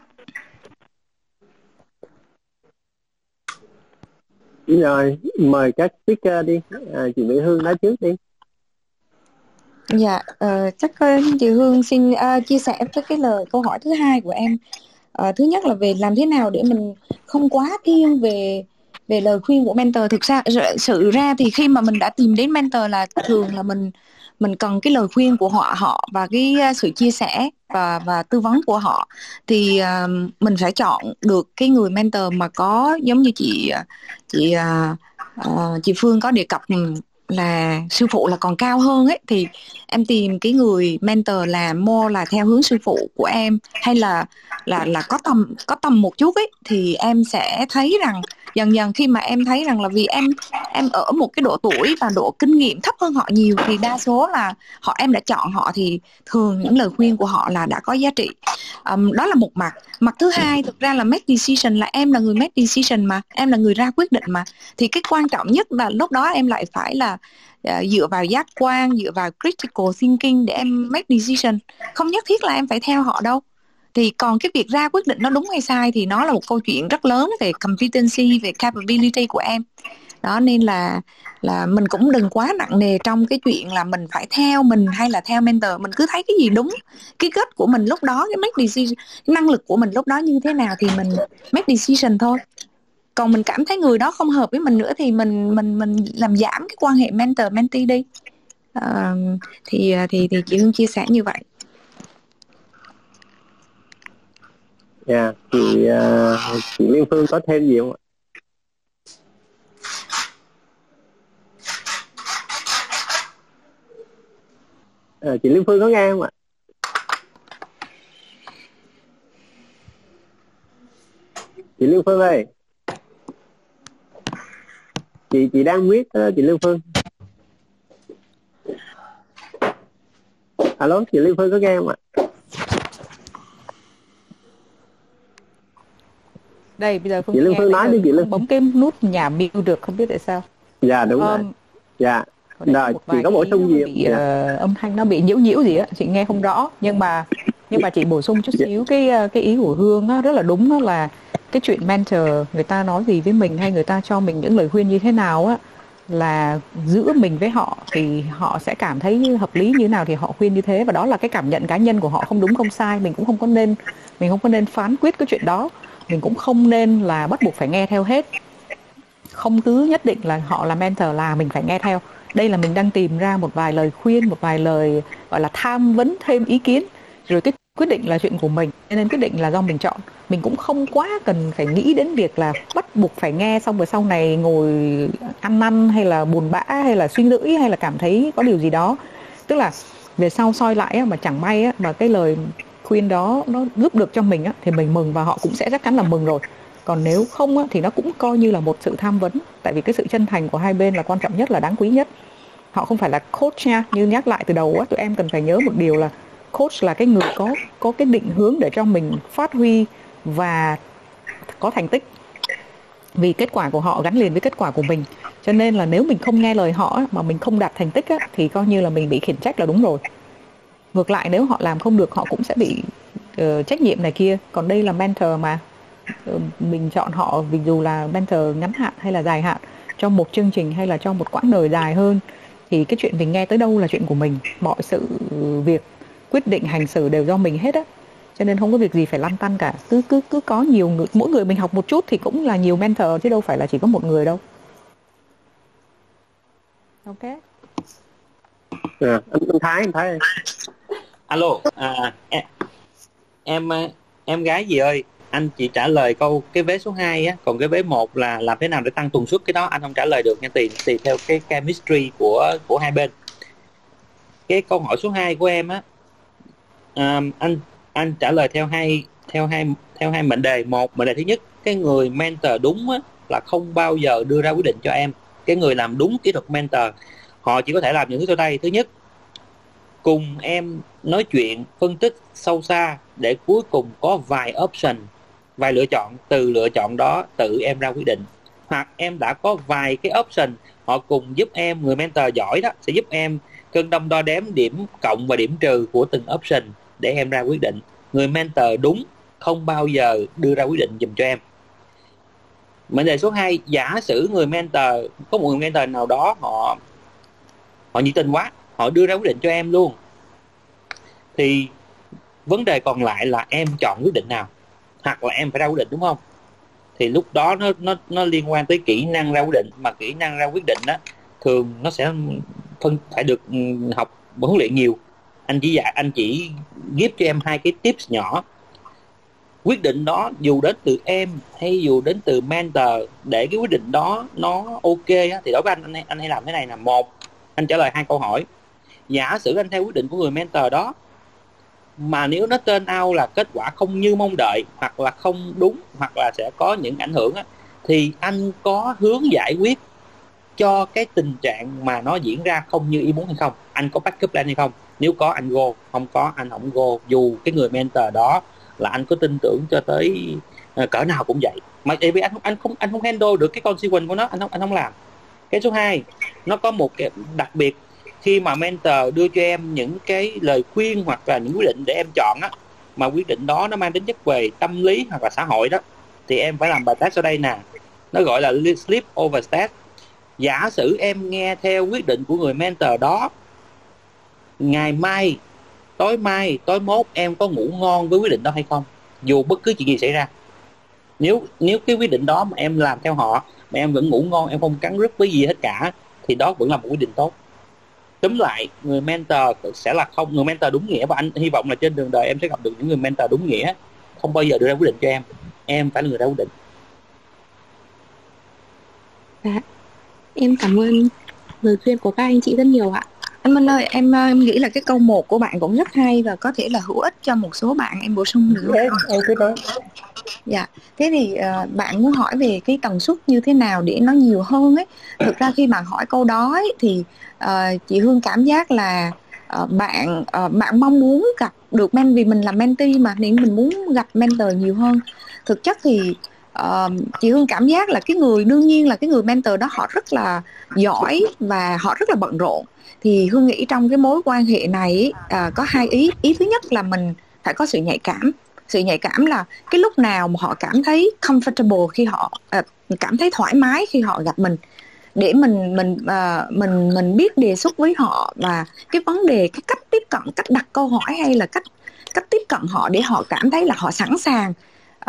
Rồi, mời các speaker đi. À, chị Mỹ Hương nói trước đi. Dạ, uh, chắc uh, chị Hương xin uh, chia sẻ với cái lời câu hỏi thứ hai của em. Uh, thứ nhất là về làm thế nào để mình không quá thiên về về lời khuyên của mentor. Thực ra sự ra thì khi mà mình đã tìm đến mentor là thường là mình mình cần cái lời khuyên của họ họ và cái sự chia sẻ và và tư vấn của họ. Thì uh, mình phải chọn được cái người mentor mà có giống như chị chị uh, uh, chị Phương có đề cập là sư phụ là còn cao hơn ấy, thì em tìm cái người mentor là mô là theo hướng sư phụ của em, hay là là là có tầm có tầm một chút ấy, thì em sẽ thấy rằng dần dần khi mà em thấy rằng là vì em em ở một cái độ tuổi và độ kinh nghiệm thấp hơn họ nhiều thì đa số là họ em đã chọn họ thì thường những lời khuyên của họ là đã có giá trị. Um, đó là một mặt. Mặt thứ hai thực ra là make decision là em là người make decision mà em là người ra quyết định mà. Thì cái quan trọng nhất là lúc đó em lại phải là ờ, dựa vào giác quan dựa vào critical thinking để em make decision. Không nhất thiết là em phải theo họ đâu thì còn cái việc ra quyết định nó đúng hay sai thì nó là một câu chuyện rất lớn về competency về capability của em. Đó nên là là mình cũng đừng quá nặng nề trong cái chuyện là mình phải theo mình hay là theo mentor. Mình cứ thấy cái gì đúng cái kết của mình lúc đó cái make decision năng lực của mình lúc đó như thế nào thì mình make decision thôi. Còn mình cảm thấy người đó không hợp với mình nữa thì mình mình mình làm giảm cái quan hệ mentor mentee đi. Uh, thì thì thì chị hương chia sẻ như vậy. Dạ yeah, chị uh, chị liên phương có thêm gì không ạ? À, chị liên phương có nghe không ạ? Chị liên phương ơi. Chị chị đang viết uh, ờ, chị liên phương. Alo chị liên phương có nghe không ạ? Đây bây giờ phương chị Lương Phương nói đi chị Lương bấm cái nút nhà mute được không biết tại sao. Dạ đúng um, rồi. Dạ. rồi chị có bổ sung gì bị, dạ. uh, âm thanh nó bị nhiễu nhiễu gì á chị nghe không rõ. Nhưng mà nhưng mà chị bổ sung chút dạ. xíu cái ờ, cái ý của hương á rất là đúng đó là cái chuyện mentor người ta nói gì với mình hay người ta cho mình những lời khuyên như thế nào á là giữa mình với họ thì họ sẽ cảm thấy hợp lý như nào thì họ khuyên như thế. Và đó là cái cảm nhận cá nhân của họ không đúng không sai mình cũng không có nên mình không có nên phán quyết cái chuyện đó mình cũng không nên là bắt buộc phải nghe theo hết. Không cứ nhất định là họ là mentor là mình phải nghe theo. Đây là mình đang tìm ra một vài lời khuyên, một vài lời, gọi là, tham vấn thêm ý kiến. Rồi cái quyết định là chuyện của mình, nên quyết định là do mình chọn. Mình cũng không quá cần phải nghĩ đến việc là bắt buộc phải nghe xong rồi sau này ngồi ăn năn hay là buồn bã hay là suy nghĩ hay là cảm thấy có điều gì đó. Tức là về sau soi lại mà chẳng may mà cái lời khuyên đó nó giúp được cho mình á, thì mình mừng và họ cũng sẽ chắc chắn là mừng rồi. Còn nếu không á, thì nó cũng coi như là một sự tham vấn tại vì cái sự chân thành của hai bên là quan trọng nhất là đáng quý nhất. Họ không phải là coach nha như nhắc lại từ đầu á tụi em cần phải nhớ một điều là coach là cái người có có cái định hướng để cho mình phát huy và có thành tích. Vì kết quả của họ gắn liền với kết quả của mình. Cho nên là nếu mình không nghe lời họ mà mình không đạt thành tích á, thì coi như là mình bị khiển trách là đúng rồi ngược lại nếu họ làm không được họ cũng sẽ bị uh, trách nhiệm này kia. Còn đây là mentor mà. Uh, mình chọn họ vì dù là mentor ngắn hạn hay là dài hạn cho một chương trình hay là cho một quãng đời dài hơn thì cái chuyện mình nghe tới đâu là chuyện của mình. Mọi sự việc quyết định hành xử đều do mình hết á. Cho nên không có việc gì phải lăn tăn cả. Cứ cứ cứ có nhiều người mỗi người mình học một chút thì cũng là nhiều mentor chứ đâu phải là chỉ có một người đâu. Ok. À, anh, anh Thái anh Thái alo à, em, em à, em gái gì ơi? Anh chỉ trả lời câu cái vế số 2 á còn cái vế một là làm thế nào để tăng tần suất cái đó anh không trả lời được nha tùy tùy theo cái chemistry của của hai bên. Cái câu hỏi số 2 của em á um, anh anh trả lời theo hai theo hai theo hai mệnh đề. Một mệnh đề thứ nhất cái người mentor đúng á, là không bao giờ đưa ra quyết định cho em. Cái người làm đúng kỹ thuật mentor họ chỉ có thể làm những thứ sau đây. Thứ nhất cùng em nói chuyện, phân tích sâu xa để cuối cùng có vài option, vài lựa chọn. Từ lựa chọn đó, tự em ra quyết định. Hoặc em đã có vài cái option, họ cùng giúp em, người mentor giỏi đó, sẽ giúp em cân đong đo đếm điểm cộng và điểm trừ của từng option để em ra quyết định. Người mentor đúng, không bao giờ đưa ra quyết định dùm cho em. Mệnh đề số 2 giả sử người mentor, có một người mentor nào đó họ họ nhiệt tình quá họ đưa ra quyết định cho em luôn. Thì vấn đề còn lại là em chọn quyết định nào? Hoặc là em phải ra quyết định đúng không? Thì lúc đó nó nó nó liên quan tới kỹ năng ra quyết định. Mà kỹ năng ra quyết định đó thường nó sẽ phân phải được ừ, học huấn luyện nhiều. Anh chỉ dạy anh chỉ giúp cho em hai cái tips nhỏ. Quyết định đó dù đến từ em hay dù đến từ mentor để cái quyết định đó nó ok á, thì đối với anh anh anh hay làm thế này là một anh trả lời hai câu hỏi giả sử anh theo quyết định của người mentor đó mà nếu nó tên ao là kết quả không như mong đợi hoặc là không đúng hoặc là sẽ có những ảnh hưởng á, thì anh có hướng giải quyết cho cái tình trạng mà nó diễn ra không như ý muốn hay không? Anh có backup plan hay không? Nếu có anh go. Không có anh không go. Dù cái người mentor đó là anh có tin tưởng cho tới ờ, cỡ nào cũng vậy. Mà vì anh anh không anh không handle được cái consequence của nó anh không anh không làm. Cái số 2 nó có một cái đặc biệt khi mà mentor đưa cho em những cái lời khuyên hoặc là những quyết định để em chọn á, mà quyết định đó nó mang tính chất về tâm lý hoặc là xã hội đó, thì em phải làm bài test ở đây nè. Nó gọi là sleep over test giả sử em nghe theo quyết định của người mentor đó, ngày mai, tối mai, tối mốt em có ngủ ngon với quyết định đó hay không? Dù bất cứ chuyện gì xảy ra. Nếu nếu cái quyết định đó mà em làm theo họ, mà em vẫn ngủ ngon, em không cắn rứt với gì hết cả, thì đó vẫn là một quyết định tốt túm lại người mentor sẽ là không người mentor đúng nghĩa và anh hy vọng là trên đường đời em sẽ gặp được những người mentor đúng nghĩa. Không bao giờ đưa ra quyết định cho em. Em phải là người ra quyết định. Dạ. Em cảm ơn lời khuyên của các anh chị rất nhiều ạ. Anh Minh ơi em em nghĩ là cái câu một của bạn cũng rất hay và có thể là hữu ích cho một số bạn em bổ sung nữa. Em cứ nói dạ. Thế thì uh, bạn muốn hỏi về cái tần suất như thế nào để nó nhiều hơn ấy? Thực ra khi bạn hỏi câu đó ấy, thì uh, chị Hương cảm giác là uh, bạn uh, bạn mong muốn gặp được men vì mình là mentee mà nên mình muốn gặp mentor nhiều hơn. Thực chất thì uh, chị Hương cảm giác là cái người đương nhiên là cái người mentor đó họ rất là giỏi và họ rất là bận rộn. Thì Hương nghĩ trong cái mối quan hệ này uh, có hai ý ý thứ nhất là mình phải có sự nhạy cảm sự nhạy cảm là cái lúc nào mà họ cảm thấy comfortable khi họ uh, cảm thấy thoải mái khi họ gặp mình. Để mình mình uh, mình mình biết đề xuất với họ và cái vấn đề cái cách tiếp cận cách đặt câu hỏi hay là cách cách tiếp cận họ để họ cảm thấy là họ sẵn sàng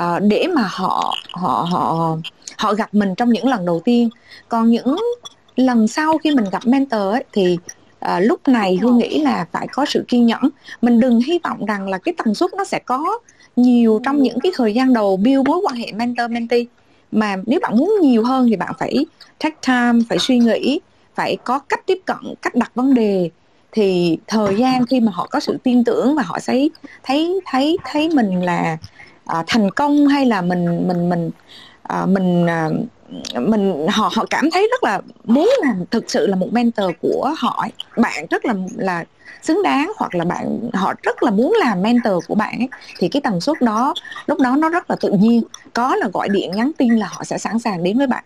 uh, để mà họ họ họ họ gặp mình trong những lần đầu tiên. Còn những lần sau khi mình gặp mentor ấy, thì à, lúc này hương nghĩ là phải có sự kiên nhẫn. Mình đừng hy vọng rằng là cái tần suất nó sẽ có nhiều trong những cái thời gian đầu build mối quan hệ mentor mentee. Mà nếu bạn muốn nhiều hơn thì bạn phải take time phải suy nghĩ phải có cách tiếp cận cách đặt vấn đề. Thì thời gian khi mà họ có sự tin tưởng và họ thấy thấy thấy thấy mình là uh, thành công hay là mình mình mình uh, mình uh, mình họ họ cảm thấy rất là muốn làm thực sự là một mentor của họ bạn rất là là xứng đáng hoặc là bạn họ rất là muốn làm mentor của bạn ấy, thì cái tần suất đó lúc đó nó rất là tự nhiên. Có là gọi điện nhắn tin là họ sẽ sẵn sàng đến với bạn.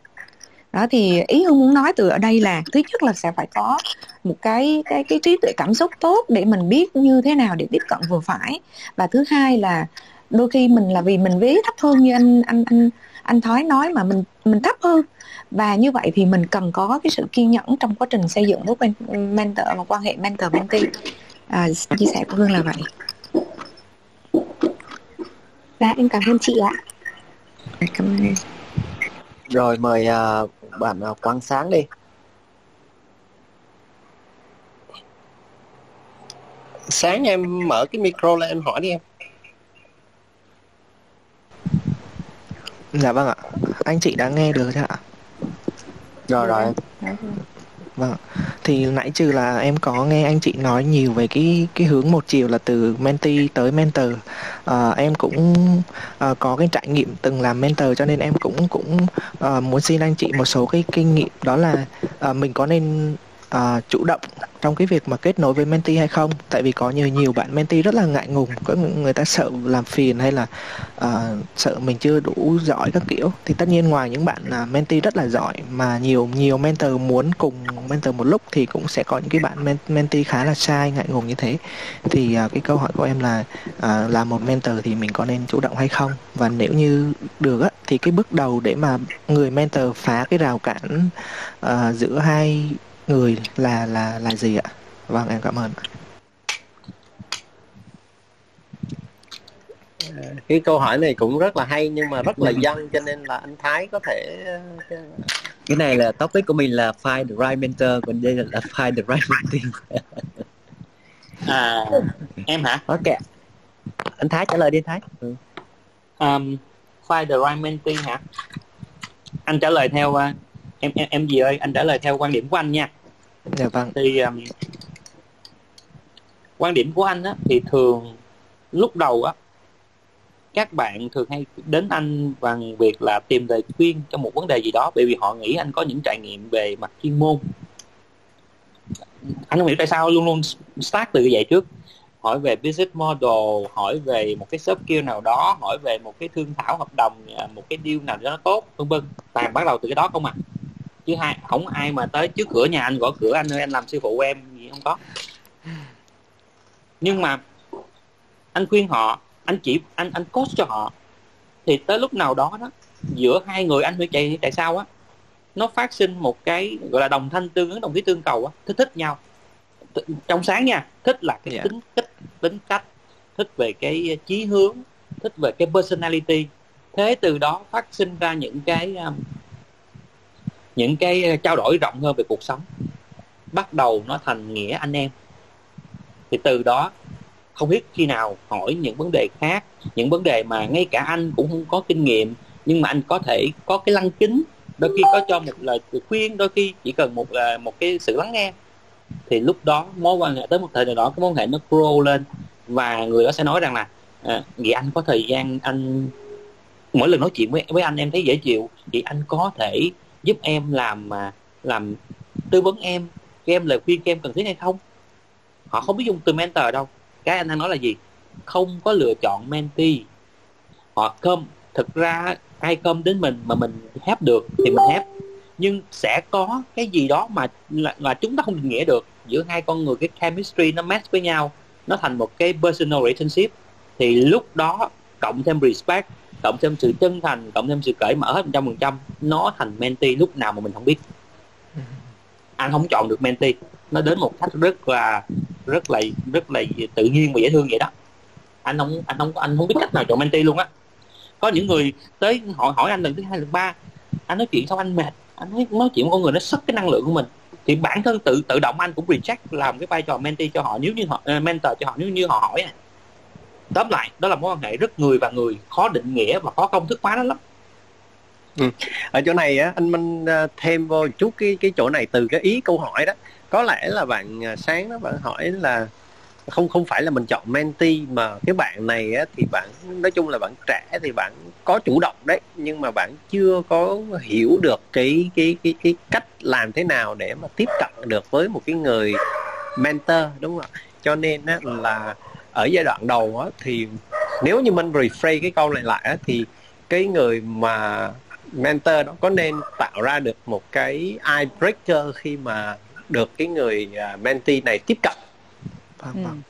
Đó thì ý hương muốn nói từ ở đây là thứ nhất là sẽ phải có một cái cái cái trí tuệ cảm xúc tốt để mình biết như thế nào để tiếp cận vừa phải. Và thứ hai là đôi khi mình là vì mình vế thấp hơn như anh anh anh anh thói nói mà mình mình thấp hơn và như vậy thì mình cần có cái sự kiên nhẫn trong quá trình xây dựng mối mentor và quan hệ mentor mentee à, chia sẻ của hương là vậy. Dạ em cảm ơn chị ạ. Cảm ơn em. Rồi mời uh, bạn uh, quang sáng đi. Sáng em mở cái micro lên em hỏi đi em. Dạ vâng ạ. Anh chị đã nghe được chưa ạ? Rồi rồi Vâng. Thì nãy trừ là em có nghe anh chị nói nhiều về cái cái hướng một chiều là từ mentee tới mentor. À, em cũng à, có cái trải nghiệm từng làm mentor cho nên em cũng cũng à, muốn xin anh chị một số cái kinh nghiệm đó là à, mình có nên uh, chủ động trong cái việc mà kết nối với mentee hay không? Tại vì có nhiều nhiều bạn mentee rất là ngại ngùng. Có người ta sợ làm phiền hay là uh, sợ mình chưa đủ giỏi các kiểu. Thì tất nhiên ngoài những bạn là mentee rất là giỏi mà nhiều nhiều mentor muốn cùng mentor một lúc thì cũng sẽ có những cái bạn mentee khá là sai ngại ngùng như thế. Thì uh, cái câu hỏi của em là uh, là một mentor thì mình có nên chủ động hay không? Và nếu như được á thì cái bước đầu để mà người mentor phá cái rào cản uh, giữa hai người là là là gì ạ? Vâng em cảm ơn. cái câu hỏi này cũng rất là hay nhưng mà rất là dân cho nên là anh Thái có thể cái này là topic của mình là find the right mentor còn đây là find the right mentee à em hả? Ok. Anh Thái trả lời đi anh Thái. Ừ. um, find the right mentee hả? Anh trả lời theo uh, em em em gì ơi? Anh trả lời theo quan điểm của anh nha dạ vâng. Thì um, quan điểm của anh á, thì thường lúc đầu á các bạn thường hay đến anh bằng việc là tìm lời khuyên cho một vấn đề gì đó bởi vì họ nghĩ anh có những trải nghiệm về mặt chuyên môn. Anh không hiểu tại sao luôn luôn start từ vậy trước. Hỏi về business model hỏi về một cái shop kia nào đó hỏi về một cái thương thảo hợp đồng à, một cái deal nào đó nó tốt vân vân. Toàn bắt đầu từ cái đó không à chứ hai không ai mà tới trước cửa nhà anh gõ cửa anh ơi anh làm sư phụ em gì không có. Nhưng mà anh khuyên họ anh chỉ anh anh coach cho họ. Thì tới lúc nào đó đó giữa hai người anh phải chạy tại sao á nó phát sinh một cái gọi là đồng thanh tương ứng đồng khí tương cầu á thích thích nhau. Trong sáng nha thích là cái yeah. tính cách tính cách thích về cái chí hướng thích về cái personality. Thế từ đó phát sinh ra những cái um, những cái ờ, trao đổi rộng hơn về cuộc sống bắt đầu nó thành nghĩa anh em. Thì từ đó không biết khi nào hỏi những vấn đề khác những vấn đề mà ngay cả anh cũng không có kinh nghiệm nhưng mà anh có thể có cái lăng kính đôi khi có cho một lời khuyên đôi khi chỉ cần một ờ, một cái sự lắng nghe. Thì lúc đó mối quan hệ tới một thời nào đó cái mối quan hệ nó grow lên và người đó sẽ nói rằng là à, vậy anh có thời gian anh mỗi lần nói chuyện với với anh em thấy dễ chịu vậy anh có thể giúp em làm mà làm tư vấn em cho em lời khuyên cho em cần thiết hay không? Họ không biết dùng từ mentor đâu. Cái anh đang nói là gì? Không có lựa chọn mentee. Họ không. thực ra ai không đến mình mà mình hép được thì mình hép nhưng sẽ có cái gì đó mà là, là chúng ta không định nghĩa được. Giữa hai con người cái chemistry nó match với nhau nó thành một cái personal relationship. Thì lúc đó cộng thêm respect cộng thêm sự chân thành, cộng thêm sự cởi mở hết một trăm phần trăm, nó thành mentee lúc nào mà mình không biết. Anh không chọn được mentee. Nó đến một cách rất là rất là rất là tự nhiên và dễ thương vậy đó. Anh không anh không anh không biết cách nào chọn mentee luôn á. Có những người tới hỏi hỏi anh lần thứ hai, lần ba, anh nói chuyện xong anh mệt. Anh nói nói chuyện với con người nó sức cái năng lượng của mình. Thì bản thân tự tự động anh cũng reject làm cái vai trò mentee cho họ. Nếu như họ ờ, mentor cho họ, nếu như họ hỏi này tóm lại đó là mối quan hệ rất người và người khó định nghĩa và khó công thức hóa nó lắm. Ừ. ở chỗ này á anh minh à, thêm vô chút cái cái chỗ này từ cái ý câu hỏi đó. Có lẽ là bạn à, sáng đó bạn hỏi là không không phải là mình chọn mentee mà cái bạn này á, thì bạn nói chung là bạn trẻ thì bạn có chủ động đấy nhưng mà bạn chưa có hiểu được cái cái cái cái cách làm thế nào để mà tiếp cận được với một cái người mentor đúng không ạ? Cho nên á, là ở giai đoạn đầu á, thì nếu như mình rephrase cái câu này lại á, thì cái người mà mentor đó có nên tạo ra được một cái icebreaker khi mà được cái người uh, mentee này tiếp cận? Vâng, ừ. vâng.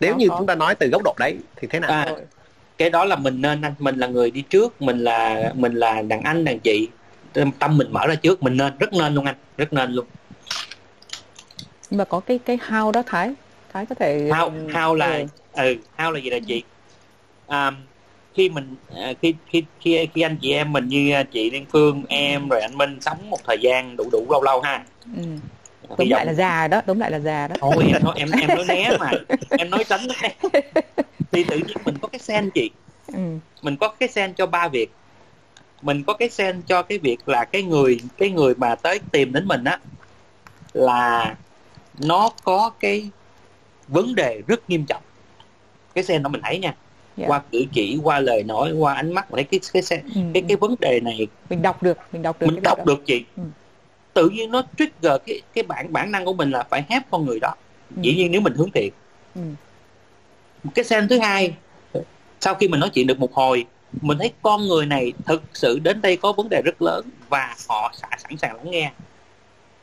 nếu có, như có. chúng ta nói từ góc độ đấy thì thế nào? À, cái đó là mình nên anh mình là người đi trước mình là mình là đàn anh đàn chị. Tâm mình mở ra trước mình nên rất nên luôn anh rất nên luôn. Nhưng mà có cái cái how đó thái? Thái có thể how how là ừ, ừ how là gì là chị? Um, khi mình à, khi khi khi khi anh chị em mình như chị Liên Phương em rồi anh Minh sống một thời gian đủ đủ lâu lâu ha. Ừ. Đúng lại là già đó đúng lại là già đó. Thôi em em em nói né mà. Em nói tránh thì tự nhiên mình có cái sen chị. Ừ. mình có cái sen cho ba việc. Mình có cái sen cho cái việc là cái người cái người mà tới tìm đến mình á là nó có cái vấn đề rất nghiêm trọng cái sen đó mình thấy nha yeah. Dạ. qua cử chỉ qua lời nói qua ánh mắt thấy cái cái cái ừ. cái, cái vấn đề này mình đọc được mình đọc được mình đọc được chị ừ tự nhiên nó trigger cái cái bản bản năng của mình là phải help con người đó ừ. dĩ nhiên nếu mình hướng thiện ừ. cái sen thứ hai sau khi mình nói chuyện được một hồi mình thấy con người này thực sự đến đây có vấn đề rất lớn và họ sẵn sàng lắng nghe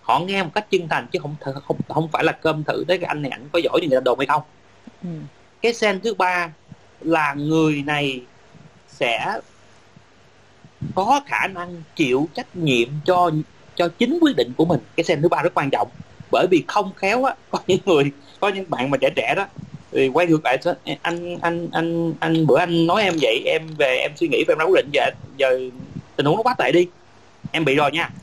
họ nghe một cách chân thành chứ không không không phải là cơm thử tới cái anh này ảnh có giỏi như người ta đồn hay không ừ cái sen thứ ba là người này sẽ có khả năng chịu trách nhiệm cho cho chính quyết định của mình. Cái sen thứ ba rất quan trọng. Bởi vì không khéo á, có những người, có những bạn mà trẻ trẻ đó, thì quay ngược lại anh anh anh anh, bữa anh nói em vậy, em về, em suy nghĩ và em ra quyết định, giờ giờ tình huống nó quá tệ đi. Em bị rồi nha.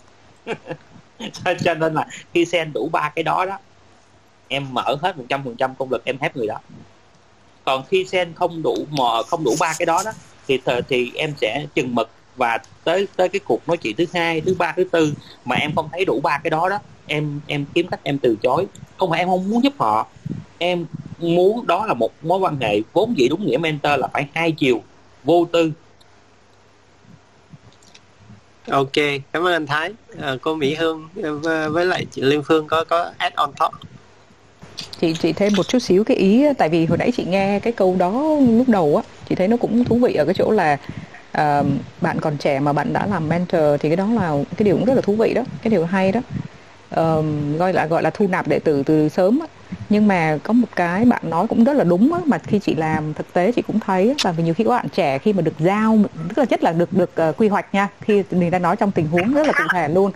[laughs] Cho nên là khi sen đủ ba cái đó đó, em mở hết một trăm phần trăm công lực, em hết người đó còn khi sen không đủ mà không đủ ba cái đó đó thì thì em sẽ chừng mực. Và tới tới cái cuộc nói chuyện thứ hai thứ ba thứ tư mà em không thấy đủ ba cái đó đó em em kiếm cách em từ chối. Không phải em không muốn giúp họ. Em muốn đó là một mối quan hệ vốn dĩ đúng nghĩa mentor là phải hai chiều vô tư. Ok cảm ơn anh thái. À, cô mỹ hương ờ, với lại chị liên phương có có add on top chị chị thêm một chút xíu cái ý tại vì hồi nãy chị nghe cái câu đó lúc đầu á chị thấy nó cũng thú vị ở cái chỗ là uh, bạn còn trẻ mà bạn đã làm mentor thì cái đó là cái điều cũng rất là thú vị đó cái điều hay đó uh, gọi là gọi là thu nạp đệ tử từ sớm á. nhưng mà có một cái bạn nói cũng rất là đúng á, mà khi chị làm thực tế chị cũng thấy là vì nhiều khi các bạn trẻ khi mà được giao tức là nhất là được được uh, quy hoạch nha khi mình đang nói trong tình huống rất là cụ thể luôn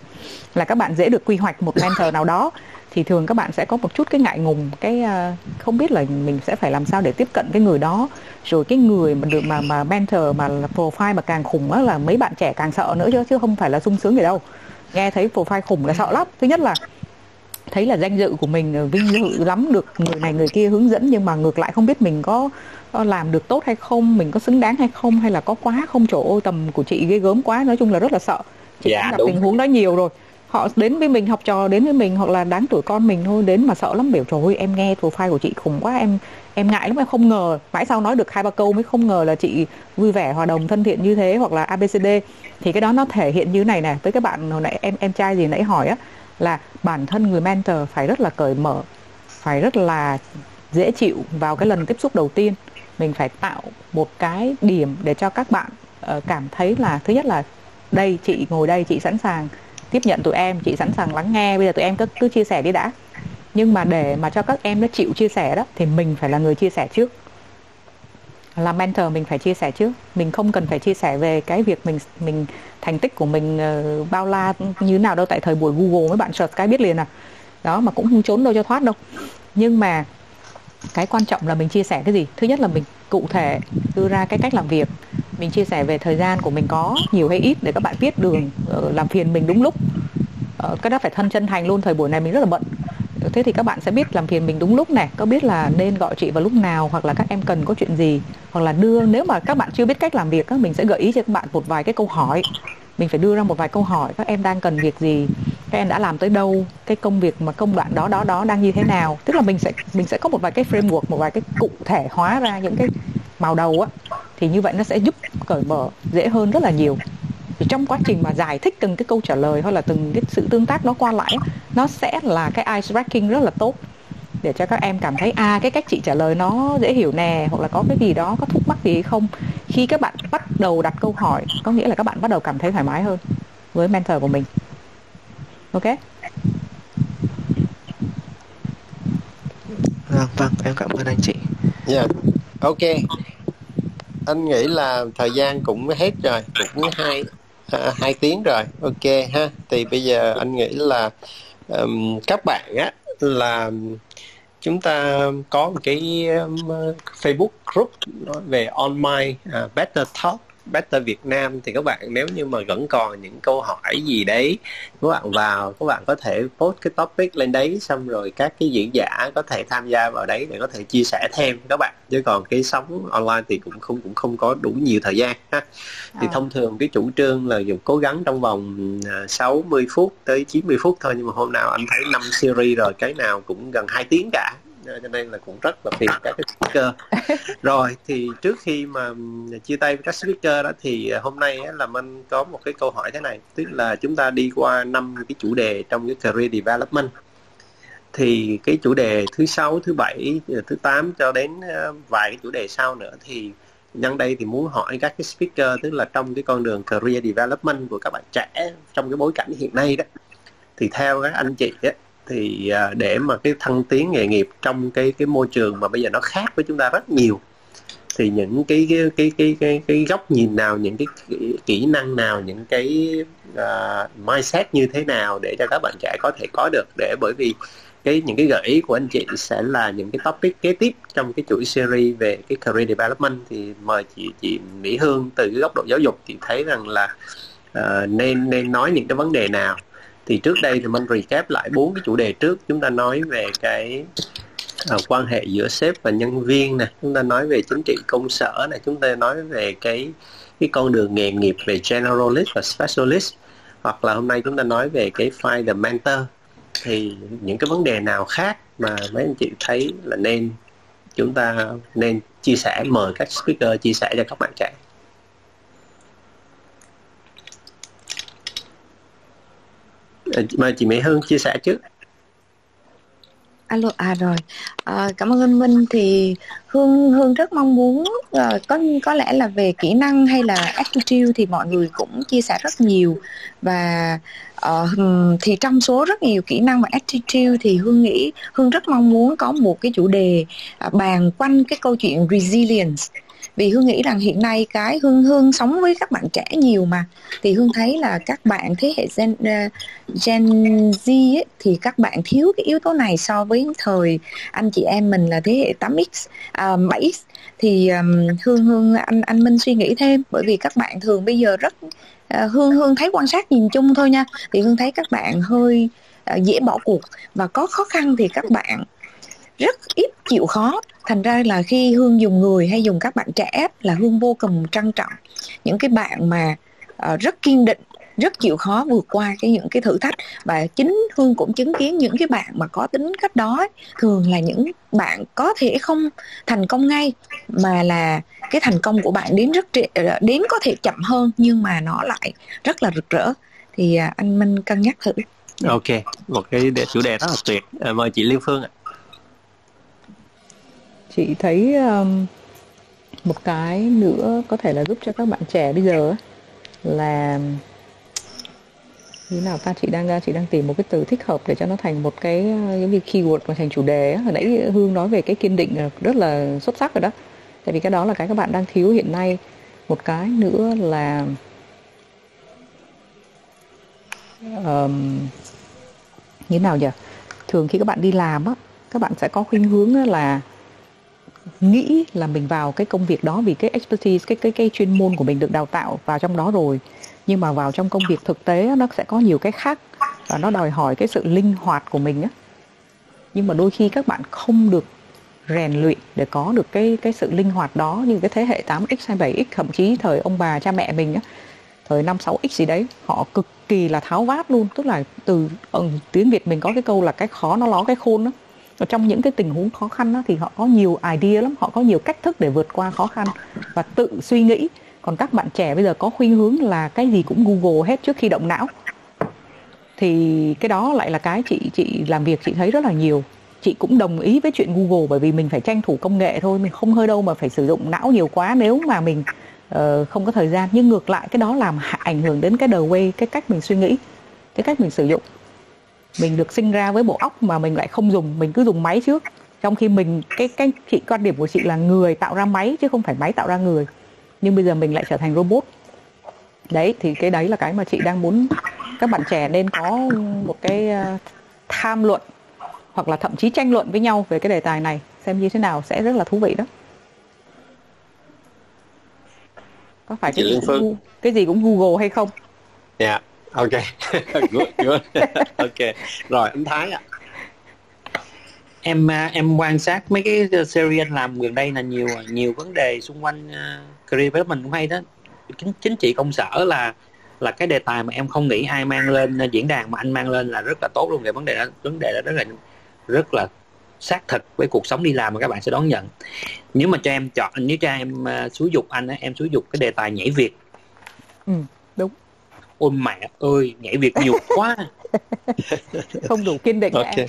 là các bạn dễ được quy hoạch một mentor nào đó thì thường các bạn sẽ có một chút cái ngại ngùng cái uh, không biết là mình sẽ phải làm sao để tiếp cận cái người đó. Rồi cái người mà được mà mà mentor mà profile mà càng khủng á là mấy bạn trẻ càng sợ nữa chứ chứ không phải là sung sướng gì đâu. Nghe thấy profile khủng là sợ lắm. Thứ nhất là thấy là danh dự của mình ờ, vinh dự lắm được người này người kia hướng dẫn nhưng mà ngược lại không biết mình có làm được tốt hay không mình có xứng đáng hay không hay là có quá không chỗ tầm của chị ghê gớm quá nói chung là rất là sợ. Chị dạ, gặp đúng. tình huống đó nhiều rồi họ đến với mình học trò đến với mình hoặc là đáng tuổi con mình thôi đến mà sợ lắm biểu trời ơi em nghe profile của chị khủng quá em em ngại lắm em không ngờ. Mãi sau nói được hai ba câu mới không ngờ là chị vui vẻ hòa đồng thân thiện như thế hoặc là abcd thì cái đó nó thể hiện như này nè với các bạn hồi nãy em em trai gì nãy hỏi á là bản thân người mentor phải rất là cởi mở phải rất là dễ chịu vào cái lần tiếp xúc đầu tiên. Mình phải tạo một cái điểm để cho các bạn uh, cảm thấy là thứ nhất là đây chị ngồi đây chị sẵn sàng tiếp nhận tụi em chị sẵn sàng lắng nghe. Bây giờ tụi em cứ cứ chia sẻ đi đã. Nhưng mà để mà cho các em nó chịu chia sẻ đó thì mình phải là người chia sẻ trước. Là mentor mình phải chia sẻ trước. Mình không cần phải chia sẻ về cái việc mình mình thành tích của mình uh, bao la như nào đâu. Tại thời buổi google mấy bạn search cái biết liền à. Đó mà cũng không trốn đâu cho thoát đâu. Nhưng mà cái quan trọng là mình chia sẻ cái gì? Thứ nhất là mình cụ thể đưa ra cái cách làm việc mình chia sẻ về thời gian của mình có nhiều hay ít để các bạn biết đường ờ, làm phiền mình đúng lúc. Ờ, các cái đó phải thân chân thành luôn, thời buổi này mình rất là bận. Thế thì các bạn sẽ biết làm phiền mình đúng lúc này. Có biết là nên gọi chị vào lúc nào, hoặc là các em cần có chuyện gì. Hoặc là đưa, nếu mà các bạn chưa biết cách làm việc các mình sẽ gợi ý cho các bạn một vài cái câu hỏi mình phải đưa ra một vài câu hỏi, các em đang cần việc gì, các em đã làm tới đâu, cái công việc mà công đoạn đó đó đó đang như thế nào. Tức là mình sẽ mình sẽ có một vài cái framework, một vài cái cụ thể hóa ra những cái màu đầu á, thì như vậy nó sẽ giúp cởi mở dễ hơn rất là nhiều. Thì trong quá trình mà giải thích từng cái câu trả lời, hoặc là từng cái sự tương tác nó qua lại nó sẽ là cái ice breaking rất là tốt để cho các em cảm thấy à cái cách chị trả lời nó dễ hiểu nè hoặc là có cái gì đó có thúc mắc gì hay không. Khi các bạn bắt đầu đặt câu hỏi có nghĩa là các bạn bắt đầu cảm thấy thoải mái hơn với mentor của mình. Ok? À, vâng em cảm ơn anh chị. Dạ. Yeah. ok. Anh nghĩ là thời gian cũng hết rồi cũng hai à, hai tiếng rồi. Ok ha. Thì bây giờ anh nghĩ là um, các bạn á là chúng ta có một cái um, Facebook group nói về online uh, à, better talk. Better Việt Nam thì các bạn nếu như mà vẫn còn những câu hỏi gì đấy các bạn vào các bạn có thể post cái topic lên đấy xong rồi các cái diễn giả có thể tham gia vào đấy để có thể chia sẻ thêm các bạn. Chứ còn cái sống online thì cũng không cũng không có đủ nhiều thời gian ha. Thì thông thường cái chủ trương là dùng cố gắng trong vòng 60 à, phút tới 90 phút thôi nhưng mà hôm nào anh thấy năm series rồi cái nào cũng gần 2 tiếng cả cho nên là cũng rất là phiền các cái speaker. [laughs] Rồi thì trước khi mà chia tay với các speaker đó thì hôm nay là mình có một cái câu hỏi thế này tức là chúng ta đi qua năm cái chủ đề trong cái career development. Thì cái chủ đề thứ sáu thứ bảy thứ tám cho đến à, vài cái chủ đề sau nữa thì nhân đây thì muốn hỏi các cái speaker tức là trong cái con đường career development của các bạn trẻ trong cái bối cảnh hiện nay đó thì theo các anh chị á, thì à, để mà cái thăng tiến nghề nghiệp trong cái cái môi trường mà bây giờ nó khác với chúng ta rất nhiều thì những cái cái cái cái cái, cái góc nhìn nào những cái kỹ, kỹ năng nào những cái uh, mindset như thế nào để cho các bạn trẻ có thể có được để bởi vì cái những cái gợi ý của anh chị sẽ là những cái topic kế tiếp trong cái chuỗi series về cái career development. Thì mời chị chị Mỹ Hương từ cái góc độ giáo dục chị thấy rằng là uh, nên nên nói những cái vấn đề nào thì trước đây thì mình recap lại bốn cái chủ đề trước. Chúng ta nói về cái à, quan hệ giữa sếp và nhân viên nè. Chúng ta nói về chính trị công sở này chúng ta nói về cái cái con đường nghề nghiệp về generalist và specialist. Hoặc là hôm nay chúng ta nói về cái find the mentor. Thì những cái vấn đề nào khác mà mấy anh chị thấy là nên chúng ta nên chia sẻ mời các speaker chia sẻ cho các bạn trẻ. Ờ, mời chị Mỹ Hương chia sẻ trước. Alo à rồi. À, cảm ơn anh Minh. Thì Hương Hương rất mong muốn à, có có lẽ là về kỹ năng hay là attitude thì mọi người cũng chia sẻ rất nhiều. Và à, thì trong số rất nhiều kỹ năng và attitude thì Hương nghĩ Hương rất mong muốn có một cái chủ đề à, bàn quanh cái câu chuyện resilience vì hương nghĩ rằng hiện nay cái hương hương sống với các bạn trẻ nhiều mà. Thì hương thấy là các bạn thế hệ gen uh, gen z ấy, thì các bạn thiếu cái yếu tố này so với thời anh chị em mình là thế hệ 8x uh, 7x thì um, hương hương anh anh minh suy nghĩ thêm bởi vì các bạn thường bây giờ rất uh, hương hương thấy quan sát nhìn chung thôi nha. Thì hương thấy các bạn hơi uh, dễ bỏ cuộc và có khó khăn thì các bạn rất ít chịu khó. Thành ra là khi hương dùng người hay dùng các bạn trẻ là hương vô cùng trân trọng những cái bạn mà uh, rất kiên định rất chịu khó vượt qua cái những cái thử thách. Và chính hương cũng chứng kiến những cái bạn mà có tính cách đó thường là những bạn có thể không thành công ngay mà là cái thành công của bạn đến rất ờ, đến có thể chậm hơn nhưng mà nó lại rất là rực rỡ. Thì à, anh minh cân nhắc thử. Ok một cái chủ đề rất là tuyệt. Ờ, mời chị liên phương ạ chị thấy um, một cái nữa có thể là giúp cho các bạn trẻ bây giờ là như nào ta? Chị đang chị đang tìm một cái từ thích hợp để cho nó thành một cái ờ, giống như keyword và thành chủ đề hồi nãy hương nói về cái kiên định ờ, rất là xuất sắc rồi đó. Tại vì cái đó là cái các bạn đang thiếu hiện nay. Một cái nữa là um, như nào nhỉ? Thường khi các bạn đi làm á các bạn sẽ có khuynh hướng là nghĩ là mình vào cái công việc đó vì cái expertise cái cái cái chuyên môn của mình được đào tạo vào trong đó rồi. Nhưng mà vào trong công việc thực tế nó sẽ có nhiều cái khác và nó đòi hỏi cái sự linh hoạt của mình á. Nhưng mà đôi khi các bạn không được rèn luyện để có được cái cái sự linh hoạt đó như cái thế hệ 8x hay 7x thậm chí thời ông bà cha mẹ mình á. Thời 5 6x gì đấy họ cực kỳ là tháo vát luôn. Tức là từ ừ, tiếng Việt mình có cái câu là cái khó nó ló cái khôn đó và trong những cái tình huống khó khăn đó, thì họ có nhiều idea lắm họ có nhiều cách thức để vượt qua khó khăn và tự suy nghĩ. Còn các bạn trẻ bây giờ có khuynh hướng là cái gì cũng google hết trước khi động não. Thì cái đó lại là cái chị chị làm việc chị thấy rất là nhiều. Chị cũng đồng ý với chuyện google bởi vì mình phải tranh thủ công nghệ thôi mình không hơi đâu mà phải sử dụng não nhiều quá nếu mà mình uh, không có thời gian. Nhưng ngược lại cái đó làm ảnh hưởng đến cái the way cái cách mình suy nghĩ cái cách mình sử dụng mình được sinh ra với bộ óc mà mình lại không dùng mình cứ dùng máy trước. Trong khi mình cái cái chị quan điểm của chị là người tạo ra máy chứ không phải máy tạo ra người. Nhưng bây giờ mình lại trở thành robot. Đấy thì cái đấy là cái mà chị đang muốn các bạn trẻ nên có một cái ờ, tham luận hoặc là thậm chí tranh luận với nhau về cái đề tài này xem như thế nào sẽ rất là thú vị đó. Có phải cái gì, cũng, cái gì cũng google hay không? Dạ. yeah ok. [laughs] Good good. [laughs] Ok. Rồi anh thái ạ. Em à, em quan sát mấy cái series anh làm gần đây là nhiều nhiều vấn đề xung quanh uh, career development cũng hay đó. Chính chính trị công sở là là cái đề tài mà em không nghĩ ai mang lên diễn đàn mà anh mang lên là rất là tốt luôn. Về vấn đề đó vấn đề đó rất là rất là xác thực với cuộc sống đi làm mà các bạn sẽ đón nhận. Nếu mà cho em chọn nếu cho em uh, xúi dục anh em xúi dục cái đề tài nhảy việc ừ, ôi mẹ ơi nhảy việc nhiều quá [laughs] không đủ kiên định okay.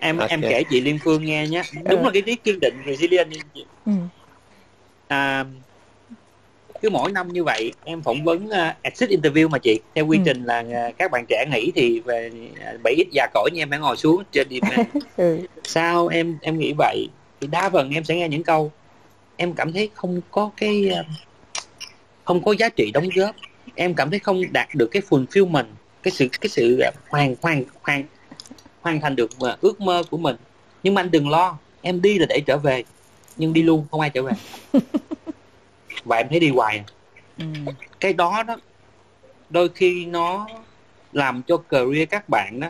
em okay. em kể chị Liên Phương nghe nhé đúng ừ. là cái trí kiên định resilient ừ. à, cứ mỗi năm như vậy em phỏng vấn uh, exit interview mà chị theo quy ừ. trình là uh, các bạn trẻ nghỉ thì về bảy ít già cỗi như em phải ngồi xuống trên đi [laughs] ừ. sao em em nghĩ vậy thì đa phần em sẽ nghe những câu em cảm thấy không có cái ờ, không có giá trị đóng góp em cảm thấy không đạt được cái fulfillment cái sự cái sự ờ, hoàn hoàn hoàn hoàn thành được ờ, ước mơ của mình nhưng mà anh đừng lo em đi là để trở về nhưng đi luôn không ai trở về [laughs] và em thấy đi hoài à. ừ. cái đó đó đôi khi nó làm cho career các bạn đó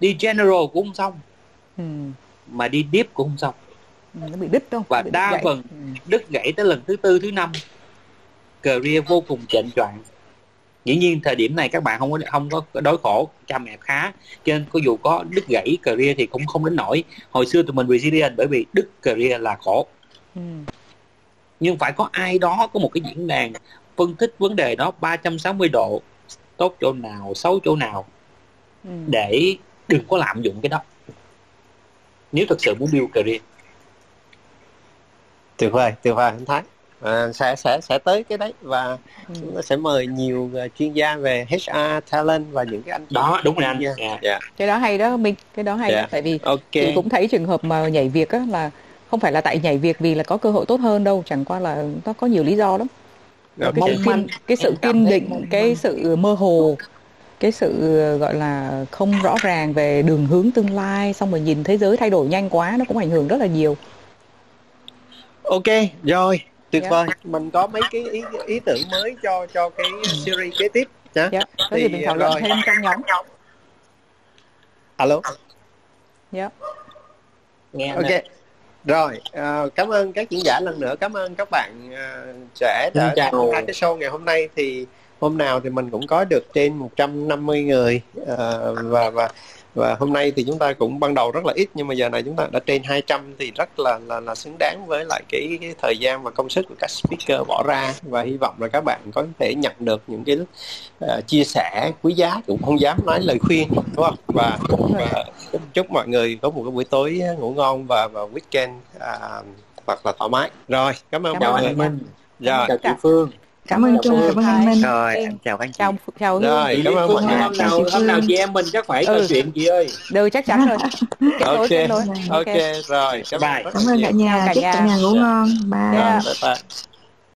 đi general cũng không xong Ừ. mà đi deep cũng không xong Ừ, nó bị đứt đâu và đa phần Ừ. đứt gãy tới lần thứ tư thứ năm career vô cùng chệnh choạng dĩ nhiên thời điểm này các bạn không có không có đối khổ cha mẹ khá cho nên có dù có đứt gãy career thì cũng không đến nổi hồi xưa tụi mình resilient bởi vì đứt career là khổ. Ừ. nhưng phải có ai đó có một cái diễn đàn phân tích vấn đề đó 360 độ tốt chỗ nào xấu chỗ nào Ừ. để đừng có lạm dụng cái đó. Nếu thật sự muốn build career. Tuyệt vời tuyệt vời anh Thái à, sẽ sẽ sẽ tới cái đấy và Ừ. chúng ta sẽ mời nhiều ờ, chuyên gia về HR talent và những cái anh đó đúng rồi anh Yeah. Dạ. dạ cái đó hay đó minh cái đó hay Dạ. đó tại vì ok chị cũng thấy trường hợp mà nhảy việc á là không phải là tại nhảy việc vì là có cơ hội tốt hơn đâu chẳng qua là nó có nhiều lý do lắm Rồi, cái mong sự kiên, manh. cái sự kiên định cái sự mơ hồ cái sự ờ, gọi là không rõ ràng về đường hướng tương lai xong rồi nhìn thế giới thay đổi nhanh quá nó cũng ảnh hưởng rất là nhiều ok rồi tuyệt Dạ. vời. Mình có mấy cái ý ý tưởng mới cho cho cái series kế tiếp nhá. Dạ có gì Thì, mình thảo luận rồi. thêm trong nhóm. Alo? Dạ. Nghe ok. nè. rồi à, cảm ơn các diễn giả lần nữa. Cảm ơn các bạn à, trẻ đã tham gia cái show ngày hôm nay. Thì hôm nào thì mình cũng có được trên 150 người à, và và và hôm nay thì chúng ta cũng ban đầu rất là ít nhưng mà giờ này chúng ta đã trên 200 thì rất là là là xứng đáng với lại cái, cái thời gian và công sức của các speaker bỏ ra. Và hy vọng là các bạn có thể nhận được những cái à, chia sẻ quý giá. Cũng không dám nói lời khuyên đúng không? Và, và chúc mọi người có một cái buổi tối ngủ ngon và và weekend à, thật là thoải mái. Rồi cảm ơn Cảm mọi người. Minh rồi. Chào chị Phương cảm ơn Trung cảm ơn anh Minh. Rồi em chào các anh chị. Chào chào Hương rồi cảm ơn mọi người. Hôm nào hôm nào chị em mình chắc phải trò Ừ. chuyện chị ơi. Đều chắc chắn rồi. [laughs] Ok ok rồi cảm ơn cả nhà. Chúc cả nhà. ngủ ngon. Bye. Dạ. Bye